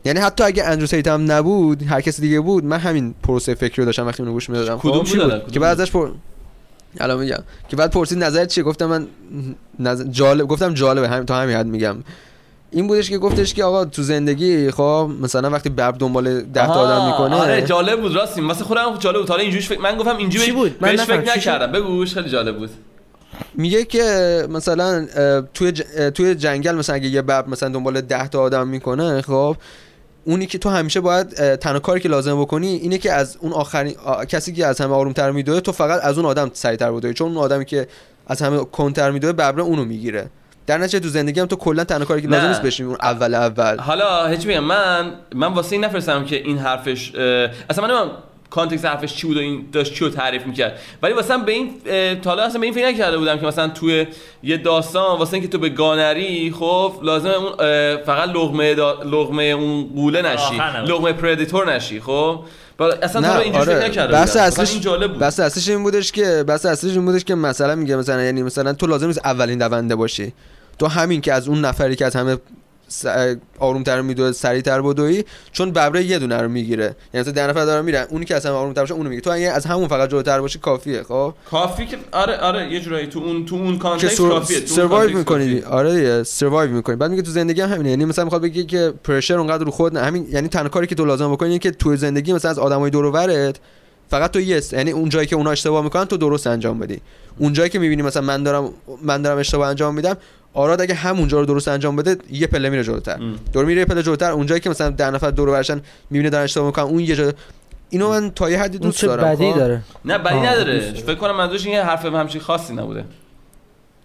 یعنی حتی اگه اندرو تیت هم نبود هر کسی دیگه بود من همین پروسه فکری رو داشتم وقتی اونو گوش می‌دادم. کدوم بود الان؟ که بعد ازش پر... الان میگم. که بعد پرسید نظرت چیه؟ گفتم من نظر... جالب گفتم جالبه همین تا همین حد میگم. این بودش که گفتش که آقا تو زندگی خب مثلا وقتی ببر دنبال ده تا آدم می‌کنه. آره جالب بود راستی واسه خودم جالب بود. حالا اینجوریش فکر... من گفتم اینجوری چی بود؟ من. فکر؟ نکردم. بگوش خیلی جالب بود. میگه که مثلا توی ج... توی جنگل مثلا اگه یه ببر مثلا دنبال ده تا آدم می‌کنه خب اونی که تو همیشه باید تنها کاری که لازم بکنی اینه که از اون آخرین آ- کسی که از همه آرومتر میدوه تو فقط از اون آدم سریعتر بدوی چون اون آدمی که از همه کنتر میدوه ببره اونو می‌گیره. در نتیجه تو زندگی هم تو کلا تنها کاری که لازم. نیست بشی اون اول اول. حالا هیچ بگم من من واسه این نفرستم که این حرفش اصلا من کانتکست حرفش چی بود و این داشت چی رو تعریف می‌کرد. ولی واسه من به این اه، تا حالا اصلا به این فکر نکرده بودم که مثلا توی یه داستان واسه اینکه تو به گانری خب لازم اون فقط لغمه دا- لغمه اون قوله نشی. لغمه پردیتور نشی خب. اصلا نه اینجوری فکر آره. نکرده اصلیش این جالب بود. بحث اصلیش این بودش که بحث اصلیش این بودش که مثلا میگه مثلا یعنی مثلا تو لازم نیست اولین دونده باشی. تو همین که از اون نفری که از همه س- آرومتر میدوه سریعتر بدوی چون ببره یه دونه رو می‌گیره. یعنی مثلا ده نفر دارن میرن اونی که همه آرومتر باشه اونو می‌گیره. تو اگه از همون فقط جلوتر باشی کافیه خب؟ کافی که آره آره یه جورایی تو اون تو اون context کافیه تو اون survive می‌کنی کافیه. آره دیگه survive می‌کنی. بعد میگه تو زندگی هم همینه. یعنی مثلا می‌خواد بگه که pressure اونقدر رو خود نه. همین یعنی تنها کاری که تو لازم بکنی اینه که تو زندگی مثلا از آدمای دور و فقط تو یس یعنی اون جایی که اونا اشتباه می‌کنن تو درست انجام بدی. اون جایی که می‌بینی مثلا من دارم من دارم اشتباه انجام میدم آراد اگه همونجا رو درست انجام بده یه پله میره جلوتر. دور میره یه پله جلوتر. اون جایی که مثلا ده نفر دور و برشن می‌بینه دارن اشتباه می‌کنن اون یه جا اینو من تا یه حدی اون دوست چه دارم بدی خب؟ داره. نه بدی نداره. فکر کنم منظورش این حرف همچین خاصی نبوده.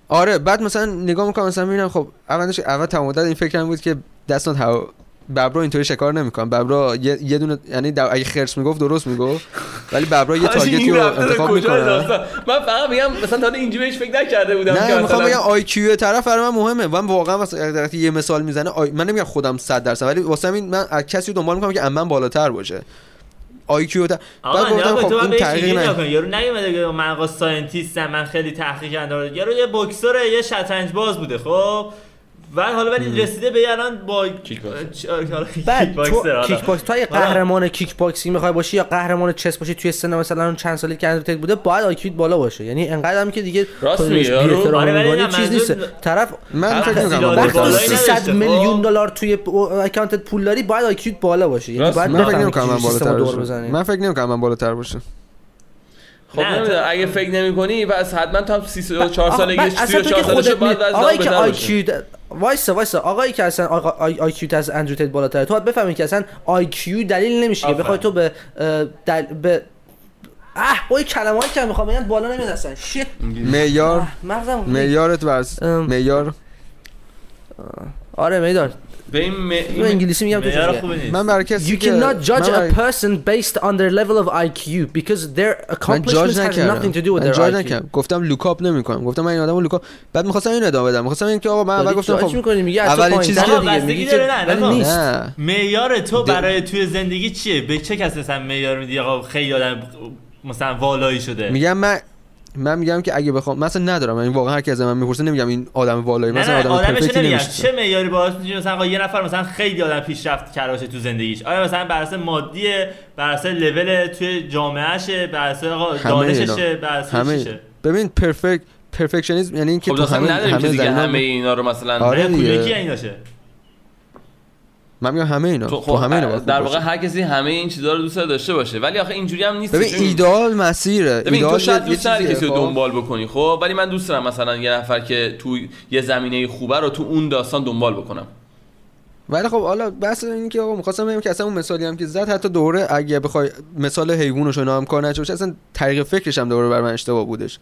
آره بعد مثلا نگاه می‌کنم مثلا می‌بینم خب اولش اول تمام این فکرم بود که دست not how ببرا اینطوری شکار نمی‌کنه ببرا یه, یه دونه یعنی در- اگه خرس می‌گفت درست می‌گفت. ولی ببرا یه تارگتی این رو انتخاب می‌کنه؟ من فقط میگم مثلا تا اینجوری بهش فکر نکرده بودم که نه می‌خوام مثلا- بگم آی کیو طرف برای من مهمه. من واقعا مثلا یه مثال می‌زنه آی... من نمیگم خودم 100 درصد ولی واسه همین من از کسی رو دنبال می‌کنم که من بالاتر باشه. آی کیو تا... بعد گفتم خب این تحقیق نه. یارو نمیاد بگه من آقا ساینتیستم من خیلی تحقیق کردم یارو یه بوکسوره یه شطرنج باز بوده خب؟ و حالا ولی رسیده به الان با کیک باکس. آره، کیک باکسر، باکس تو. قهرمان کیک باکسینگ می‌خوای باشی یا قهرمان چس باشی توی سن مثلا اون چند سالی که اندرتیک بوده باید آیکیوت بالا باشه. یعنی انقدر هم که دیگه راست. بی‌احترامی آره، چیز نیست. طرف من هر فکر من وقتی تو بالایی 300 نداشته، خب. میلیون دلار توی اکانتت پول داری باید آیکیوت بالا باشه. یعنی باید من فکر نمی‌کنم که من بالاتر باشه من فکر نمی‌کنم من بالاتر باشه خب نه، نمی‌دونم اگه فکر نمی‌کنی پس حتما تو هم 34 آقا، سالگی بعد اصلا 34 تو که سالشه خودت باید می- وزن آقایی که بهتر باشه آیکیو وایسا وایسا. آقایی که اصلا آقا آی آی کیو از اندرو تیت بالاتره. تو بفهمی که اصلا آی کیو دلیل نمیشه که. بخوای تو به دل به اه با این کلمه‌ای که می‌خوام بگم بالا نمیاد اصلا. شیت. معیار مغزم معیارت ام. معیار آره میدار به این م... من انگلیسی میگم تو من برای کسی You cannot judge a person based on their level of IQ because their accomplishments نکردم. nothing to do with their IQ. نکردم. گفتم look up نمی‌کنم. گفتم من این آدمو look up بعد می‌خواستم این ادامه بدم. می‌خواستم این که آقا من اول گفتم خب می‌کنی، میگه چیزی که- دیگه، میگی نه،. نیست. معیار تو برای توی زندگی چیه؟ به چه کسی مثلا معیار میدی؟ آقا خیلی آدم مثلا والایی شده. میگم من من میگم که اگه بخوام مثلا ندارم. یعنی واقعا هر کی از من می‌پرسه نمیگم این آدم والایی. مثلا نه آدم پرفکتی نمیگم. نمیشه چه معیاری باعث میشه؟ مثلا آقا یه نفر مثلا خیلی آدم پیشرفت کرده باشه تو زندگیش. آیا مثلا بر اساس مادیه بر اساس لول توی جامعهشه؟ بر اساس آقا دانششه. بر اساس ببین پرفکت پرفکشنیسم یعنی اینکه خب تو همه نداریم همه که دیگه همه اینا رو مثلا آره دیگه. کدوم این باشه من میگم همه اینا. تو تو همه اینا خب در واقع. هر کسی همه این چیزا رو دوست داشته باشه. ولی آخه اینجوری هم نیست ببین ایدئال مسیره. ببین ایدئال تو شاید یه- دوست نداری کسی رو خب؟ دنبال بکنی خب؟ ولی من دوست دارم مثلا یه نفر که تو یه زمینه خوبه رو تو اون داستان دنبال بکنم. ولی خب حالا بحث این که آقا می‌خواستم بگم که اصلا اون مثالی هم که زد حتی دوره اگه بخوای مثال حیوانش رو هم کار نشه باشه اصلا طریق فکرش هم دوره بر من اشتباه بودش.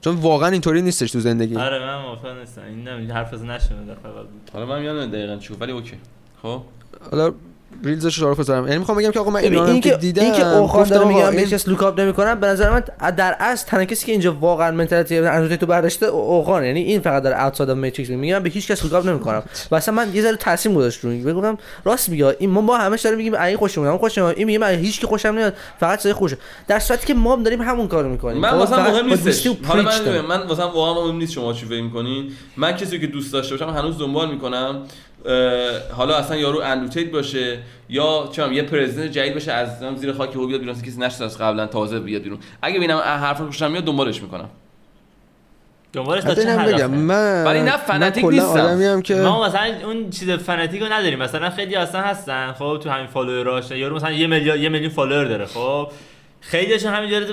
چون واقعا اینطوری نیستش تو زندگی. آره من موافق نیستم. این حرف از نشه در فقط بود. حالا من میام دقیقاً چی ولی اوکی. خب. حالا reels ش رو بذارم. یعنی می‌خوام بگم که آقا من اینا رو این که دیدم این که اوخان داره میگم این- به کس look up نمی‌کنم به نظر من در اصل تنها کسی که اینجا واقعا mentality اندرو تیت رو برداشته اوخان یعنی این فقط داره outside of matrix میگم به هیچ کس look up نمی‌کنم. و اصلا من یه ذره تاثیر گذاشت روی بگم راست میگه. این ما با همش داریم میگیم این خوشمون اون خوشم این میگه من هیچ کی خوشم نمیاد. فقط چیز خوشه. در صورتی که ما هم داریم همون کارو می‌کنیم. من واسه مهم خب، نیستش حالا من من واسه واقعا مهم نیست شما چی فکر می‌کنین. من کسی که دوست داشته باشم هنوز دنبال می‌کنم. حالا اصلا یارو اندرو تیت باشه یا می‌دونم، یه president جدید باشه از زیر خاک او بیاد بیرون کسی نشد از قبلا تازه بیاد بیرون. اگه ببینم حرف خوشم میاد دنبالش می‌کنم. دنبالش تا چه بگم من ولی نه کلا نیستم. آدمی هم که ما مثلا اون چیز fanatic رو نداریم. مثلا خیلی اصلا هستن. خب تو همین follower اش یارو مثلا یه میلیون یه میلیون follower داره. خب خیلیشون همین جوری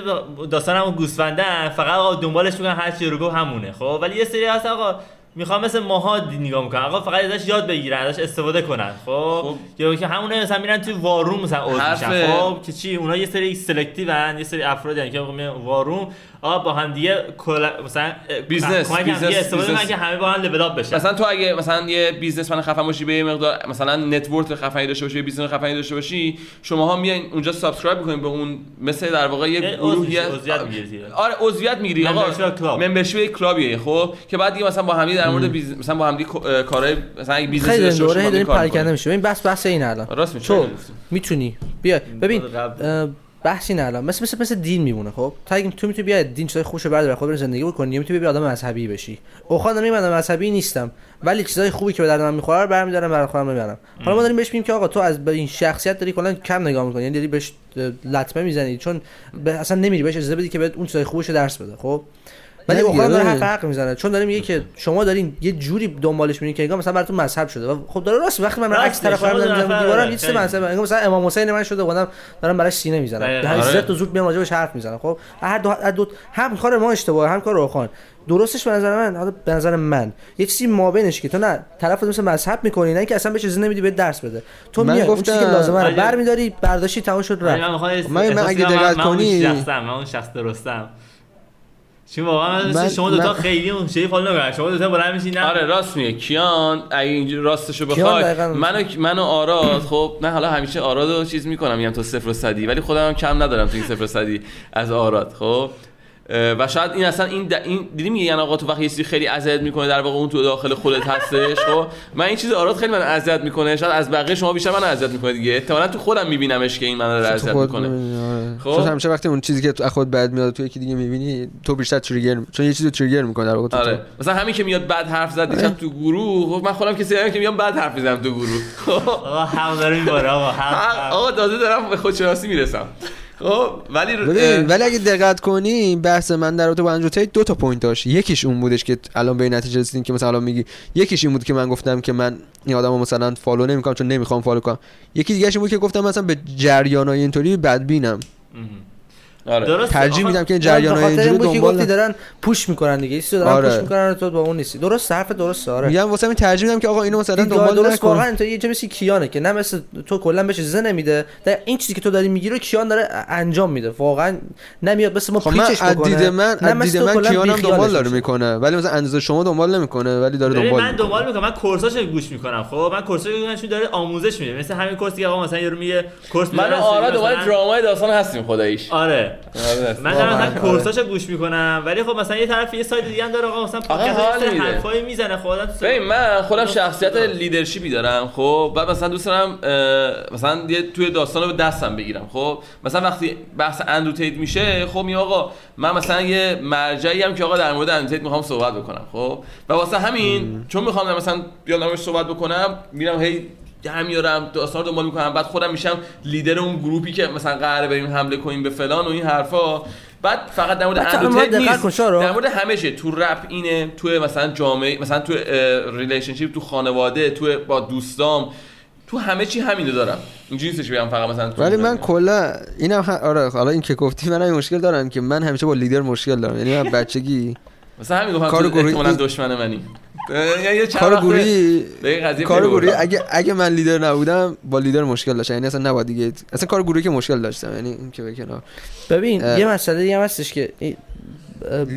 داستان هم گوسفندن. فقط آقا دنبالش می‌کنن هر چی رو گفت همونه. خب ولی یه سری هست آقا می‌خوام مثل ماها نگاه می‌کنن آقا فقط ازش یاد بگیرن ازش استفاده کنن. خب؟ خب. یا که همونه مثلا میرن تو War Room مثلا عضو میشن. خب؟ که چی؟ اونا یه سری selective هن یه سری افرادی که میرن War Room آقا با هم دیگه کلا- مثلا business، business، استفاده business. کنن که همه با هم level up بشن. مثلا تو اگه مثلا یه businessman خفن باشی به یه مقدار مثلا network خفنی داشته باشی یه business خفنی داشته باشی شماها میایین اونجا subscribe می‌کنین به اون مثل در واقع یه گروه یه. آره عضویت می‌گیری. آقا. membership club ایه خب؟ که بعد دیگه مثلا با هم دیگه در مورد busi... مثلا با هم دیگه کارهای مثلا اگه business داشته باشی داریم پراکنده. میشه ببین بس بحث این الان. راست می‌تونی. بیا ببین قبل. اه، بحث این الان مثل مثل مثل دین میمونه خب؟ تا اگه تو می‌تونی بیا دین چیزای خوشو بردار خود زندگی بکنی می‌تونی بیا آدم مذهبی بشی. اوخان من مذهبی نیستم ولی چیزای خوبی که به درد من می‌خوره رو برمیدارم برای خودم می‌برم. حالا ما داریم بهش میگیم که آقا تو از این شخصیت داری کلا کم نگاه می‌کنی یعنی داری بهش لطمه می‌زنی چون به اصلا نمیری بهش اجازه بدی که بهت اون چیزای خوبش درس بده خب؟ ولی اوخان داره آره. حرف حق می‌زنه. چون داره میگه که شما دارین یه جوری دنبالش می‌بینید که انگار مثلا براتون مذهب شده و خب داره راست وقتی من عکس طرف برم دو می‌ذارم دیوارم هیچ چیز. مذهب انگار مثلا امام حسین من شده بودم دارم براش سینه می‌زنم. به آره. زد و زود میام راجبش حرف می‌زنم. خب هر دو, هر دو هم کار ما اشتباهه هم کار روخان. درستش به نظر من حالا به نظر من یه چیزی مابینش که تو نه طرف مثل مذهب می‌کنی نه که اصلا بهش اجازه نمیدی به درس بده. تو من میای اون چیزی که لازمه رو اگه- برمیداری برداشتی تمام شد رفت. من می‌خوام من- من اگه دقت کنی- من اون شخص درستم. چون واقعا شما دوتا خیلی اون شی فالو نمی‌کنن شما دوتا بلند میشین نه آره راست میگه. کیان اگه اینجوری راستشو بخوای. دقیقاً من و من و آراد خب من حالا همیشه آراد رو چیز می‌کنم میگم تو صفر و صدی. ولی خودم هم کم ندارم تو این صفر و صدی از آراد خب. و شاید این اصلا این, د... این دیدی میگه یعنی آقا تو وقتی یه چیزی خیلی اذیت می‌کنه در واقع اون تو داخل خودت هستش خب؟ من این چیز آراد خیلی من اذیت می‌کنه شاید از بقیه شما بیشتر من اذیت می‌کنه دیگه. احتمالاً تو خودم میبینمش که این من رو اذیت می‌کنه. خب؟ خب. همیشه وقتی اون چیزی که تو خود بد میاد تو یکی دیگه می‌بینی تو بیشتر trigger چون یه چیزی trigger می‌کنه در واقع تو آره. تو. مثلا همین که میاد بعد حرف زد دیشب تو گروه خب من خودم کسی هم که میام بعد حرف می‌زنم تو گروه. آقا حق داره میباره آقا. آقا تازه دارم به خودشناسی می‌رسم. خب ولی ببین ولی اگه دقت کنی بحث من در رابطه با اندرو دو تا point داشت. یکیش اون بودش که الان به این نتیجه رسیدین که مثلا الان میگی یکیش این بود که من گفتم که من این آدمو مثلا follow نمی‌کنم چون نمی‌خوام follow کنم. یکی دیگه بود که گفتم مثلا به جریانای اینطوری بدبینم. آره. درست ترجیح میدم که این جریان های اینجوری دنبال گفتی دارن push می‌کنن دیگه. چیزی دارن آره. push می‌کنن تو با اون نیستی. درست حرف درسته آره. میگم واسه همین ترجیح میدم که آقا اینو مثلا دنبال درست واقعا تو یه جا مثل کیانه که نه مثل تو کلا بهش زه نمیده در این چیزی که تو داری میگی رو کیان داره انجام میده. واقعا نمیاد مثل ما خب من پیچش از بکنه. دید من از دید من کیانم دنبال داره. می‌کنه. ولی مثلا اندازه شما دنبال نمی‌کنه ولی داره دنبال من می‌کنه. دنبال می‌کنم. من course اشو گوش می‌کنم. خب من course اشو گوش می‌کنم چون داره آموزش میده. مثل همین course ی که آقا مثلا یارو میگه course من مثلا- دوباره drama ی داستان هستیم خداییش. آره. آره. من مثلا آره. course اشو گوش می‌کنم ولی خب مثلا یه طرف یه سایت دیگه هم داره آقا مثلا پادکست. حرفایی می‌زنه خب آدم تو- ببین من خودم شخصیت leadership ی دارم خب بعد مثلا دوست دارم مثلا یه توی داستان رو به دستم بگیرم خب مثلا وقتی بحث اندرو تیت میشه خب می آقا من مثلا یه مرجعی هم که آقا در مورد اندرو تیت می‌خوام صحبت بکنم خب و واسه همین چون می‌خوام مثلا بیام صحبت بکنم میرم هی در میارم داستان رو دنبال می‌کنم. بعد خودم میشم لیدر اون group ی که مثلا قراره بریم حمله کنیم به فلان و این حرفا. بعد فقط در مورد دقت نیست. در مورد همه چیه تو رپ اینه تو مثلا جامعه مثلا تو relationship تو خانواده تو با دوستام. تو همه چی همینو دارم. اینجوری نیستش بگم فقط مثلا ولی من. کلا اینم ه- آره حالا این که گفتی من این مشکل دارم که من همیشه با لیدر مشکل دارم. یعنی من بچگی مثلا همین گفتم کار تو گروهی- دشمن منی. چند کار بردم. اگه اگه من لیدر نبودم با لیدر مشکل داشتم. یعنی اصلا نباید دیگه اصلا کار گروهی که مشکل داشتم. یعنی این که بکنار ببین. یه مسئله دیگه هم هستش که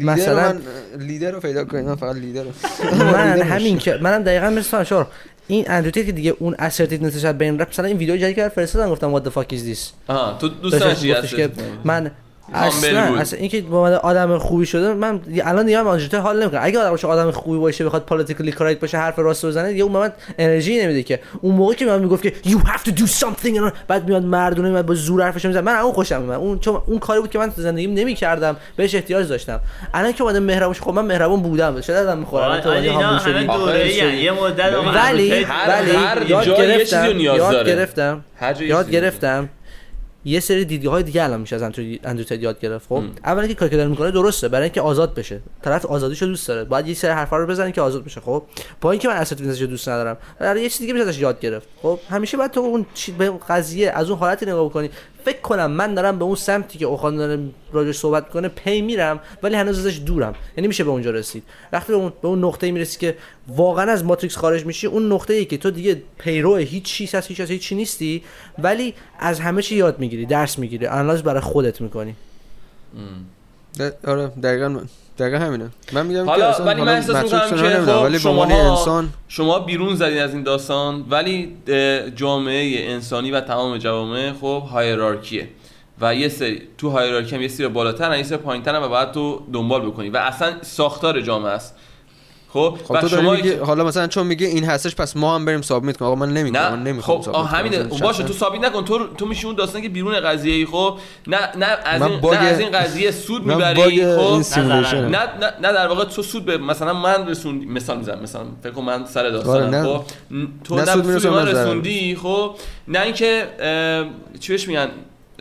مثلا لیدر رو پیدا کنید. من فقط لیدر من همین. که منم دقیقا مثل شور این اندروتید که دیگه اون اسرتیونسش از بین رفت مثلا این ویدیو جدید که فرستادم گفتم what the fuck is this آها تو دوست داشتی که من اصلا. اصلا اینکه با من آدم خوبی شده من الان دیگه من آنجوته حال نمی‌کنم. اگه آدم باشه آدم خوبی باشه بخواد پالیتیکلی کرایت باشه حرف راست بزنه دیگه اون moment انرژی نمیده که. اون موقع که من می‌گفت که you have to do something and بعد میاد مردونه میاد با زور حرفش می‌زنه. من اون خوشم میاد اون چون اون کاری بود که من تو زندگیم نمی‌کردم. بهش احتیاج داشتم. الان که اومده مهربون خب من مهربون بودم. چه دادم می‌خورم؟ آره، تو دوره یه مدت ولی ولی یاد گرفتم. یاد. گرفتم. یاد. گرفتم. یه سری دیدگاه های دیگه الان میشه از اندروتید یاد گرفت خب؟ اولا که کاری که داره می‌کنه درسته برای اینکه آزاد بشه. طرف آزادیشو دوست داره. باید یه سری حرفا رو بزنه که آزاد بشه خب؟ با اینکه من اسید وینزش دوست ندارم. در یه چیز دیگه میشه ازش یاد گرفت. خب؟ همیشه باید تو اون به قضیه از اون حالتی نگاه بکنی. فکر کنم من دارم به اون سمتی که اوخان داره راجعش صحبت کنه پی میرم ولی هنوز ازش دورم. یعنی میشه به اونجا رسید. وقتی به اون به اون نقطه می‌رسی که واقعا از ماتریکس خارج میشی اون نقطه ای که تو دیگه پیرو هیچ چیز از هیچ از هیچ چی نیستی ولی از همه چی یاد می‌گیری. درس می‌گیری آنالیز برای خودت می‌کنی. آره دقیقاً من- دقیقاً همینه. من میگم حالا که اصلا ولی من احساس می‌کنم که خب ولی شماها- انسان شما بیرون زدین از این داستان ولی جامعه انسانی و تمام جوامع خب هایرارکیه و یه سری تو هایرارکی هم یه سری بالاتر یه سری پایینتر و باید تو دنبال بکنی. و اصلا ساختار جامعه است. خب, خب تو شما میگی حالا مثلا چون میگه این هستش پس ما هم بریم سابمیت کنیم آقا من نمی‌کنم من نمی‌خوام خب سابمیت آه همینه. کنم. اون باشه تو ثابت نکن. تو تو میشی اون داستانی که بیرون قضیه ای خب؟ نه نه از این باگ- نه از این قضیه سود می‌بری خب؟ نه نه نه در واقع تو سود به مثلا من رسون مثال می‌زنم مثلا فکر کن من سر آره، داستانم نه. خب؟ تو نه سود. رسوندی خب؟ نه اینکه چی بهش میگن؟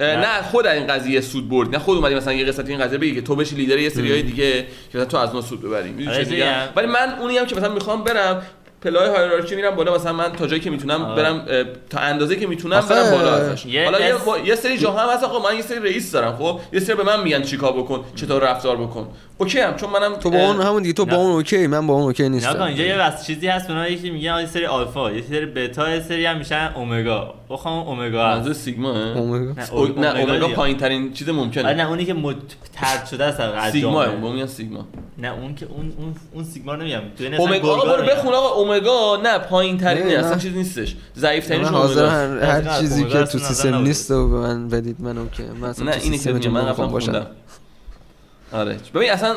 اه، نه. خود این قضیه سود برد. نه خود اومدی مثلا یه قسمت این قضیه بگی که تو بشی لیدر یه سریای دیگه که مثلا تو از ما سود ببری. می‌دونی چه. ولی من اونی هم که مثلا می‌خوام برم پلای هایرارکی میرم بالا مثلا من تا جایی که می‌تونم آه. برم اه، تا اندازه که می‌تونم برم بالا ازش. یه حالا یه, اس- با- یه سری جاها هم هست آقا من یه سری رئیس دارم خب؟ یه سری به من میگن چیکار بکن چطور رفتار بکن. اوکی هم چون منم تو با اون همون دیگه تو با نه. اون اوکی من با اون اوکی نه نیستم کن اینجا یه واسه چیزی هست اونها یکی میگن یه سری آلفا یه سری بتا یه سری هم میشن اومگا. بخوام اومگا هست. سیگما؟ اومگا. نه او- نه اومگا. پایین ترین چیز آره ممکنه نه اونی که مت... ترد شده است از سیگما میگن سیگما. نه اون که اون اون اون سیگما نمیگم. تو اصلا اومگا برو رو بخون آقا اومگا نه پایین ترینه نه، اصلا. چیز نیستش. ضعیف ترینش حاضر اومگاست هر, هر چیزی که تو سیستم. نیست و به من بدید من اوکی من اصلا نه تو اینه که من رفتم باشم خوندم. آره. ببین اصلا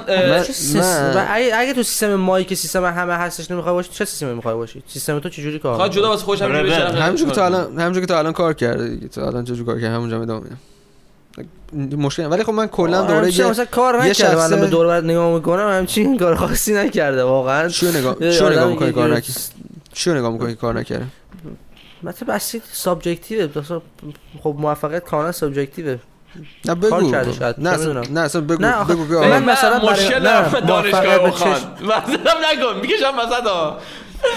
من- اگه, اگه تو سیستم مایی که سیستم همه هستش نمی‌خوای باشی چه سیستمی می‌خوای باشی؟ سیستم تو چجوری کار خواهد؟ جدا واسه خودش هم ربل. بشه همونجوری که تا الان همونجوری که تا الان کار کرده دیگه. تا الان چجوری کار کرده؟ همونجا ادامه میدم. مشکل ولی خب من کلا دوره یه مثلا کار شخص- من به دور بر نگاه می‌کنم همچین کار خاصی نکرده واقعا. چیو نگاه چیو نگاه می‌کنی کار نکرد؟ چیو نگاه می‌کنی کار نکرده مثلا بسیط سابجکتیوه مثلا خب موفقیت کاملا سابجکتیوه. نه کار بگو. کرده شاید، نه اصلا. نه اصلا بگو نه، بگو که من مثلا مثلا مشکل دانشگاه چشم. مثلا نکن می‌کشم وسط ها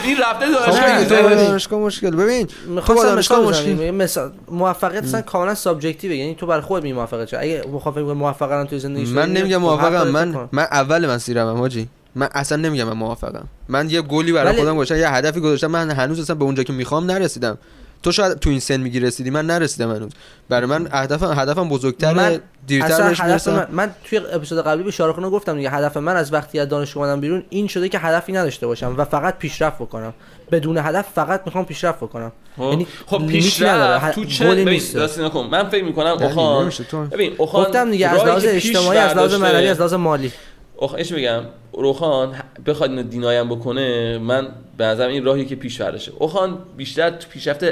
این رفته خب دانشگاه تو مشکل. ببین تو با دانشگاه مشکل مثال موفقیت اصلا کاملا سابجکتیوه. یعنی تو برای خودت می موفقیت چه؟ اگه بخوام فکر کنم موفق الان توی زندگی من نمیگم موافقم من من اول مسیرم حاجی. من اصلا نمیگم من موافقم من یه گلی برای خودم گذاشتم یه هدفی گذاشتم. من هنوز اصلا به اونجا که می‌خوام نرسیدم. تو شاید تو این سن میگی رسیدی من نرسیدم هنوز. برای من هدفم هدفم بزرگتره من دیرتر اصلا هدف من, من توی اپیزود قبلی به شارخونه گفتم دیگه هدف من از وقتی از دانشگاه اومدم بیرون این شده که هدفی نداشته باشم و فقط پیشرفت بکنم. بدون هدف فقط می‌خوام پیشرفت بکنم. یعنی خب لیمیتی نداره. پیشرفت تو چه؟ نیست. نکن من فکر می‌کنم یعنی اوخان تو. ببین اوخان گفتم دیگه از لحاظ اجتماعی از لحاظ معنوی از لحاظ مالی. اوخ ايش بگم روخان بخواد اینو دینایم بکنه من به نظرم این راهی که پیش برداشته اوخان بیشتر تو پیشرفت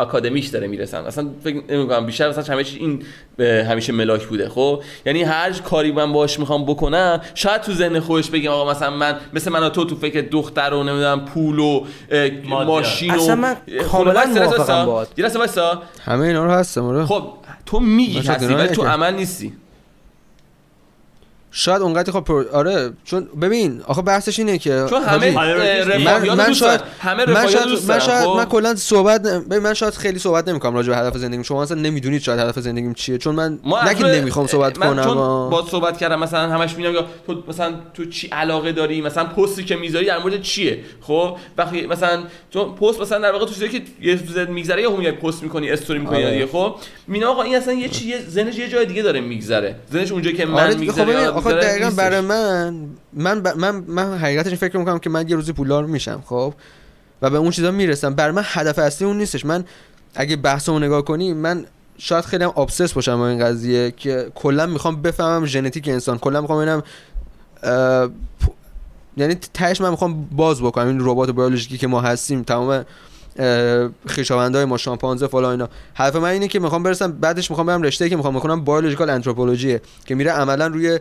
اکادمیش داره می‌رسن اصلا فکر نمی‌کنم بیشتر مثلا همه این همیشه ملاک بوده خب یعنی هر کاری من باش می‌خوام بکنم شاید تو ذهن خودش بگم آقا مثلا من مثل من و تو تو فکر دختر و نمی‌دونم پول و. ماشین و اصلا من اه، کاملا موافقم. باهات. یه لحظه وایسا همه اینا رو هستم آره خب تو میگی هستی ولی تو. عمل نیستی شاید اونقدر خب پر- آره چون ببین آخه بحثش اینه که چون همه اه، من- من, من شاید. همه من شاید من شاید خب؟ من کلا صحبت ببین من شاید خیلی صحبت نمی‌کنم راجع به هدف زندگیم شما اصلا نمی‌دونید شاید هدف زندگیم چیه چون من از- نمی‌خوام صحبت من کنم چون. با صحبت کردم مثلا همش میگم تو مثلا تو چی علاقه داری مثلا پستی که می‌ذاری در مورد چیه خب وقتی مثلا تو پست مثلا در واقع تو چیزی که یه روزت میگذره یا میای پست می‌کنی استوری می‌کنی آره. دیگه خب مینا آقا این اصلا یه چیه ذهنش یه جای دیگه داره میگذره ذهنش اونجایی که من آره دیگه، خب میگذره آخه دقیقا. برای من من ب- من من حقیقتش فکر می‌کنم که من یه روزی پولدار میشم خب؟ و به اون چیزا می‌رسم. برای من هدف اصلی اون نیستش. من اگه بحثمو نگاه کنی من شاید خیلی هم آبسس باشم با این قضیه که کلا می‌خوام بفهمم ژنتیک انسان. کلا می‌خوام ببینم اه، یعنی تهش من می‌خوام باز بکنم. این ربات بیولوژیکی که ما هستیم تمام خویشاوندای ما شامپانزه فلان اینا. هدف من اینه که می‌خوام برسم بعدش می‌خوام برم رشته که می‌خوام بخونم بیولوژیکال انتروپولوژیه که میره عملا روی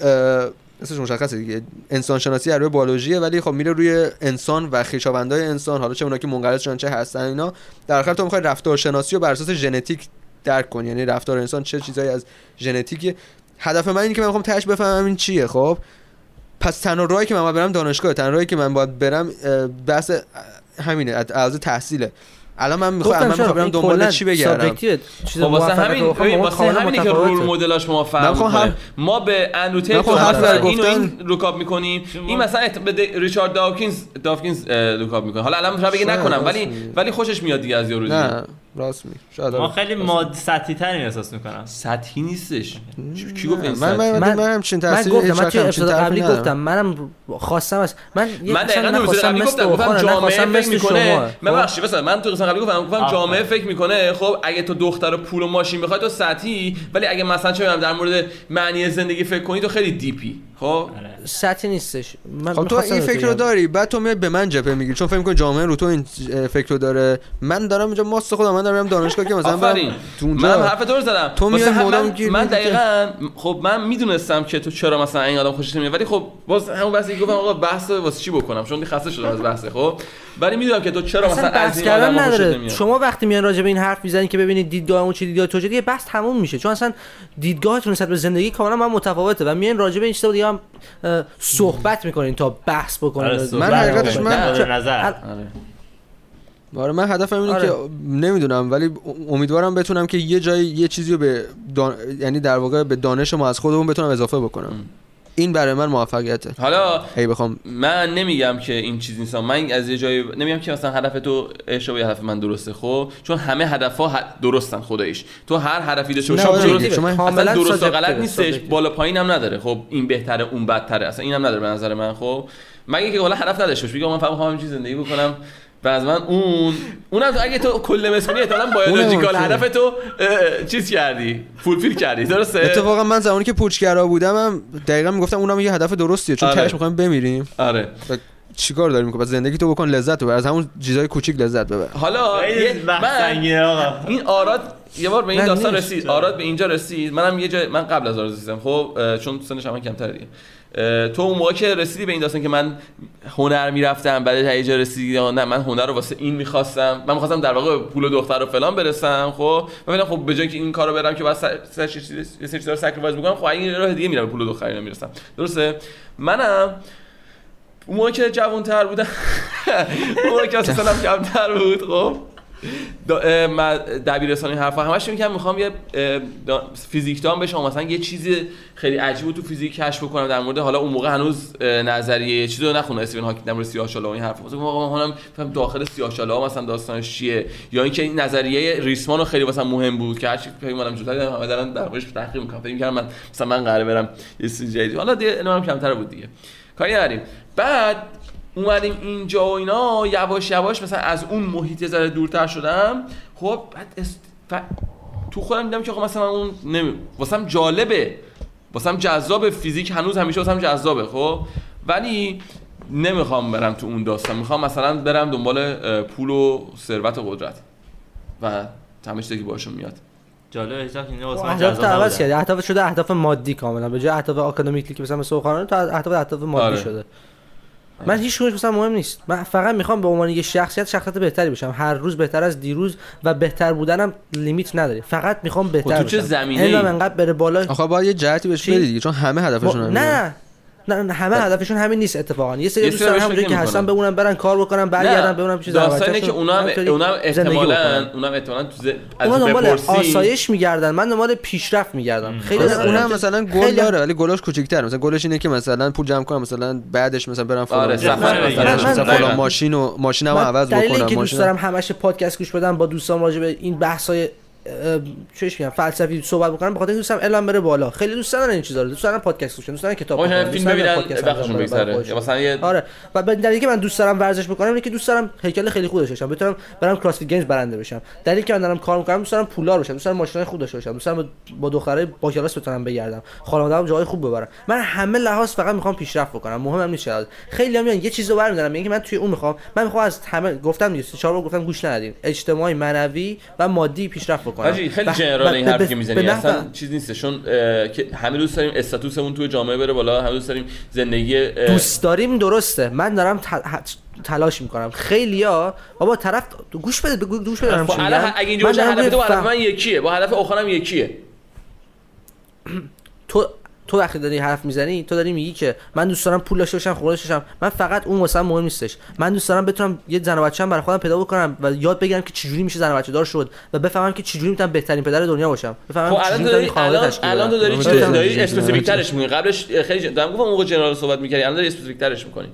اسمش مشخصه دیگه. انسان شناسی از روی بیولوژیه ولی خب میره روی انسان و خویشاوندای انسان. حالا چه اونا که منقرض چه هستن اینا. در آخر تو می‌خوای رفتار شناسی رو بر اساس ژنتیک درک کنی یعنی رفتار انسان چه چیزایی از ژنتیک هدف من اینه که من می‌خوام تهش بفهمم این چیه خب؟ پس تنها راهی که من باید برم دانشگاه. تنها راهی که من باید برم اه، همینه از تحصیله. الان من می‌خوام من می‌خوام برم دنبال چی بگردم. خب واسه همین با واسه همینی که. رول مدلاش ما من فرق می‌خوام هم- ما به می‌خوام مثلا حرف برای اینو این روکاپ می‌کنیم. این مثلا ات- به ریچارد داوکینز داوکینز اه، روکاپ می‌کنه. حالا الان بگه شاید نکنم ولی. ولی خوشش میاد دیگه از یارو راست می شاید ما. خیلی ماد سطحی ترین احساس می‌کنم سطحی نیستش کی گفت این من من؟ من, من همچین من تاثیر گفتم من توی اپیزود قبلی گفتم منم خواستم از من من دقیقا تو مثل گفتم گفتم جامعه فکر می‌کنه من بخشی مثلا من تو قسمت قبلی گفتم گفتم. جامعه فکر می‌کنه خب اگه تو دختر پول و ماشین بخوای تو سطحی ولی اگه مثلا چه در مورد معنی زندگی فکر کنی تو خیلی دیپی خب آره. سطحی نیستش من خب تو این فکر رو. داری بعد تو میای به من جبهه می‌گیری چون فکر می‌کنی جامعه رو تو این فکر رو داره من دارم اینجا ماست خودم من دارم دانشگاه که مثلا برم تو اونجا من هم حرف تو رو زدم. تو میای من, گیر من دقیقا خب من می‌دونستم که تو چرا مثلا این آدم خوشش نمیاد ولی خب باز همون بحثی که گفتم آقا بحث واسه چی بکنم؟ چون خسته شدم از بحث خب؟ ولی می‌دونم که تو چرا مثلا از این کردن آدم خوشت نداره. نمیاد. شما وقتی میان راجع به این حرف می‌زنید که ببینید دیدگاه اون چی دیدگاه تو چه بحث تموم میشه. چون اصلا دیدگاهتون نسبت به زندگی کاملا من متفاوته و میان راجع به این چیزا دیگه هم صحبت می‌کنین تا بحث بکنین. آره، من حقیقتش. من- نظر. نظر آره. من هدفم اینه آره. که نمی‌دونم ولی امیدوارم بتونم که یه جایی یه چیزی رو به دان... یعنی در واقع به دانش ما از خودمون بتونم اضافه بکنم. این برای من موفقیته. حالا ای بخوام من نمیگم که این چیز نیست. من از یه جایی نمیگم که مثلا هدف تو اشتباه یا هدف من درسته خب؟ چون همه هدفها درستن خداییش تو هر هدفی داشته باشی آره درست دیگه، شما- اصلا درست و غلط نیستش. بالا پایین هم نداره. خب این بهتره اون بدتره. اصلا این هم نداره به نظر من خب؟ مگه که حالا هدف نداشته باشی. بگم من فقط می‌خوام چیز زندگی بکنم. و از من اون اونم اگه تو کل مسئولی احتمالاً بیولوژیکال اونم هدف تو چیز کردی. فولفیل کردی. درسته؟ اتفاقا من زمانی که پوچگرا بودم هم دقیقا می‌گفتم اونم یه هدف درستیه چون آره. می‌خوایم بمیریم. آره. چیکار داری می‌کنی زندگی تو بکن لذت ببر. از همون چیزای کوچیک لذت ببر. حالا یه- من آقا. این آراد یه بار به این داستان. رسید. آراد به اینجا رسید. منم یه جای من قبل از آراد رسیدم. خب چون سنش هم کمتره دیگه تو اون موقع که رسیدی به این داستان که من هنر می‌رفتم بعد تا یه جا رسیدی یا نه من هنر رو واسه این می‌خواستم. من می‌خواستم در واقع پول دختر و فلان برسم خب؟ من خب به جای که این کارو برم که بعد سری چیزا رو sacrifice بکنم خب این راه دیگه میرم پول دختر اینا می‌رسم. درسته؟ منم اون موقع که جوان‌تر بودم اون موقع که سالم کمتر بود خب؟ دبیرستانی حرفا همش میگم می‌خوام یه اه، دا- فیزیک دان بشم مثلا یه چیز خیلی عجیب تو فیزیک کشف بکنم در مورد حالا اون موقع هنوز نظریه چیزی رو نخونه استیون هاکینگ در مورد سیاه‌چاله این حرفا. مثلا من فهم داخل سیاه‌چاله مثلا داستانش چیه؟ یا اینکه این نظریه ریسمان رو خیلی مثلا مهم بود که هرچی فکر می‌کردم جلوتر دیدم همه دارن در موردش تحقیق می‌کنن. فکر می‌کردم من مثلا من قراره برم یه چیز جدید. حالا دیگه علمم کمتر بود دیگه. کاری نداریم. بعد اومدیم اینجا و اینا یواش یواش مثلا از اون محیط ذره دورتر شدم. خب بعد است... ف... تو خودم دیدم که خب مثلا اون نمی... واسم جالبه. واسم جذاب فیزیک هنوز همیشه واسم جذابه خب؟ ولی نمی‌خوام برم تو اون داستان. می‌خوام مثلا برم دنبال پول و ثروت و قدرت. و همه چیزی که باشون میاد. جالب هیچ وقت اینو واسه من اهداف جذاب عوض. کردی اهداف شده اهداف مادی کاملا. به جای اهداف آکادمیکلی که مثلا مثل سوخانه تو اهداف اهداف مادی آره. شده. من هیچ کدومش مثلا مهم نیست. من فقط می‌خوام به عنوان یه شخصیت شخصیت بهتری بشم. هر روز بهتر از دیروز و بهتر بودنم لیمیت نداره. فقط می‌خوام بهتر خب تو چه بشم. زمینه‌ای؟ علمم انقدر بره بالا. آخه باید یه جهتی بهش؟ بدی دیگه چون همه هدفشون با- همینه. نه. نه نه همه هدفشون همین نیست اتفاقا. یه سری یه دوست سری دارن بهش همونجوری که هستن. بمونن برن کار بکنن برگردن ببینن چیز داستان اینه که اونم اونم احتمالاً اونم احتمالاً تو ز... از اونا دنبال آسایش میگردن. من دنبال پیشرفت میگردم. خیلی اونم اونم مثلا گل خیلی- داره ولی گلاش کوچیک‌تر مثلا گلش اینه که مثلا پول جمع کنم مثلا بعدش مثلا برم فلان آره، سفر مثلا فلان ماشین و ماشینمو من عوض بکنم اینکه دوست ماشین دارم همش پادکست گوش بدم با دوستان راجع به این بحثای اه، چش میگم فلسفی صحبت بکنم بخاطر اینکه دوستم علم بره بالا. خیلی دوست دارن این چیزا رو. دوست دارن پادکست گوش دوست دارن کتاب بخونن، فیلم دوست دارن ببینن پادکست وقتشون بگذره. یا مثلا یه آره. و به دلیلی که من دوست دارم ورزش بکنم اینه که دوست دارم هیکل خیلی خوب داشته باشم. بتونم برم CrossFit Games برنده بشم. دلیلی که من دارم کار می‌کنم دوست دارم پولدار بشم دوست دارم ماشینای خوب داشته باشم. دوست دارم با- دخترای با کلاس بتونم بگردم. خانواده‌ام جای خوب ببرم. من همه لحاظ فقط می‌خوام پیشرفت بکنم. مهمم نیست چقدر. خیلی هم میان یه چیزو برمی‌دارن. میگن که من توی اون می‌خوام. من می‌خوام از همه گفتم سه چهار بار گفتم گوش ندادین اجتماعی معنوی و مادی پیشرفت بکنم. حاجی خیلی general این حرفی که می‌زنی. اصلا چیز نیست چون که همه دوست داریم status مون توی جامعه بره بالا همه دوست داریم زندگی دوست داریم درسته. من دارم تلاش می‌کنم. خیلیا بابا طرف گوش بده گوش بده دارم خب. اگه اینجوری هدف تو هدف من یکیه. با هدف اخرم یکیه. تو تو وقتی داری حرف می‌زنی تو داری میگی که من دوست دارم پول داشته باشم داشته باشم من فقط اون واسه مهم نیستش من دوست دارم بتونم یه زن و بچه‌ام برای خودم پیدا بکنم و یاد بگیرم که چجوری میشه زن و بچه دار شد و بفهمم که چجوری می‌تونم بهترین پدر دنیا باشم بفهمم خب الان داری الان الان تو. داری بفهمم. داری. specific ترش می‌کنی قبلش خیلی دارم گفتم اون موقع general صحبت می‌کردی الان داری specific ترش می‌کنی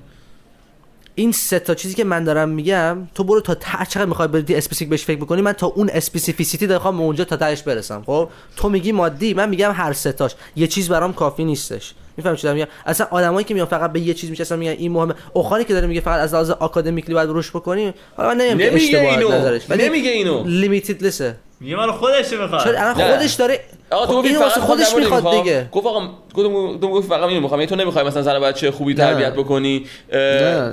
این سه تا چیزی که من دارم میگم تو برو تا هر چقدر می‌خوای بری specific بهش فکر بکنی من تا اون specificity دارم اونجا تا تهش برسم خب؟ تو میگی مادی من میگم هر سه تاش. یه چیز برام کافی نیستش. میفهم چی دارم میگم. اصلا آدمایی که میان فقط به یه چیز میشستن میگن این مهمه. اوخانی که داره میگه فقط از لحاظ academically باید رشد بکنی حالا من نمیگم که نمیگه اشتباه اینو. نظرش ولی نمیگه اینو. limitless ـه میگه مال خودش می‌خواد چون الان. خودش داره آقا خب تو گفتی اینو فقط خودش می‌خواد. دیگه. گفت آقا گفتم تو گفتی فقط اینو می‌خوام. تو نمی‌خوای مثلا زن بچه خوبی تربیت بکنی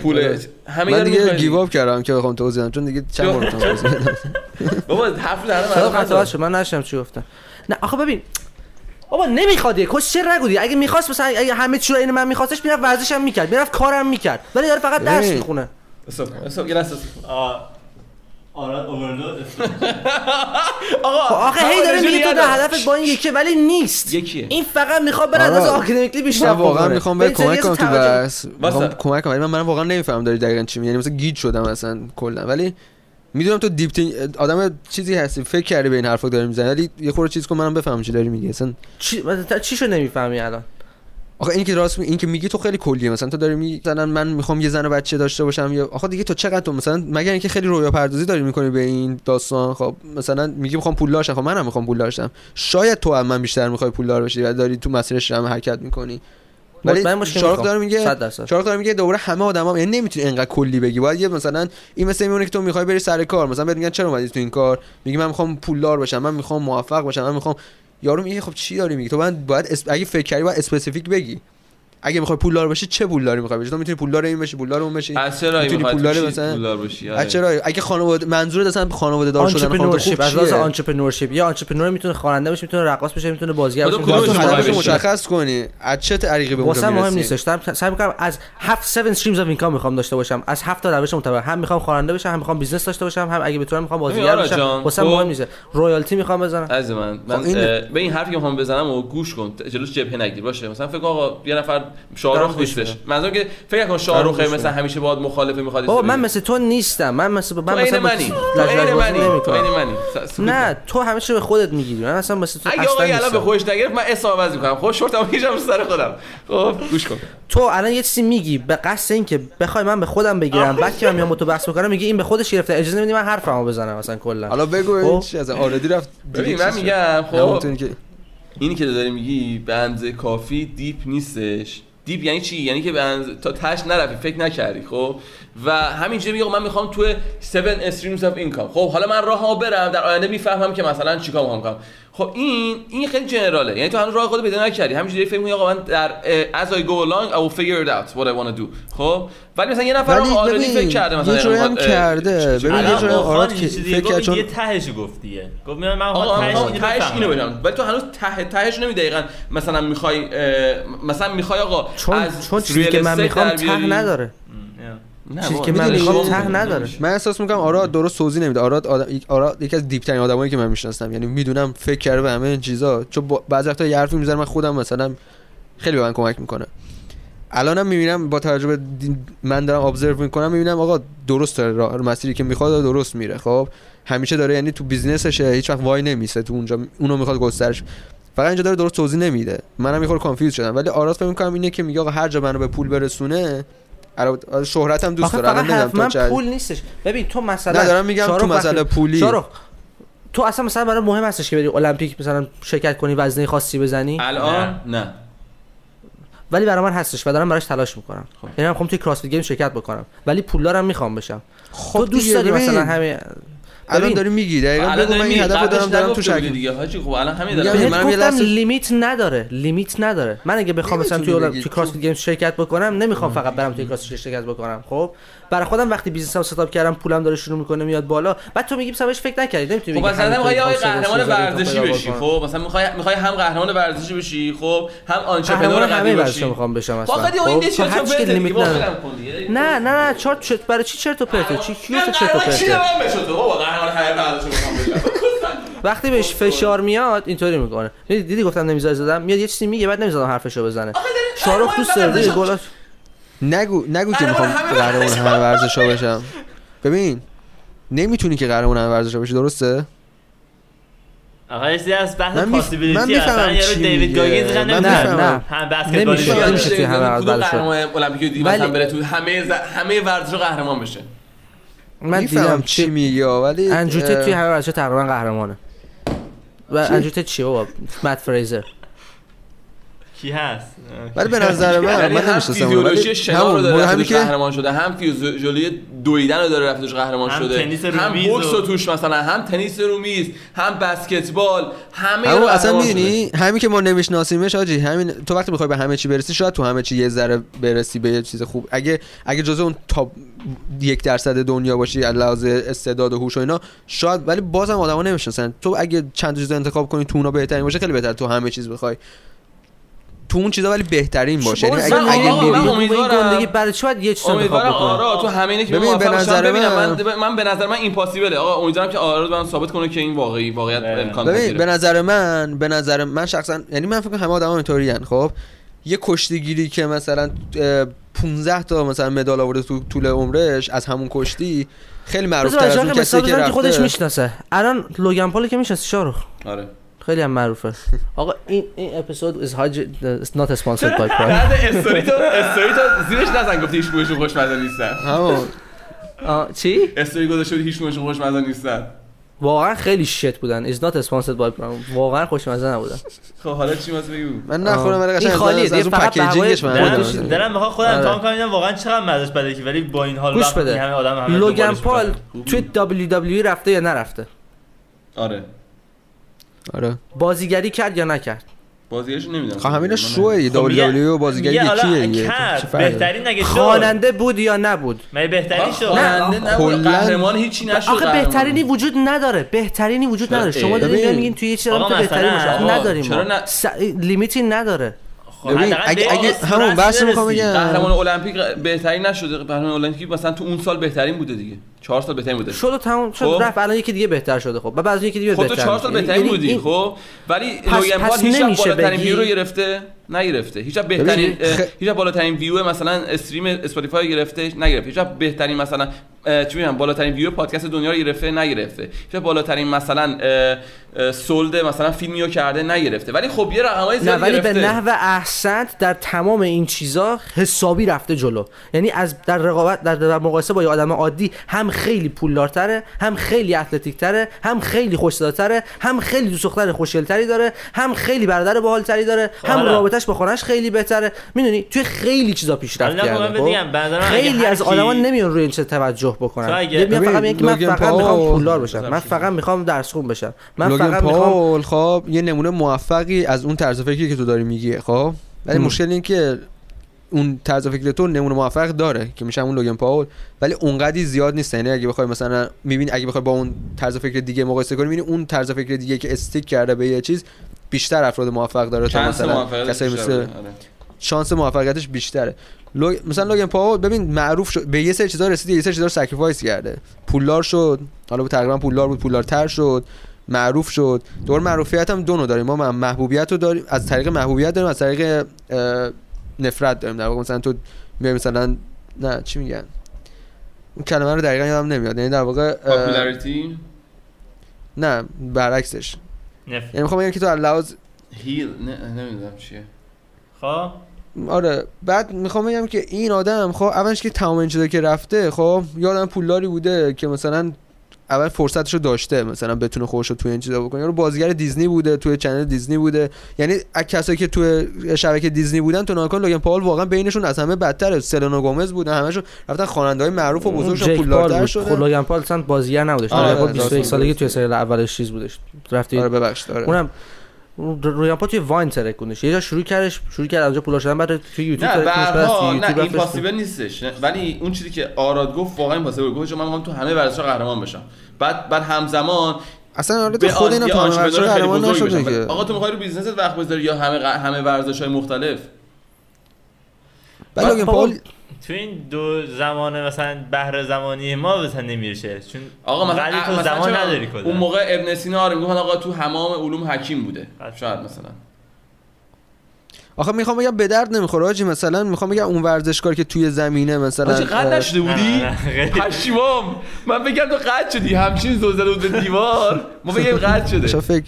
پول آره. همه من دیگه. گیو اپ کردم که بخوام توضیح بدم چون دیگه چند بار توضیح بدم. بابا حرف در صدا قطع شد؟ من نشم چی گفتم. نه آخه ببین بابا نمی‌خواد چرا نگو دیگه اگه می‌خواست مثلا اگه همه چی رو این من میخواستش می‌رفت ورزشم می‌کرد می‌رفت کارم می‌کرد ولی داره فقط درس. می‌خونه آراد overload آقا آخه هی داره میگه تو ده هدفت با این یکی ولی نیست یکیه. این فقط می‌خواد بره آره. از academically بیشتر من واقعا. می‌خوام به کمک کنم تو. می‌خوام کمک کنم ولی من من واقعا نمی‌فهمم داری دقیقا چی میگی یعنی مثلا گیج شدم اصلا کلا ولی می‌دونم تو deep thin- آدم چیزی هستی فکر کردی به این حرفا داری می‌زنی ولی یه خورده چیز کن منم بفهمم چی داری میگی. اصلا چی مثلا چی شو نمی‌فهمی الان؟ آخه این که راست می... این که میگی تو خیلی کلیه. مثلا تو داری میگی مثلا من می‌خوام یه زن و بچه داشته باشم یا آخه دیگه تو چقدر تو مثلا مگر اینکه خیلی رویا پردازی داری می‌کنی به این داستان؟ خب مثلا میگی می‌خوام پول داشتم خب منم می‌خوام پول داشتم. شاید تو هم من بیشتر می‌خوای پول دار بشی و داری تو مسیرش هم حرکت می‌کنی. ولی شاروخ می‌خوام. داره میگه. شاروخ داره میگه دوباره همه آدما هم یعنی نمی‌تونی انقدر کلی بگی. باید یه مثلا این مثل میمونه که تو می‌خوای بری سر کار. مثلا بهت میگن چرا اومدی تو این کار؟ میگی من می‌خوام پولدار باشم من می‌خوام موفق باشم من می‌خوام یارو میگه خب چی داری میگی؟ تو باید, باید اس... اگه فکر کردی باید specific بگی. اگه می‌خوای پولدار باشی چه پولداری می‌خوای بشی؟ تو می‌تونی پولدار این بشی پولدار اون بشی. از می‌تونی پولدار مثلا؟ پولدار باشی آره. از چرا؟ اگه خانواده منظورت اصلا خانواده دار شدن خانواده از لحاظ entrepreneurship یا entrepreneur می‌تونه خواننده بشه می‌تونه رقاص بشه می‌تونه بازیگر بشه می‌تونه؟ مشخص کنی. از چه طریقی به واسه مهم نیستش. دارم سعی می‌کنم از هفت 7 streams of income می‌خوام داشته باشم. از هفت تا روش متفاوت هم می‌خوام خواننده بشم هم می‌خوام business داشته باشم هم اگه بتونم می‌خوام بازیگر آراد بشم. واسه تو- مهم نیست. رویالتی می‌خوام بزنم. عزیز من من خب به این حرفی که می‌خوام بزنم و گوش کن. جلوش جبهه نگیر. باشه. مثلا فکر کن آقا یه نفر شاهرخ نیستش. منظورم که فکر کن شاهرخ مثلا. همیشه باید مخالفه می‌خواد بابا من مثل تو نیستم. من مثل من مثلا منی. تو عین منی. منی. نه تو چی به خودت می‌گیری. من اصلا مثل تو اگه اصلا آقای الان به. خودش نگرفت من اسم عوض می‌کنم. خب شورتم می‌کشم رو سر خودم. خب گوش کن. تو الان یه چیزی میگی. به قصد اینکه بخوای من به خودم بگیرم بعد که من میام با تو بحث می‌کنم میگی این به خودش گرفته. اجازه نمیدی من حرفمو بزنم مثلا کلا. حالا بگو خب. این چی از آردی رفت من. میگم خب اینی که داری میگی به اندازه کافی deep نیستش. deep یعنی چی؟ یعنی که به تا تهش نرفی فکر نکردی خب؟ و همینجوری میگه من می‌خوام تو 7 streams of income خب حالا من راهمو برم در آینده می‌فهمم که مثلا چیکار می‌خوام کنم. خب این این خیلی general ـه. یعنی تو هنوز راه خودت پیدا نکردی. همینجوری فکر می‌کنی آقا من در as I go along I will figure it out what I want to do. خب؟ ولی مثلا یه نفر already فکر کرده مثلا یه جوری هم می‌خواد، اه، کرده. ببین، یه جوری آراد خان که این چیزی فکر کرد چون- دیگه تهش گفت دیگه. گفت من من آقا تهش اینو تهش بفهمم. اینو بگم ولی تو هنوز ته تهش نمیدی دقیقاً. مثلا می‌خوای مثلا می‌خوای آقا چون از چون چیزی که من می‌خوام ته. نداره. چیزی که من؟ ته نداره. من احساس می‌کنم آراد درست توضیح نمیده. آراد آدم آراد یکی از دیپ ترین آدمایی که من می‌شناسم. یعنی می‌دونم فکر کرده به همه این چیزا. چون بعضی وقتا یه حرفی می‌زنم من خودم مثلا خیلی به من کمک می‌کنه. الانم می‌بینم با توجه من دارم observe می‌کنم می‌بینم آقا درست داره راه مسیری که می‌خواد درست میره. خب همیشه داره یعنی تو business شه هیچ وقت وای نمیسه تو اونجا اونو می‌خواد گسترش. فقط اینجا داره درست توضیح نمیده. منم یه خورده confuse شدم. ولی آراد فکر می‌کنم اینه که میگه آقا هر جا منو به پول برسونه دوست داره فقط الان نمی‌دونم حرف تو من پول نیستش. ببین تو مثلا نه دارم میگم تو مسئله پولی. تو اصلا مثلا برای مهم هستش که بری المپیک مثلا شرکت کنی وزنه خاصی بزنی؟ الان نه. ولی برای من هستش و دارم براش تلاش می‌کنم. خب. یعنی من می‌خوام توی CrossFit Game شرکت بکنم. ولی پولدارم می‌خوام بشم. خب تو دوست داری. مثلا همه الان داری میگی دقیقاً الان بگو من داری این میگی، هدف دارم دارم تو نگفته بودی شک دیگه حاجی خب الان همین میگم دارم من بهت هم یه گفتم لحظه- limit نداره limit نداره. من اگه بخوام مثلا توی. توی CrossFit Game شرکت بکنم نمی‌خوام فقط برم توی CrossFit شرکت بکنم خب؟ برای خودم وقتی business م setup کردم پولم داره شروع می‌کنه میاد بالا. بعد تو میگی مثلا بهش فکر نکردی نمی‌تونی خب بگی مثلا می‌خوای قهرمان ورزشی بشی. خب؟ مثلا می‌خوای می‌خوای هم قهرمان ورزشی بشی خب؟ هم آنترپرنور همه قوی ورزش باشی. می‌خوام بشم خب اصلا. دیگه این خب، تو چرت لیمیت نداره. نه نه نه چرت چرت برای چی چرت و پرته چی کیو تو چرت و قهرمان تو وقتی بهش فشار میاد اینطوری می‌کنه دیدی, دیدی گفتم نمی‌ذاره زدم میاد یه چیزی میگه بعد نمی‌ذارم حرفشو بزنه شاروخ داره دیدی گلاش نگو نگو که می‌خوام قهرمان ورزشا. همه ورزشا بشم ببین نمی‌تونی که قهرمان همه ورزشا بشی درسته آقا یه چیزی از بحث پاسیبیلیتی من می‌فهمم یارو دیوید. گاگینز. می‌فهمم. نه. هم بسکتبالیست نمیشه. توی همه کدوم ورزش قهرمان المپیک مثلا بره تو همه همه ورزشا قهرمان بشه من دیدم چی میگی ولی انجوته توی همه ورزش تقریبا قهرمانه. و انجوته چی بابا؟ مت فریزر. کی هست؟ ولی به نظر من یعنی من هم نمی‌شناسم فیزیولوژی شنا رو داره همین که قهرمان شده هم فیزیولوژی دویدن رو داره رفته توش قهرمان هم شده تنیس رو هم میز بوکس و- رو توش مثلا هم تنیس رو میز هم بسکتبال همه همون رو اصلا. می‌دونی؟ همین که ما نمیشناسیمش آجی همین تو وقتی می‌خوای به همه چی برسی شاید تو همه چی یه ذره برسی به یه چیز خوب. اگه اگه جزء اون تاپ یک درصد دنیا باشی از لحاظ استعداد و هوش و اینا شاید ولی بازم آدما نمی‌شناسن. تو اگه چند تا چیز انتخاب کنی تو اونا بهترین باشه خیلی بهتر تو همه چیز بخوای. تو اون چیزا ولی بهترین باشه. یعنی اگه من- اگه میری من این امیدوارم- گندگی برای چی باید یه چیز امیدوارم آرا تو همه اینه که ببین، موفق به. نظر ببینم من- من من به نظر من ایمپاسیبله آقا امیدوارم که آرا من ثابت کنه که این واقعی واقعیت. امکان ببین پذیره. به نظر من به نظر من شخصا یعنی من فکر کنم همه آدما اینطورین خب؟ یه کشتیگیری که مثلا اه، 15 تا مثلا مدال آورده تو طول عمرش از همون کشتی خیلی معروف تر از اون که کسی که خودش می‌شناسه. الان لوگان پول که می‌شناسی شاروخ آره. خیلی هم معروفه. آقا این این اپیزود is hard is not sponsored by Prime. بعد استوری تو استوری تو زیرش نزن گفتی هیچ کدومشون خوشمزه نیستن. همون. آه، چی؟ استوری گذاشته بود هیچ کدومشون خوشمزه نیستن. واقعا خیلی شت بودن. Is not sponsored by Prime. واقعا خوشمزه نبودن. خب حالا چی واسه بگو؟ من نخورم ولی این قشنگ خالیه از, از اون پکیجینگش من. دارم می‌خوام خودم آره. امتحان کنم ببینم واقعا چقدر مزش بده که ولی با این حال گوش وقتی بده. همه آدم همه لوگان پال. توی WWE رفته یا نرفته؟ آره. آره. بازیگری کرد یا نکرد؟ بازیش نمی‌دونم. خب همینا خب میگه- دبلیو بازیگری یکیه دیگه؟ بهترین نگه شد. خواننده بود یا نبود؟ مگه بهترین شد خواننده نبود. قهرمان هیچی نشد آخه. بهترینی وجود نداره. بهترینی وجود؟ نداره. شما دارین. میگین توی یه چیز آقا تو بهترین باشه نداریم. لیمیتی نداره. خب ببین، اگه- اگه همون بحث می‌خوام. بگم. قهرمان المپیک بهترین نشده. قهرمان المپیک مثلا تو اون سال بهترین بوده دیگه. 4 سال بهترین بوده. شد و تموم شد خب. رفت. الان یکی دیگه بهتر شده. خب بعد از یکی دیگه خب بهتر تو 4 سال میشه. بهترین یعنی بودی این- خب؟ ولی لوگن پاول هیچ بالاترین ویو رو گرفته نگرفته. هیچ بهترین هیچ بالاترین view مثلا stream اسپاتیفای گرفته نگرفته. هیچ بهترین مثلا چی میگم بالاترین ویو پادکست دنیا رو گرفته نگرفته. هیچ بالاترین مثلا sold مثلا فیلمی رو کرده نگرفته. ولی خب یه رقمای نه زیادی ولی به نحو احسنت در تمام این چیزا حسابی رفته جلو. یعنی از در رقابت در, در مقایسه با یه آدم عادی هم خیلی پولدارتره هم خیلی اتلتیک تره هم خیلی خوش‌صداتره هم خیلی دوست دختر خوشگلتری داره هم خیلی برادر باحالتری داره هم حالا. رابطش با خانه‌اش خیلی بهتره. می‌دونی؟ توی خیلی چیزا پیشرفت من کرده من اگه خیلی از آدما نمیان روی این چه توجه بکنن. میگن فقط که من فقط می‌خوام پولدار بشم. من فقط می‌خوام درس خون بشم. من فقط می‌خوام خب یه نمونه موفقی از اون طرز فکری که تو داری میگی خب؟ ولی. مشکل این که اون طرز فکر تو نمونه موفق داره که میشه همون لوگن پاول ولی اونقدی زیاد نیست. یعنی اگه بخوای مثلا می‌بینی اگه بخوای با اون طرز فکر دیگه مقایسه کنی می‌بینی اون طرز فکر دیگه که stick کرده به یه چیز بیشتر افراد موفق داره تا مثلا کسایی مثل. آره. شانس موفقیتش بیشتره. لو... مثلا لوگن پاول ببین معروف شد به یه سری چیزا رسید یه سری چیزا رو sacrifice کرده. پولدار شد حالا بود تقریبا پولدار بود پولدارتر شد معروف شد. دور معروفیت هم دو نوع داریم. ما محبوبیت رو داریم از طریق محبوبیت داریم از طریق نفرت داریم. در واقع مثلا تو میای مثلا نه چی میگن؟ اون کلمه رو دقیقا یادم نمیاد. یعنی در واقع پاپولاریتی نه برعکسش. نف- یعنی می‌خوام بگم که تو لحاظ هیل نه نمی‌دونم چیه. خب؟ آره. بعد می‌خوام بگم که این آدم خب اولش که تمام این چیزا که رفته خب یه آدم پولداری بوده که مثلا اول فرصتش رو داشته مثلا بتونه خودش رو توی این چیزا بکنه. یارو بازیگر دیزنی بوده توی channel دیزنی بوده. یعنی از کسایی که توی شبکه دیزنی بودن تو ناکن لوگن پاول واقعا بینشون از همه بدتره. سلنا گومز بودن همشون رفتن خواننده های معروف و بزرگشون پولدارتر بود. شدن خب لوگن پاول اصلا بازیگر نبودش. آره، لوگن پاول راست 21 میگی. سالگی توی سریال اولش چیز بودش. رفتی آره ببخشید آره. اونم رویان پا توی واین ترکوندش یه جا شروع کردش شروع کرد اونجا پولدار شدن بعد توی یوتیوب نه بعد برها نه یوتیوب این possible نیستش. نه، ولی اون چیزی که آراد گفت واقعا possible گفت چون من می‌خوام تو همه ورزش‌ها قهرمان بشم. بعد بعد همزمان اصلا آره به خود اینا تا قهرمان. که. آقا تو می‌خوای رو business ت وقت بذاری یا همه همه ورزش‌های مختلف؟ بابا، پاول تو این دو زمان مثلا برهه زمانی ما مثلا نمیشه چون آقا مثلا ولی تو زمان نداری کلا. اون موقع ابن سینا آره می‌گفتن آقا تو تمام علوم حکیم بوده. قطعا. شاید مثلا. آخه می‌خوام بگم به درد نمی‌خوره آجی مثلا می‌خوام بگم اون ورزشکار که توی زمینه مثلا آجی قد نشده بودی؟ نه، نه،. پشیمام. من بگم تو قد شدی. همچین زل زده بود به دیوار. ما بگیم قد شده. شو فکر؟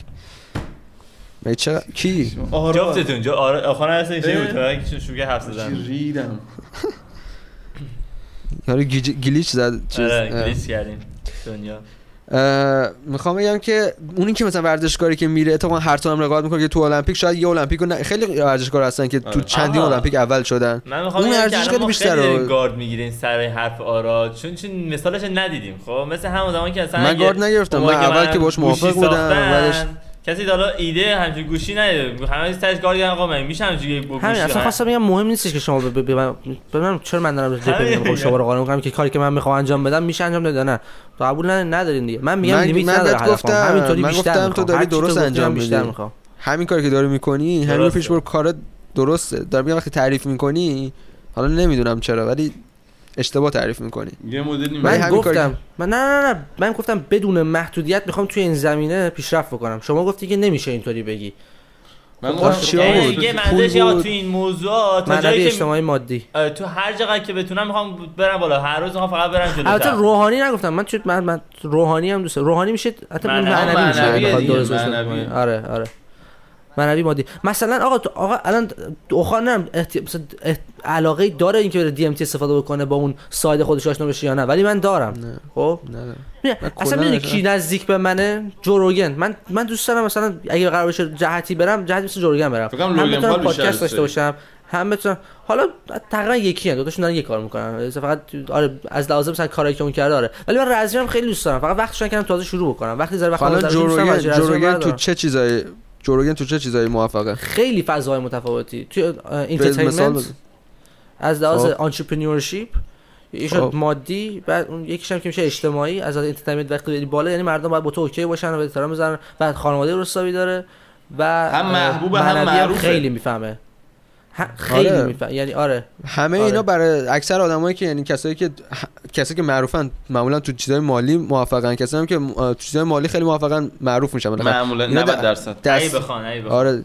می چرا کی؟ جفتتون جو آره آخر هست این اه؟ بود تو کرد حرف زدن چی ریدم. یارو گلیچ زد چیز آره اه. گلیس کردیم دنیا می‌خوام بگم که اونی که مثلا ورزشکاری که میره اتفاقا هر هم رقابت می‌کنه که تو المپیک شاید یه المپیک رو نه- خیلی ورزشکار هستن که تو آره. چندین. المپیک اول شدن من می‌خوام اون خیلی. خیلی داریم گارد می‌گیریم سر حرف آراد چون چون مثالش ندیدیم خب مثل همون زمان که اصلا من گارد نگرفتم. من اول که باش موافق بودم، بعدش- کسی حالا ایده همچین گوشی نداره همه سرش کردن، آقا من میشه همچین با همین گوشی اصلا؟ خواستم بگم مهم نیستش که شما به من ببینم چرا من دارم میگم شما رو قانون کنم که کاری که من می‌خوام انجام بدم میشه انجام بده نه تو قبول ندارین دیگه من میگم من- لیمیت من نداره گفتم- همینطوری من بیشتر گفتم تو. داری درست انجام بیشتر میدی. می‌خوام همین کاری که داری می‌کنی همین رو. پیش برو کارت درسته دارم میگم وقتی تعریف می‌کنی حالا نمی‌دونم چرا ولی اشتباه تعریف می‌کنی یه مدلی من کاری گفتم من نه نه نه من گفتم بدون محدودیت می‌خوام توی این زمینه پیشرفت بکنم شما گفتی که نمیشه اینطوری بگی من خب، چیا بود؟ دیگه منظورش یا. تو این موضوع تا جایی که اجتماعی مادی آره، تو هر جایی که بتونم می‌خوام برم بالا هر روز می‌خوام فقط برم جلوتر البته روحانی نگفتم من چون من, من روحانی هم دوست دارم. روحانی میشه حتی معنوی. معنوی میشه. آره آره معنوی مادی. مثلا آقا تو آقا الان اوخان. مثلا احت... علاقه داره اینکه بره دی ام تی استفاده بکنه با اون ساید خودش آشنا بشه یا نه ولی من دارم. نه. خب؟ نه. من اصلا می‌دونی. کی نزدیک به منه؟ جوروگن من من دوست دارم مثلا اگه قرار بشه جهتی برم جهتی مثل جوروگن برم. لوگن بتونم پادکست داشته. باشم. هم بتونم حالا تقریبا یکی هم دوتاشون دارن یه کار می‌کنن. فقط آره از لحاظ مثلا کاری که اون کرده آره. ولی من رزمی هم خیلی دوست دارم. فقط وقتش نکردم تازه شروع بکنم. وقتی زره وقت حالا جوروگن تو. چه چیزایی جو روگن تو چه چیزایی موفقه خیلی فضاهای متفاوتی تو entertainment. از لحاظ خب. entrepreneurship یه شد خب. مادی بعد اون یکیش هم که میشه اجتماعی از لحاظ entertainment وقتی بری بالا یعنی مردم باید با تو okay باشن و احترام بذارن بعد خانواده رسوایی داره و هم محبوب، هم معروفه. خیلی می‌فهمه خیلی آره. میفهم. یعنی آره. همه آره. اینا برای اکثر آدمایی که یعنی کسایی که کسایی که معروفن معمولا تو چیزای مالی موفقن کسایی هم که تو چیزای مالی خیلی موفقن معروف میشن. معمولا اینا 90 د- درصد. دست بخوان بخوان. آره.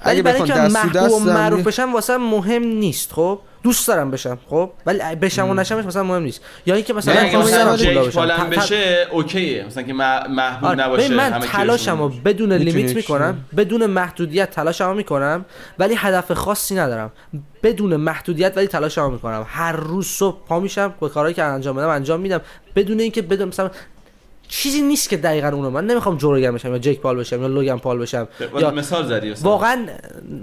اگه برای بخوان اینکه دست تو محبوب و معروف بشم واسه مهم نیست خب؟ دوست دارم بشم خب؟ ولی بشم و نشمش مثلا مهم نیست. یا اینکه مثلا نه من اگه مثلا جیک. پالم بشه اوکیه. مثلا که مح- محبوب آره، نباشه من تلاشمو. بدون لیمیت؟ می‌کنم بدون محدودیت تلاشمو می‌کنم ولی هدف خاصی ندارم. بدون محدودیت ولی تلاشمو می‌کنم. هر روز صبح پا میشم کارهایی که انجام بدم انجام میدم. بدون اینکه بدون مثلا چیزی نیست که دقیقا اونو من نمی‌خوام جوروگر بشم یا جک پال بشم یا لوگن پال بشم یا مثال زدی. واقعا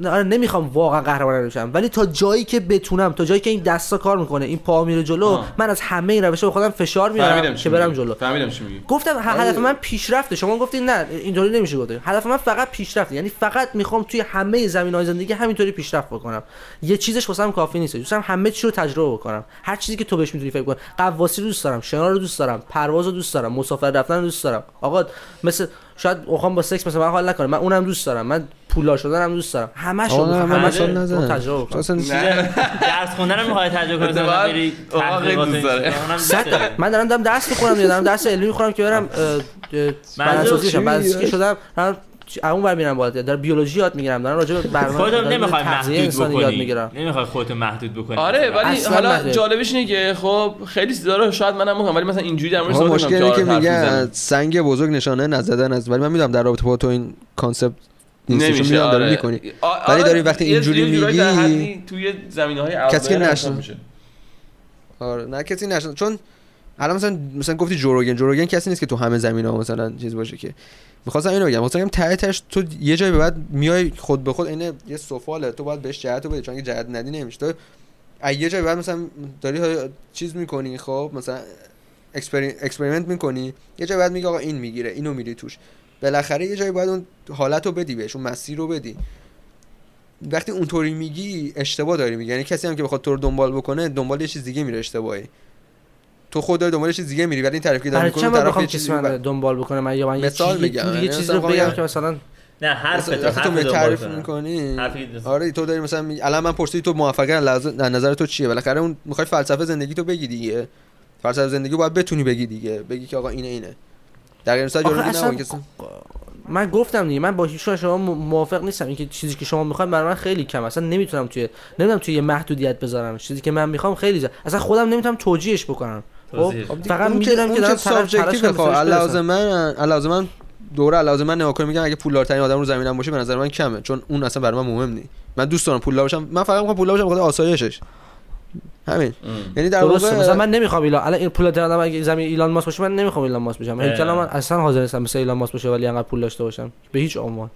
آره نمی‌خوام واقعا قهرمان بشم. ولی تا جایی که بتونم تا جایی که این دستا کار می‌کنه این پا میره جلو آه. من از همه این روش به خودم فشار میارم که برم. جلو. فهمیدم چی میگی. گفتم ه- هدف من پیشرفته. شما گفتید نه اینطوری نمیشه گفت هدف من فقط پیشرفته. یعنی فقط می‌خوام توی همه زمینهای زندگی همینطوری پیشرفت بکنم. یه چیزش واسم کافی نیست. دوستم همه چی رو تجربه بکنم. هر چیزی که تو بهش می‌تونی فکر کنی. قواسی رو دوست دارم. شنا رو دوست دارم. پرواز رو دوست دارم. مسافر رفتن دوست دارم. آقا مثل شاید اوخام با سکس مثلا من حال نکنه من اونم دوست دارم. من پولدار شدن هم دوست دارم. همش رو من همش مثال رو نزن. تجربه نه. درس خوندن رو می‌خوای تجربه کنی؟ بری دوست داره. من دارم دارم درس می‌خونم دارم درس علمی می‌خونم که برم میگی؟ که شدم؟ چ- اون بر میرم بالا دارم بیولوژی یاد می‌گیرم دارم راجع به برنامه خودت دارم نمی‌خوای محدود انسانی یاد بکنی می‌گیرم نمی‌خوای خودت محدود بکنی آره ولی حالا محدود. جالبش اینه که خب خیلی چیزا رو شاید منم میگم ولی مثلا اینجوری در مورد صحبت مشکلی نمی‌کنم که می‌زنم. سنگ بزرگ نشانه نزدن است ولی من می‌دونم در رابطه با تو این کانسپت نمیشه می‌دونم داری آره. می‌کنی آ- ولی آره، داری وقتی اینجوری در میگی- توی زمینه های کسی. میشه آره نه کسی نشد چون الان مثلا مثلا گفتی جوروگن جوروگن کسی نیست که تو همه زمین ها مثلا چیز باشه که. می‌خواستم اینو بگم مثلا ته تهش تو یه جایی به بعد میای خود به خود اینه یه سفاله تو باید بهش جهت بدی چون جهت ندی نمیشه. تو از یه جایی بعد مثلا داری چیز می‌کنی خب مثلا experi... experiment می‌کنی یه جایی بعد میگه آقا این می‌گیره اینو میری توش. بالاخره یه جایی باید اون حالت بدی بهش اون مسیر رو بدی. وقتی اونطوری میگی اشتباه داری میگی. یعنی کسی هم که بخواد تو رو دنبال بکنه دنبال یه چیز دیگه میره اشتباهی. تو خود داری دنبال چیز دیگه میری ولی این طرف که داری من طرف یه چیزی من دنبال بکنه من یا من یه مثال چیزی میگم. یه یعنی چیزی رو بگم که مثلا نه حرف تو تعریف. می‌کنی؟ آره تو داری مثلا می... الان من پرسیدی تو موفقیت از نظر تو چیه؟ بالاخره اون می‌خوای فلسفه زندگی تو بگی دیگه. فلسفه زندگی باید بتونی بگی دیگه. بگی که آقا اینه اینه. در نباید کسی من گفتم دیگه من با شما م- موافق نیستم. اینکه چیزی که شما می‌خواید برای من خیلی کم اصلا نمی‌تونم توی نمی‌دونم توی یه محدودیت بذارم. چیزی که من می‌خوام خیلی زیاد اصلا خودم نمی‌تونم توجیهش بکنم. خب. خب فقط می‌دونم که دارم subjective خب کنم بهش علاوه. من علاوه من دوره علاوه من نگاه کنم میگم اگه پولدارترین آدم رو زمینم باشه به نظر من کمه چون اون اصلا برای من مهم نیست من دوست دارم پولدار باشم. من فقط می‌خوام پولدار باشم بخاطر آسایشش. همین. یعنی در واقع مثلا من نمی‌خوام ایلان الان این پول آدم اگه زمین ایلان ماسک باشه من نمی‌خوام ایلان ماسک بشم. هیچ من اصلا حاضر نیستم مثل ایلان ماسک باشه ولی انقدر پول داشته باشم. به هیچ عنوان.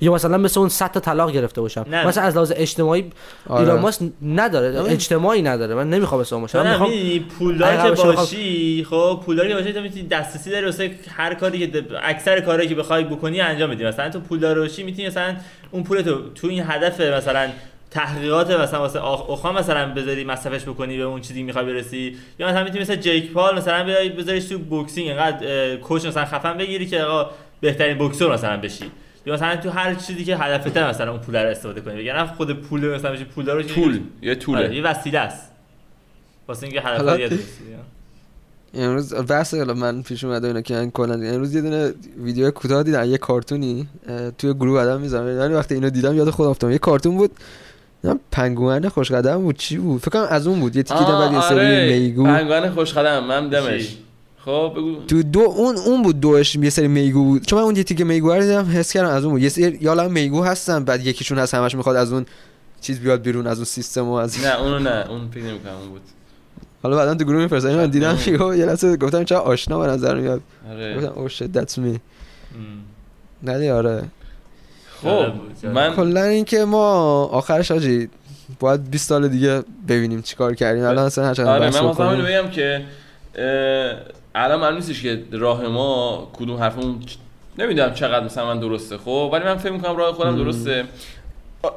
یا مثلا مثل اون 100 تا طلاق گرفته باشم نه. مثلا از لحاظ اجتماعی آره. ایلان ماسک نداره آره. اجتماعی نداره من نمی‌خوام مثل اون باشم من نه می‌خوام پولدار که باشی خب پولدار که باشی تو می‌تونی دسترسی داری واسه هر کاری که د- اکثر کارهایی که بخوای بکنی انجام بدی مثلا تو پولدار باشی می‌تونی مثلا اون پول تو تو این هدف مثلا تحقیقات مثلا واسه آخ- اخوان مثلا بذاری مصرفش بکنی به اون چیزی می‌خوای برسی یا مثلا می‌تونی مثل جیک پال مثلا بیای بذاریش تو بوکسینگ انقدر کوچ مثلا خفن بگیری که آقا بهترین بوکسور مثلا بشی یا مثلا تو هر چیزی که هدفته مثلا اون پول رو استفاده کنی. بگن خود پول مثلا بشی پولدار بشی طول یه آره، طوله. یه وسیله است. واسه اینکه هدف یاد امروز بحث حالا من پیش اومده اینا که کلا امروز یه دونه ویدیو کوتاه دیدم یه کارتونی توی گروه آدم می‌ذارم. ولی وقتی اینو دیدم یاد خودم افتادم. یه کارتون بود نمی‌دونم پنگوئن خوش قدم بود. چی بود؟ فکر کنم از اون بود. یه تیکی دیدم بعد یه سری میگو. پنگوان خوش قدم من دمش؟ خب بگو. تو دو اون اون بود دوش یه سری میگو بود. چون من اون یه تیکه میگو رو دیدم حس کردم از اون بود. یه سری یالا میگو هستن بعد یکیشون هست همش می‌خواد از اون چیز بیاد بیرون از اون سیستم و از نه اونو نه اون فکر نمی‌کنم اون بود. حالا بعدا تو گروه میفرستم من دیدم. یهو یه لحظه گفتم چرا آشنا به نظر میاد. آره. گفتم او شت دتس می. نه آره. خب. من کلا اینکه ما آخرش آجی باید 20 سال دیگه ببینیم چیکار کردیم. الان اصلا هر چقدر آره من مثلا بگم که الان معلوم نیستش که راه ما کدوم حرفمون نمی‌دونم چقدر مثلا من درسته خب؟ ولی من فکر می‌کنم راه خودم درسته.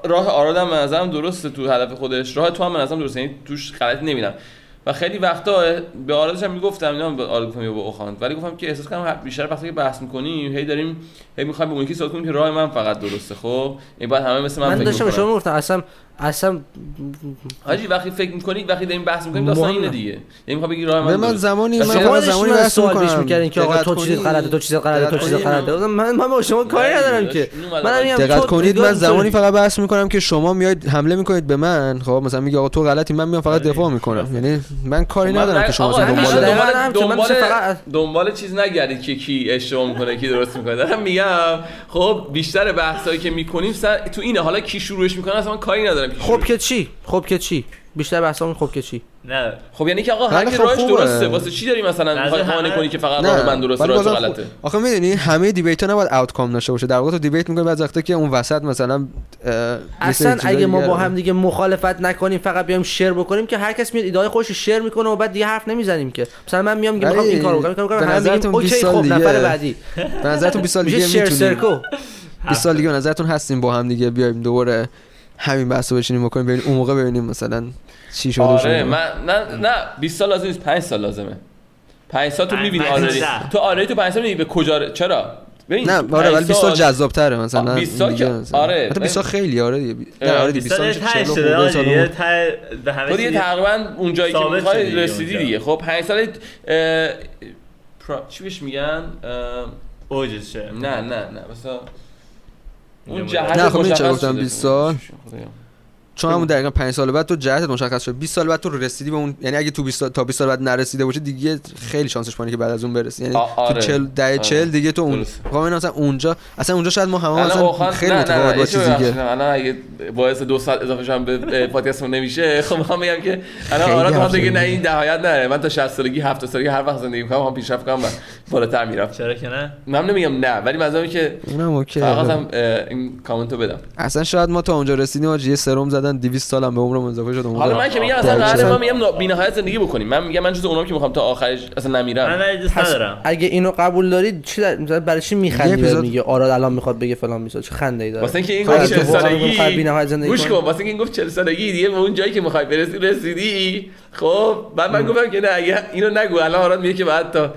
راه آرادم نظرم درسته تو هدف خودش. راه تو هم نظرم درسته یعنی توش غلطی نمیدم و خیلی وقتا به آرادش هم می‌گفتم اینا به آراد گفتم یا به اوخاند ولی گفتم که احساس کنم بیشتر وقتی که بحث می‌کنیم هی داریم هی می‌خوایم به اون یکی ثابت کنیم که راه من فقط درسته خب؟ این باید همه مثل من, من فکر داشتم. شما می‌گفتم اصلا اصلا حاجی وقتی فکر می‌کنید وقتی داریم بحث می‌کنیم داستان اینه نه. دیگه. یعنی می‌خوام بگی راه من من, من. زمانی من زمانی من بحث سوال پیش می‌کنم می‌کردین که آقا تو کنید. غلطه تو چیزت غلطه تو کنید. غلطه. من من با شما کاری ندارم که. من. میگم دقت کنید من زمانی فقط بحث می‌کنم که شما میاید حمله می‌کنید به من. خب مثلا میگه آقا تو غلطی من میام فقط دفاع می‌کنم. یعنی من کاری من ندارم که شما دنبال دنبال هم که من دنبال, مثل فقط- دنبال چیز نگردید که کی اشتباه می‌کنه کی درست می‌کنه. دارم میگم خب بیشتر بحثایی که می‌کنیم سر تو اینه. حالا کی شروعش می‌کنه اصلا من کاری ندارم. خب که چی؟ خب که چی؟ بیشتر بحثمون خب که چی؟ نه. خب یعنی که آقا هر ولی کی خب راهش. درسته. واسه چی داری مثلا می‌خوای همه- قانع کنی که فقط راه من درسته راهش بازم غلطه؟ آخه می‌دونی همه دیبیت ها نباید آوتکام داشته باشه. در واقع تو دیبیت می‌کنی بعضی وقتا که اون وسط مثلا اصلا اگه ما با هم دیگه مخالفت نکنیم فقط بیایم شیر بکنیم که هر کس میاد ایده خودش رو شیر می‌کنه و بعد دیگه حرف نمی‌زنیم که. مثلا من میام میگم می‌خوام این کارو بکنم کارو به بکنم همه میگیم اوکی 20 سال خب نفر بعدی. به نظرتون 20 سال دیگه شیر می‌تونیم. سرکو 20 سال دیگه نظرتون هستیم با هم دیگه بیایم دوباره همین بحثو بشینیم بکنیم ببینیم اون موقع ببینیم مثلا چی شده آره شده من نه نه 20 سال لازم نیست 5 سال لازمه 5 سال تو می‌بینی آره. تو آره تو 5 سال می‌بینی به کجا ر- چرا ببین نه آره ولی 20 سال جذاب تره مثلا آه، 20 سال. آره. حتی 20 سال خیلی آره دیگه نه آره دیگه 20 سال میشه 40 ته شده به همه دیگه تقریبا اون جایی که می‌خوای رسیدی. دیگه خب 5 سال. چی بهش میگن اوجشه نه نه نه مثلا اون. جهت نه، خب چرا مشخص گفتم شده. 20 سال؟ چون همون دقیقا 5 سال بعد تو جهتت مشخص شد. 20 سال بعد تو رسیدی به اون یعنی اگه تو 20 سال تا 20 سال بعد نرسیده باشه دیگه خیلی شانسش پایینه که بعد از اون برسی. یعنی آره. تو 40 ده آره. 40 دیگه تو اون این مثلا اونجا اصلا اونجا شاید ما همه الان مثلا واقعا- خیلی متفاوت با یه چیز چیزی دیگه الان اگه باعث دو ساعت اضافه شدم به پادکستمون نمیشه خب می‌خوام بگم که الان حرف هم دیگه نه. این دهایت نره. من تا 60 سالگی 70 سالگی هر وقت زندگی می‌کنم هم پیشرفت کنم و بالاتر میرم. چرا که نه؟ من نمیگم نه ولی اینه که اونم اوکی. فقط هم این کامنتو بدم. اصلا شاید ما تا اونجا رسیدیم آجی یه سرم زدن 200 سالم به عمرم اضافه شد. حالا من که میگم اصلا. قراره ما میگم بی‌نهایت زندگی بکنیم من میگم من جز اونام که می‌خوام تا آخرش اصلا من نمیرم پس ندارم اگه اینو قبول دارید چی در... مثلا برای چی میخندی اپیزود- میگه آراد الان می‌خواد بگه فلان میساد چه خنده ای داره واسه اینکه این خب، گفت اگه 40 تو واقعا می‌خوای سالگی بی‌نهایت زندگی گوش؟ کن واسه اینکه این گفت 40 سالگی دیگه به اون جایی که می‌خوای برسی رسیدی خب بعد من گفتم که نه اگه اینو نگو الان آراد میگه که بعد تا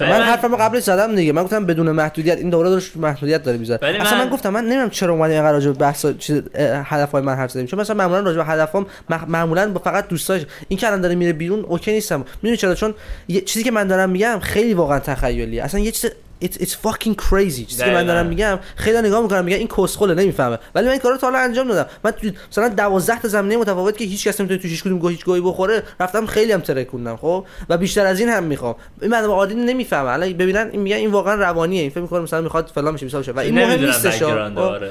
من حرفمو قبلش زدم دیگه. من گفتم بدون محدودیت این دوره داشت محدودیت داره می‌ذاره. اصلا من... من- گفتم من نمی‌دونم چرا اومدیم اینقدر راجع به بحث چیز هدفهای من حرف زدیم. چون مثلا معمولا راجع به هدفام معمولا با فقط دوستاش. این که الان داره میره بیرون اوکی نیستم. می‌دونی چرا؟ چون یه چیزی که من دارم میگم خیلی واقعا تخیلیه. اصلا یه چیز It's, it's fucking crazy. چیزی که من. دارم میگم خیلی نگاه می‌کنم میگن این کسخله نمی‌فهمه ولی من این کارو تا حالا انجام دادم. من تو مثلا 12 تا زمینه متفاوت که هیچ کس نمی‌تونه توش هیچ کدوم گوه هیچ گویی بخوره رفتم خیلی هم ترکوندم خب؟ و بیشتر از این هم می‌خوام. این مردم عادی نمی‌فهمه الان ببینن این میگن این واقعا روانیه. این فکر می‌کنه مثلا می‌خواد فلان بشه بشه و این مهم نیستش؟ آره.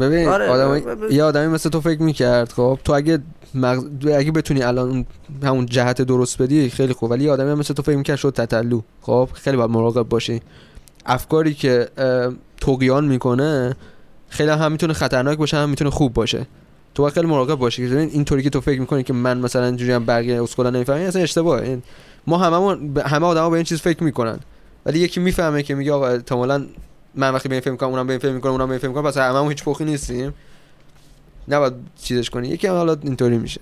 ببین آره، آدم ب- یه آدمی مثل تو فکر می‌کرد خب؟ تو اگه مغز... اگه بتونی الان اون همون جهت درست بدی خیلی خوب. ولی یه آدمی مثل تو فکر می‌کرد شد تتلو خب؟ خیلی باید مراقب باشی. افکاری که طغیان می‌کنه خیلی هم می‌تونه خطرناک باشه هم می‌تونه خوب باشه. تو باید خیلی مراقب باشی که اینطوری که تو فکر می‌کنی که من مثلا اینجوری هم بقیه اسکولا نمی‌فهمن این اصلا اشتباهه این ما هممون همه آدما به این چیز فکر می‌کنن. ولی یکی می‌فهمه که میگه آقا احتمالاً من وقتی به این فکر می‌کنم اونم به این فکر می‌کنه اونم به این فکر می‌کنه پس هممون هیچ پخی نیستیم. نباید چیزش کنی. یکی هم حالا اینطوری میشه.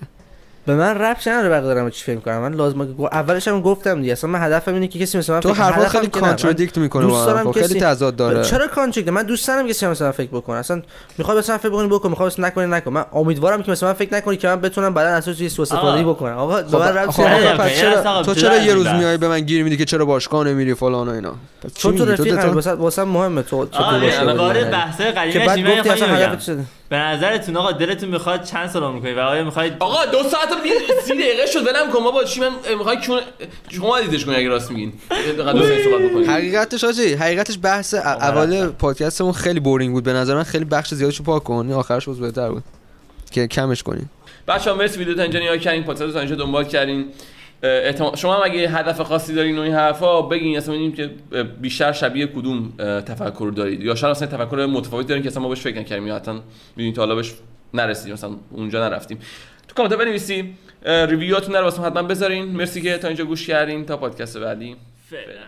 به من ربطی نداره بقیه دارم چی فکر می‌کنم. من لازم گو- اولش هم گفتم دیگه. اصلا من هدفم اینه که کسی مثل من تو حرفا خیلی که contradict می‌کنه دوست. دارم خب، خیلی کسی- تضاد داره. چرا contradict من دوست دارم کسی مثلا فکر بکنه. اصلا می‌خواد مثلا فکر بکنی بکن می‌خواد مثلا نکنی نکن. من امیدوارم که مثلا من فکر نکنی که من بتونم بعدا اساس چیزی سوء استفاده. بکنم. آقا به خب من ربطی آقا، نداره. تو چرا یه روز میای به من گیر میدی که چرا باشگاه نمیری فلان و اینا؟ چون تو دلت- واسه واسه مهمه تو ببین، باشه. بحث که قدیمی بعد نشیم گفتی اصلا به نظرتون آقا دلتون می‌خواد چند سال عمر کنید؟ و آیا می‌خواید آقا دو ساعت و بی- سی دقیقه شد ولم کن. بابا چی من می‌خوای چون شما دیدش کنی اگه راست میگین. ساعت صحبت بکنید حقیقتش آجی حقیقتش بحث اول پادکستمون خیلی بورینگ بود به نظر من. خیلی بخش زیادشو پاک کن. آخرش باز بهتر بود. که کمش کنیم. بچه ها مرسی. ویدیو تا اینجا نگاه کردین. پادکست تا اینجا دنبال کردین. شما هم اگه هدف خاصی دارین و این حرفا بگین اصلا ببینیم که بیشتر شبیه کدوم تفکر دارید. یا شاید اصلا تفکر متفاوتی دارین که اصلا ما بهش فکر نکردیم یا حتی ببینید تا حالا بهش نرسیدیم مثلا اونجا نرفتیم. تو کامنت بنویسی ریویوهاتون رو واسه حتما بذارین. مرسی که تا اینجا گوش کردین. تا پادکست بعدی. فعلا.